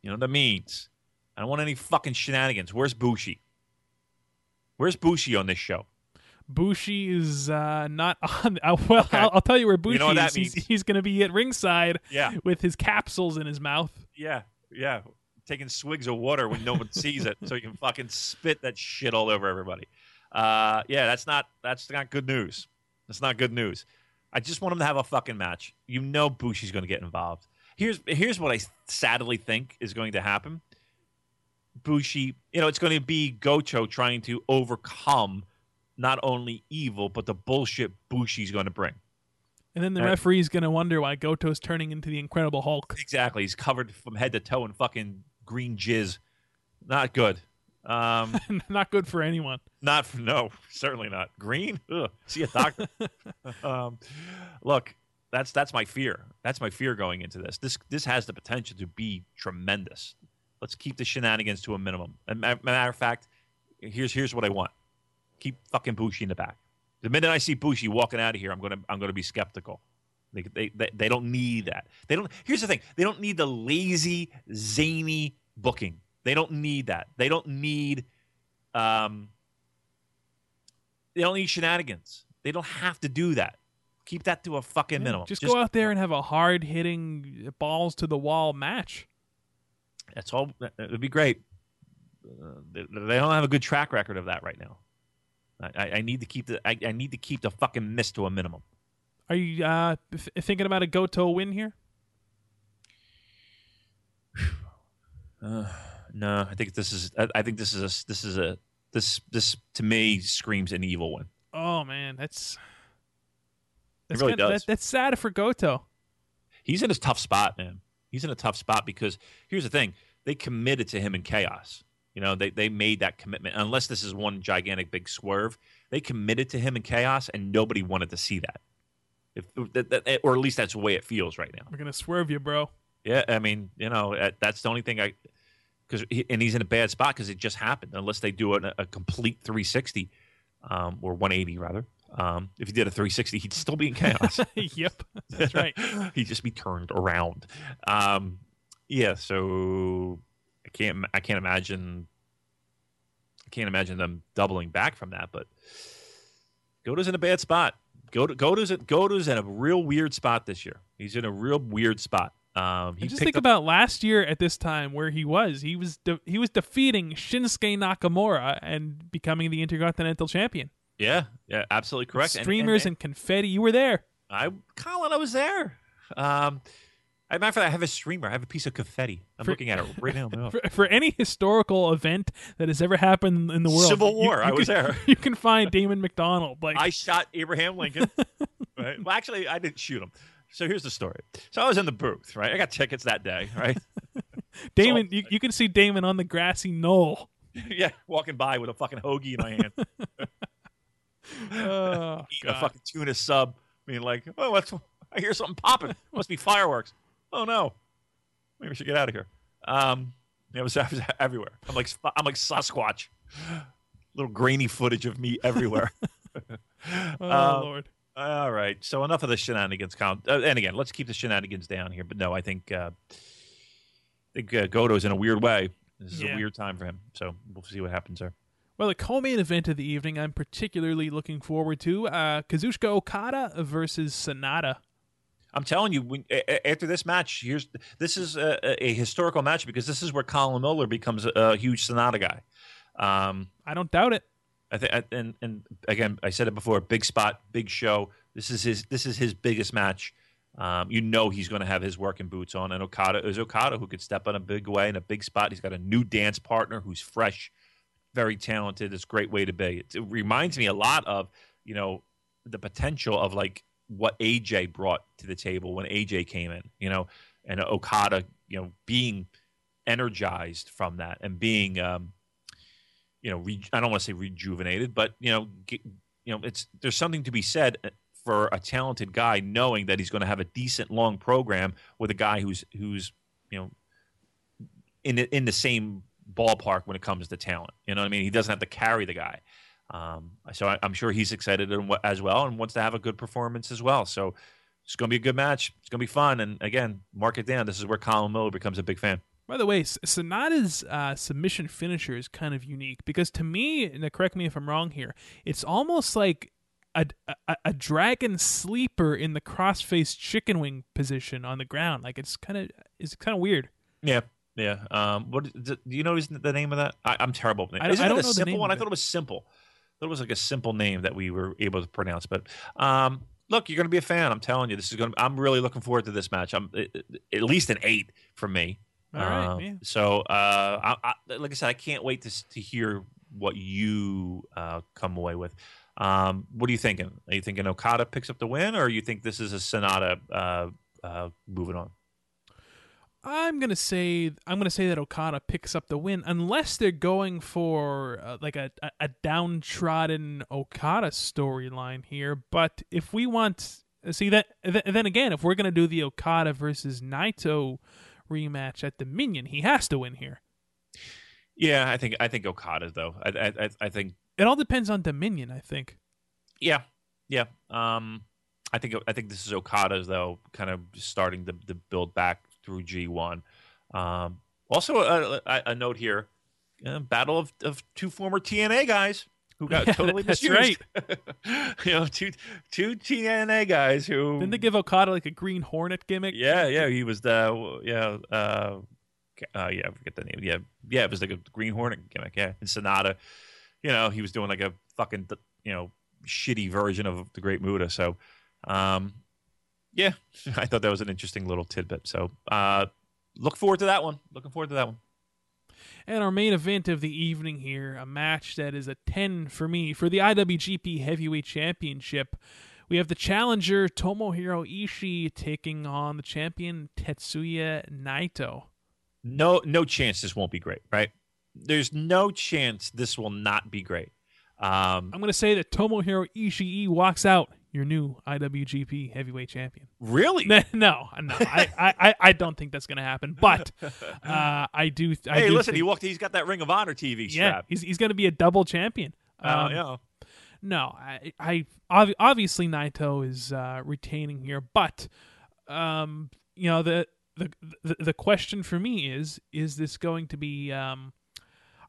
You know what that means. I don't want any fucking shenanigans. Where's Bushi? Where's Bushi on this show? Bushi is uh, not [laughs] on. Uh, well, Okay. I'll, I'll tell you where Bushi You know is. He's, he's going to be at ringside Yeah, with his capsules in his mouth. yeah, yeah. Taking swigs of water when no one sees it, so you can fucking spit that shit all over everybody. Uh, yeah, that's not that's not good news. That's not good news. I just want him to have a fucking match. You know, Bushi's going to get involved. Here's here's what I sadly think is going to happen. Bushi, you know, it's going to be Goto trying to overcome not only evil but the bullshit Bushi's going to bring. And then the Right. referee's going to wonder why Goto's turning into the Incredible Hulk. Exactly. He's covered from head to toe in fucking green jizz. Not good. Um, [laughs] not good for anyone. not for, no, certainly not. Green? Ugh. See a doctor. [laughs] um, look, that's that's my fear. That's my fear going into this. This this has the potential to be tremendous. Let's keep the shenanigans to a minimum. And ma- matter of fact, here's here's what I want. Keep fucking Bushi in the back. The minute I see Bushi walking out of here, I'm gonna I'm gonna be skeptical. They, they, they, they don't need that. They don't. Here's the thing. They don't need the lazy, zany booking. They don't need that. They don't need. Um, they don't need shenanigans. They don't have to do that. Keep that to a fucking Yeah, minimum. Just, go out there and have a hard hitting, balls to the wall match. That's all. It would be great. Uh, they, they don't have a good track record of that right now. I, I, need to keep the I, I need to keep the fucking miss to a minimum. Are you uh, th- thinking about a Goto win here? [sighs] Uh, no, I think this is. I, I think this is a. This is a. This this to me screams an evil one. Oh man, that's that's really kinda- does. that- that's sad for Goto. He's in a tough spot, man. He's in a tough spot because here's the thing: they committed to him in chaos. You know, they they made that commitment. Unless this is one gigantic big swerve, they committed to him in chaos, and nobody wanted to see that. If that, that, or at least that's the way it feels right now. We're gonna swerve you, bro. Yeah, I mean, you know, uh, that's the only thing I because he, and he's in a bad spot because it just happened. Unless they do a, a complete 360 um, or 180 rather. Um, if he did a 360, he'd still be in chaos. [laughs] yep, that's right. [laughs] he'd just be turned around. Um, yeah, so can't I can't imagine I can't imagine them doubling back from that. But Goto's in a bad spot. Goto, Goto's Goto's in a real weird spot this year. He's in a real weird spot. Um, he just think up, about last year at this time where he was. He was de- he was defeating Shinsuke Nakamura and becoming the Intercontinental Champion. yeah, yeah, absolutely correct. And- Streamers and, confetti. You were there. I, Colin, I was there. Um, as a matter of fact, I have a streamer. I have a piece of confetti. I'm For- looking at it right now. [laughs] For, for any historical event that has ever happened in the world, Civil War, you I was can- there. [laughs] You can find Damon McDonald. Like I shot Abraham Lincoln. [laughs] right? Well, actually, I didn't shoot him. So here's the story. So I was in the booth, right? I got tickets that day, right? Damon, you, you can see Damon on the grassy knoll. yeah, walking by with a fucking hoagie in my hand, Oh, eating a fucking tuna sub, being like, "Oh, what's? I hear something popping. Must be fireworks. Oh no, maybe we should get out of here." Um, it was, [laughs] I was everywhere. I'm like I'm like Sasquatch. [gasps] Little grainy footage of me everywhere. [laughs] Oh, [laughs] Um, Lord. All right. So enough of the shenanigans. Count. Uh, and again, let's keep the shenanigans down here. But no, I think uh, I think uh, Goto's in a weird way. This is Yeah. a weird time for him. So we'll see what happens there. Well, the co-main event of the evening, I'm particularly looking forward to uh, Kazuchika Okada versus Sanada. I'm telling you, when, after this match, here's this is a, a- a historical match because this is where Colin Miller becomes a, a huge Sanada guy. Um, I don't doubt it. I think, and and again, I said it before: big spot, big show. This is his. This is his biggest match. Um, you know he's going to have his working boots on, and Okada is Okada who could step in a big way in a big spot. He's got a new dance partner who's fresh, very talented. It's a great way to be. It, it reminds me a lot of you know the potential of like what AJ brought to the table when AJ came in. You know, and Okada, you know, being energized from that and being um, you know, re- I don't want to say rejuvenated, but you know, get, you know, it's there's something to be said uh, for a talented guy knowing that he's going to have a decent long program with a guy who's who's you know in the, in the same ballpark when it comes to talent. You know what I mean? He doesn't have to carry the guy. Um, so I, am sure he's excited as well and wants to have a good performance as well. So it's going to be a good match. It's going to be fun. And again, mark it down. This is where Colin Miller becomes a big fan. By the way, Sanada's uh, submission finisher is kind of unique because to me, and correct me if I'm wrong here, it's almost like a, a, a dragon sleeper in the crossface chicken wing position on the ground. Like it's kind of it's kind of weird. Yeah, yeah. Um, what do you know? Is the name of that? I, am terrible. I, Isn't I don't it a know simple one? I thought it was simple. Thought it was like a simple name that we were able to pronounce. But um, look, you're going to be a fan. I'm telling you, this is going. to I'm really looking forward to this match. I'm at least an eight from me. All right. Um, yeah. So, uh, I, I, like I said, I can't wait to to hear what you uh, come away with. Um, what are you thinking? Are you thinking Okada picks up the win, or you think this is a Sanada uh, uh, moving on? I'm gonna say I'm gonna say that Okada picks up the win unless they're going for uh, like a, a downtrodden Okada storyline here. But if we want see that then again, if we're gonna do the Okada versus Naito rematch at Dominion, he has to win here. Yeah, I think I think Okada though. I I I think it all depends on Dominion. I think. Yeah, yeah. Um, I think I think this is Okada's though, kind of starting to, to build back through G1. Um, also, a, a, a, note here: uh, battle of, of two former TNA guys who got [laughs] totally That's misused. right. [laughs] you know, two two TNA guys who didn't they give Okada like a Green Hornet gimmick? Yeah, yeah, he was the yeah. Uh, uh, yeah, I forget the name. Yeah, yeah, it was like a Green Hornet gimmick. Yeah, and Sanada, you know, he was doing like a fucking you know shitty version of the Great Muta. So, um, yeah, [laughs] I thought that was an interesting little tidbit. So uh, look forward to that one. Looking forward to that one. And our main event of the evening here, a match that is a 10 for me for the IWGP Heavyweight Championship. We have the challenger Tomohiro Ishii taking on the champion Tetsuya Naito. No, no chance this won't be great, right? There's no chance this will not be great. Um, I'm going to say that Tomohiro Ishii walks out your new IWGP Heavyweight Champion. Really? [laughs] no, no, I, I, I don't think that's going to happen. But [laughs] uh, I do. I hey, do listen, think, he walked. He's got that Ring of Honor TV strap. Yeah, he's he's going to be a double champion. Oh uh, yeah. No, I, I obviously Naito is uh, retaining here, but um, you know the, the the the question for me is: Is this going to be um,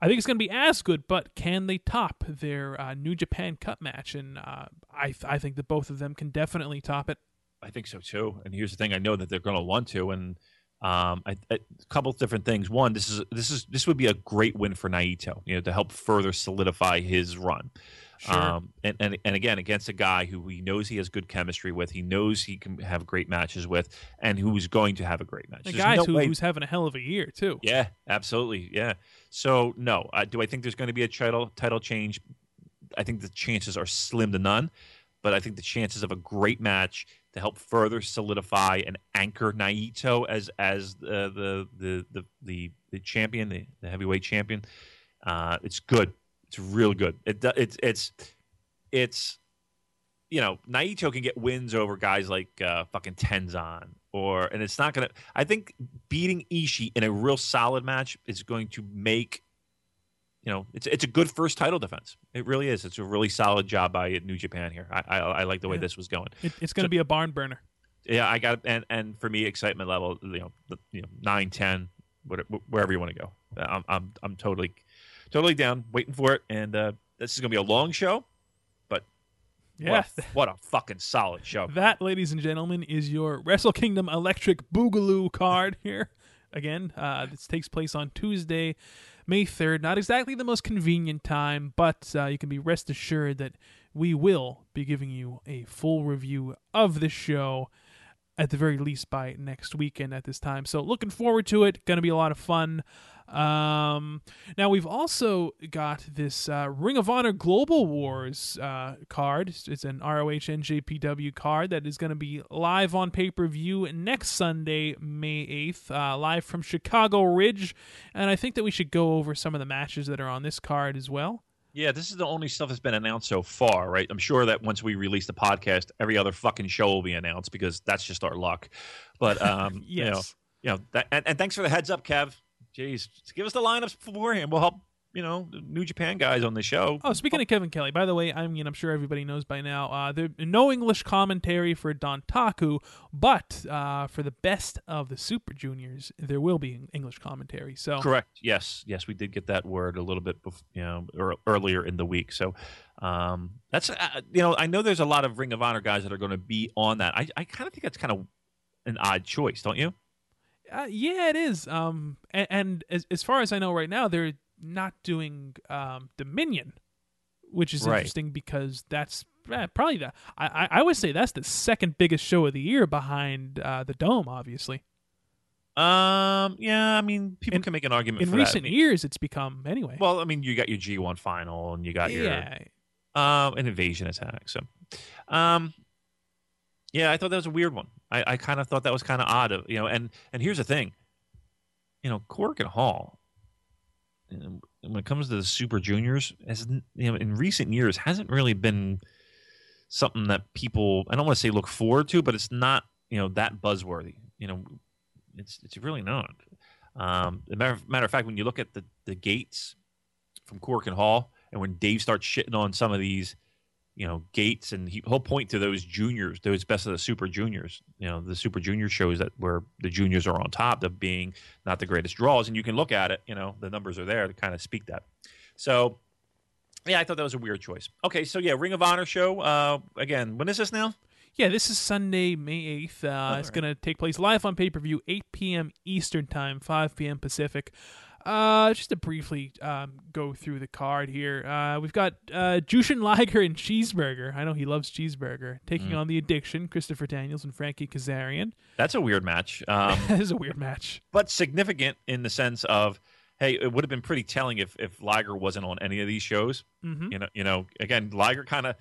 I think it's going to be as good, but can they top their uh, New Japan Cup match? And uh, I, th- I think that both of them can definitely top it. I think so too. And here's the thing: I know that they're going to want to, and um, I, I, a couple of different things. One, this is this is this would be a great win for Naito, you know, to help further solidify his run. Sure. Um, and, and and again, against a guy who he knows he has good chemistry with, he knows he can have great matches with, and who's going to have a great match. The guy no who, who's having a hell of a year too. Yeah, absolutely. Yeah. So no, uh, do I think there's going to be a title title change? I think the chances are slim to none, but I think the chances of a great match to help further solidify and anchor Naito as as uh, the, the the the the champion, the, the heavyweight champion, uh, it's good. It's real good. It, it's it's it's you know Naito can get wins over guys like uh, fucking Tenzan or and it's not gonna. I think beating Ishii in a real solid match is going to make you know it's it's a good first title defense. It really is. It's a really solid job by New Japan here. I I, I like the way yeah. this was going. It, it's going to so, be a barn burner. Yeah, I got and and for me excitement level you know you know nine ten whatever, wherever you want to go. I'm I'm I'm totally totally down, waiting for it. And uh, this is going to be a long show, but yeah, what a, what a fucking solid show. That, ladies and gentlemen, is your Wrestle Kingdom Electric Boogaloo card [laughs] here. Again, uh, this takes place on Tuesday, May 3rd. Not exactly the most convenient time, but uh, you can be rest assured that we will be giving you a full review of this show at the very least by next weekend at this time. So looking forward to it. Going to be a lot of fun. Um, now we've also got this uh, Ring of Honor Global Wars uh, card. It's an ROH NJPW card that is going to be live on pay per view next Sunday, May eighth, uh, live from Chicago Ridge. And I think that we should go over some of the matches that are on this card as well. Yeah, this is the only stuff that's been announced so far, right? I'm sure that once we release the podcast, every other fucking show will be announced because that's just our luck. But um, [laughs] you know, Yes. you know, that, and, and thanks for the heads up, Kev. Jeez, give us the lineups beforehand. We'll help you know the New Japan guys on the show. Oh, speaking of Kevin Kelly, by the way, I mean I'm sure everybody knows by now. Uh, there no English commentary for Dontaku, but uh, for the best of the Super Juniors, there will be English commentary. So Correct. Yes, yes, we did get that word a little bit, bef- you know, ear- earlier in the week. So um, that's uh, you know, I know there's a lot of Ring of Honor guys that are going to be on that. I, I kind of think that's kind of an odd choice, don't you? Uh, yeah, it is. Um, and, and as as far as I know right now, they're not doing um Dominion, which is Right. interesting because that's eh, probably the I I I would say that's the second biggest show of the year behind uh, the Dome, obviously. Um, yeah, I mean, people In- can make an argument In for recent that. years, it's become anyway. Well, I mean, you got your G1 final and you got your um an invasion attack. So, um, yeah, I thought that was a weird one. I, I kind of thought that was kind of odd. Of, you know, and and here's the thing, you know, Korakuen Hall. When it comes to the Super Juniors, has you know, in recent years, hasn't really been something that people. I don't want to say look forward to, but it's not you know that buzzworthy. You know, it's it's really not. Um, matter, matter of fact, when you look at the the gates from Korakuen Hall, and when Dave starts shitting on some of these, you know, gates, and he, he'll point to those juniors, those best of the super juniors, you know, the super junior shows that where the juniors are on top of being not the greatest draws, and you can look at it, you know, the numbers are there to kind of speak that. So, yeah, I thought that was a weird choice. Okay, so yeah, Ring of Honor show. Uh, again, when is this now? yeah. This is Sunday, May eighth. Uh, Oh, it's right. gonna take place live on pay per view, eight p.m. Eastern time, five p.m. Pacific. Uh, just to briefly um, go through the card here, uh, we've got uh, Jushin Liger and Cheeseburger. I know he loves Cheeseburger. Taking Mm. on the Addiction, Christopher Daniels and Frankie Kazarian. That's a weird match. Um, [laughs] this is a weird match. but significant in the sense of, hey, it would have been pretty telling if if Liger wasn't on any of these shows. hmm You know, you know, again, Liger kind of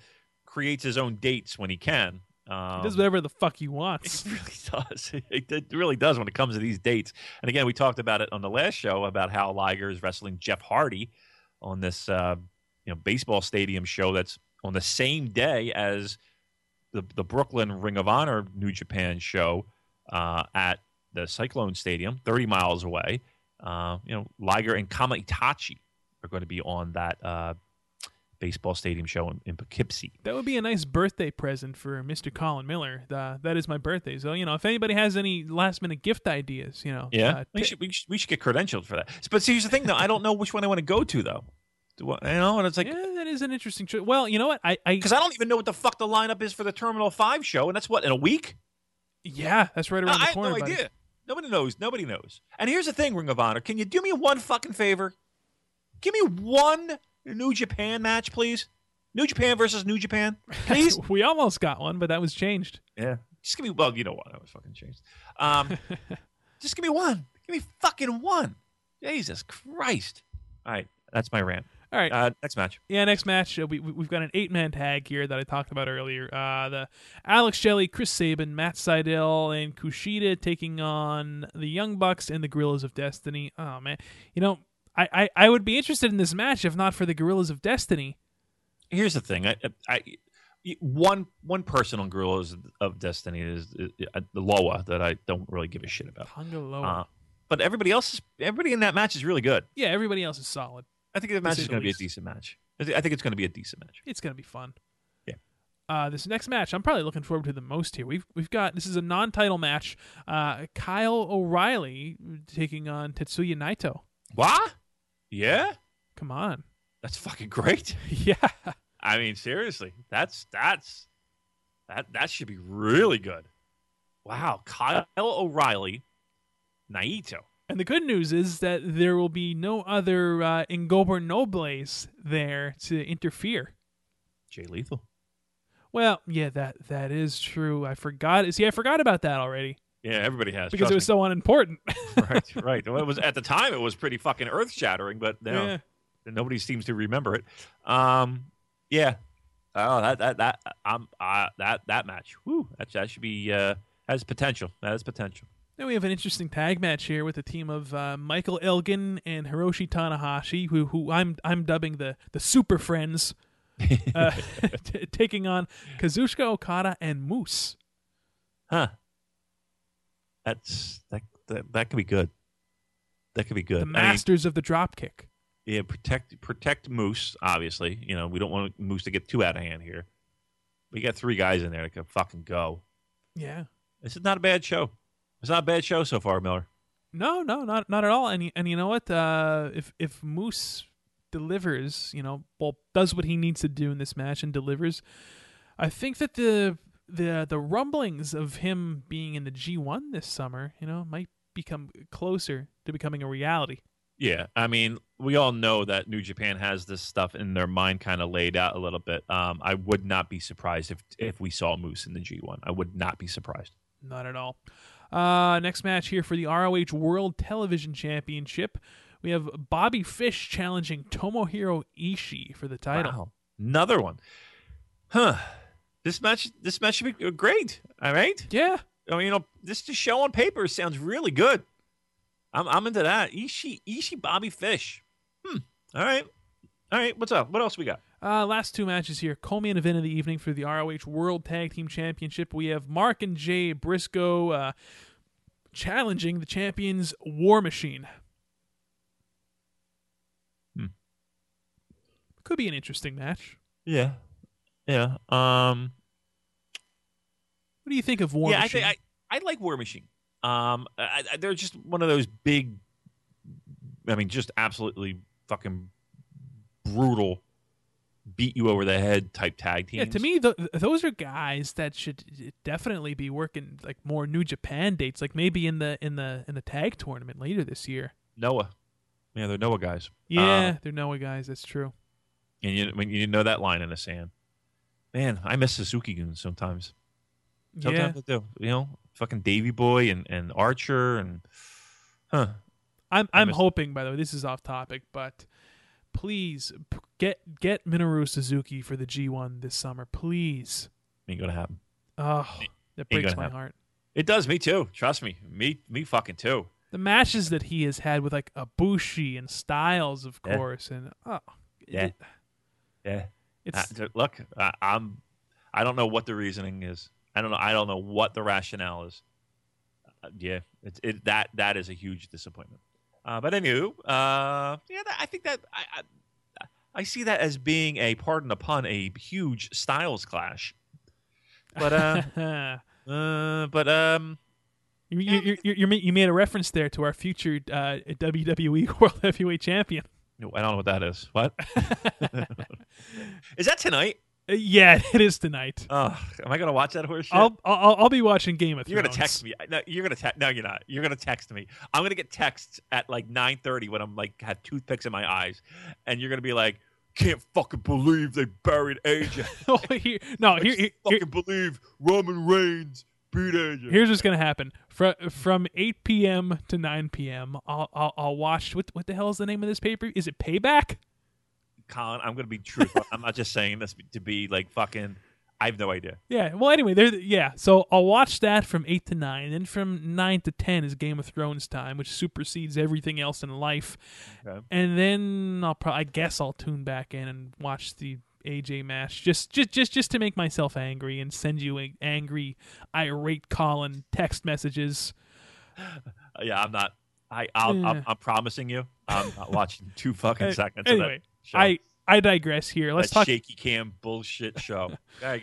creates his own dates when he can. Um, He does whatever the fuck he wants. [laughs] It really does. [laughs] It, it really does when it comes to these dates. And again, we talked about it on the last show about how Liger is wrestling Jeff Hardy on this, uh, you know, baseball stadium show that's on the same day as the the Brooklyn Ring of Honor New Japan show uh, at the Cyclone Stadium, 30 miles away. Uh, you know, Liger and Kamaitachi are going to be on that uh, baseball stadium show in, in Poughkeepsie. That would be a nice birthday present for Mr. Colin Miller. Uh, that is my birthday. So, you know, if anybody has any last minute gift ideas, you know. Yeah, uh, we, should, we, should, we should get credentialed for that. But see, here's the thing, though. I don't know which one I want to go to, though. Do I, you know, and it's like yeah, that is an interesting choice. Well, you know what? I, I because I don't even know what the fuck the lineup is for the Terminal Five show, and that's what in a week. yeah, that's right around I the have corner. no buddy. idea. Nobody knows. Nobody knows. And here's the thing, Ring of Honor. Can you do me one fucking favor? Give me one New Japan match, please. New Japan versus New Japan, please. [laughs] we almost got one, but that was changed. yeah. Just give me. Well, you know what? I was fucking changed. Um, [laughs] just give me one. Give me fucking one. Jesus Christ. All right, that's my rant. All right. Uh, next match. Yeah, next match uh, we we- we've got an eight man tag here that I talked about earlier. Uh, the Alex Shelley, Chris Sabin, Matt Sydal, and Kushida taking on the Young Bucks and the Guerrillas of Destiny. Oh man, you know I, I, I would be interested in this match if not for the Guerrillas of Destiny. Here's the thing. I, I, one one person on Guerrillas of Destiny is, is, uh, the Loa that I don't really give a shit about. Uh, but everybody else, is, everybody in that match is really good. yeah, everybody else is solid. I think the match is going to be a decent match. I thi- I think it's going to be a decent match. It's gonna be fun. Yeah. Uh, this next match, I'm probably looking forward to the most here. We've we've got this is a non-title match. Uh, Kyle O'Reilly taking on Tetsuya Naito. What? Yeah, Come on, that's fucking great. [laughs] yeah. I mean, seriously, that's that's that that should be really good. Wow, Kyle O'Reilly, Naito. And the good news is that there will be no other uh, Ingobernables there to interfere. Jay Lethal. Well, yeah, that that is true. I forgot. See, I forgot about that already Yeah, everybody has because it was so unimportant. [laughs] right, [laughs] right. Well, it was at the time it was pretty fucking earth shattering, but you know, Yeah. nobody seems to remember it. Um, yeah. Oh, that that that um uh, that that match. Woo, that that should be uh has potential. That has potential. Then we have an interesting tag match here with a team of uh, Michael Elgin and Hiroshi Tanahashi, who who I'm I'm dubbing the the Super Friends, [laughs] uh, t- taking on Kazuchika Okada and Moose. Huh. That's that that, that could be good. That could be good. The I mean, masters of the dropkick. yeah, protect protect Moose. Obviously, you know we don't want Moose to get too out of hand here. We got three guys in there that can fucking go. Yeah. This is not a bad show. It's not a bad show so far, Miller. No, no, not not at all. And and you know what? Uh, if if Moose delivers, you know, well, does what he needs to do in this match and delivers, I think that the the the rumblings of him being in the G one this summer, you know, might become closer to becoming a reality. Yeah, I mean, we all know that New Japan has this stuff in their mind kind of laid out a little bit. Um, I would not be surprised if if we saw Moose in the G1. I would not be surprised. Not at all. Uh, next match here for the ROH World Television Championship. We have Bobby Fish challenging Tomohiro Ishii for the title. Wow. Another one. Huh. This match this match should be great. All right? Yeah, I mean, you know, this just show on paper sounds really good. I'm I'm into that. Ishii Ishii Bobby Fish. Hmm. All right. All right. What's up? What else we got? Uh, last two matches here. Co-main event of the evening for the ROH World Tag Team Championship. We have Mark and Jay Briscoe uh, challenging the champions War Machine. Hmm. Could be an interesting match. Yeah. Yeah. Um What do you think of War yeah, Machine? I I, I like War Machine. Um, I, I, they're just one of those big. I mean, just absolutely fucking brutal, beat you over the head type tag teams. yeah, to me, th- those are guys that should definitely be working like more New Japan dates, like maybe in the in the in the tag tournament later this year. Noah. Yeah, they're Noah guys. Yeah, Uh, they're Noah guys. That's true. and you when you know that line in the sand, man, I miss Suzuki Goons sometimes. Yeah, Sometimes I do. You know, fucking Davey Boy and, and Archer and huh. I'm I'm hoping. By the way, this is off topic, but please p- get get Minoru Suzuki for the G1 this summer, please. Ain't gonna happen. Oh, that breaks my happen. heart. It does me too. Trust me. Me me fucking too. The matches that he has had with like Ibushi and Styles, of Yeah. course, and oh, Yeah. it- Yeah. it's Uh, look, I, I'm. I don't know what the reasoning is. I don't know. I don't know what the rationale is. Uh, yeah, it's it that that is a huge disappointment. Uh, but anywho, uh, yeah, that, I think that I, I I see that as being a pardon the pun, a huge styles clash. But uh, [laughs] uh but um, you, you, you, you, you you made a reference there to our future uh, WWE [laughs] World Heavyweight Champion. no, I don't know what that is. What [laughs] is that tonight? Yeah, [laughs] it is tonight. Oh, am I gonna watch that horse shit? I'll, I'll I'll be watching Game of Thrones. You're gonna text me. No, you're gonna text. No, you're not. You're gonna text me. I'm gonna get texts at like 9:30 when I'm like have toothpicks in my eyes, and you're gonna be like, "Can't fucking believe they buried AJ. [laughs] Oh, here, no, here, can't here, here- believe Roman Reigns beat AJ." here's what's gonna happen. From from 8 p.m. to 9 p.m. I'll I'll, I'll watch. What what the hell is the name of this paper? Is it Payback? Colin, I'm gonna be truthful. [laughs] I'm not just saying this to be like fucking. I have no idea. Yeah. Well, anyway, there. Yeah. So I'll watch that from eight to nine. and from nine to ten is Game of Thrones time, which supersedes everything else in life. Okay. And then I'll probably, I guess, I'll tune back in and watch the AJ Mash just just just just to make myself angry and send you angry, irate Colin text messages. [sighs] Yeah, I'm not. I. I'm, I'm promising you, I'm not watching two fucking seconds. anyway, of that show. I I digress here. Let's that talk. shaky cam bullshit show. [laughs]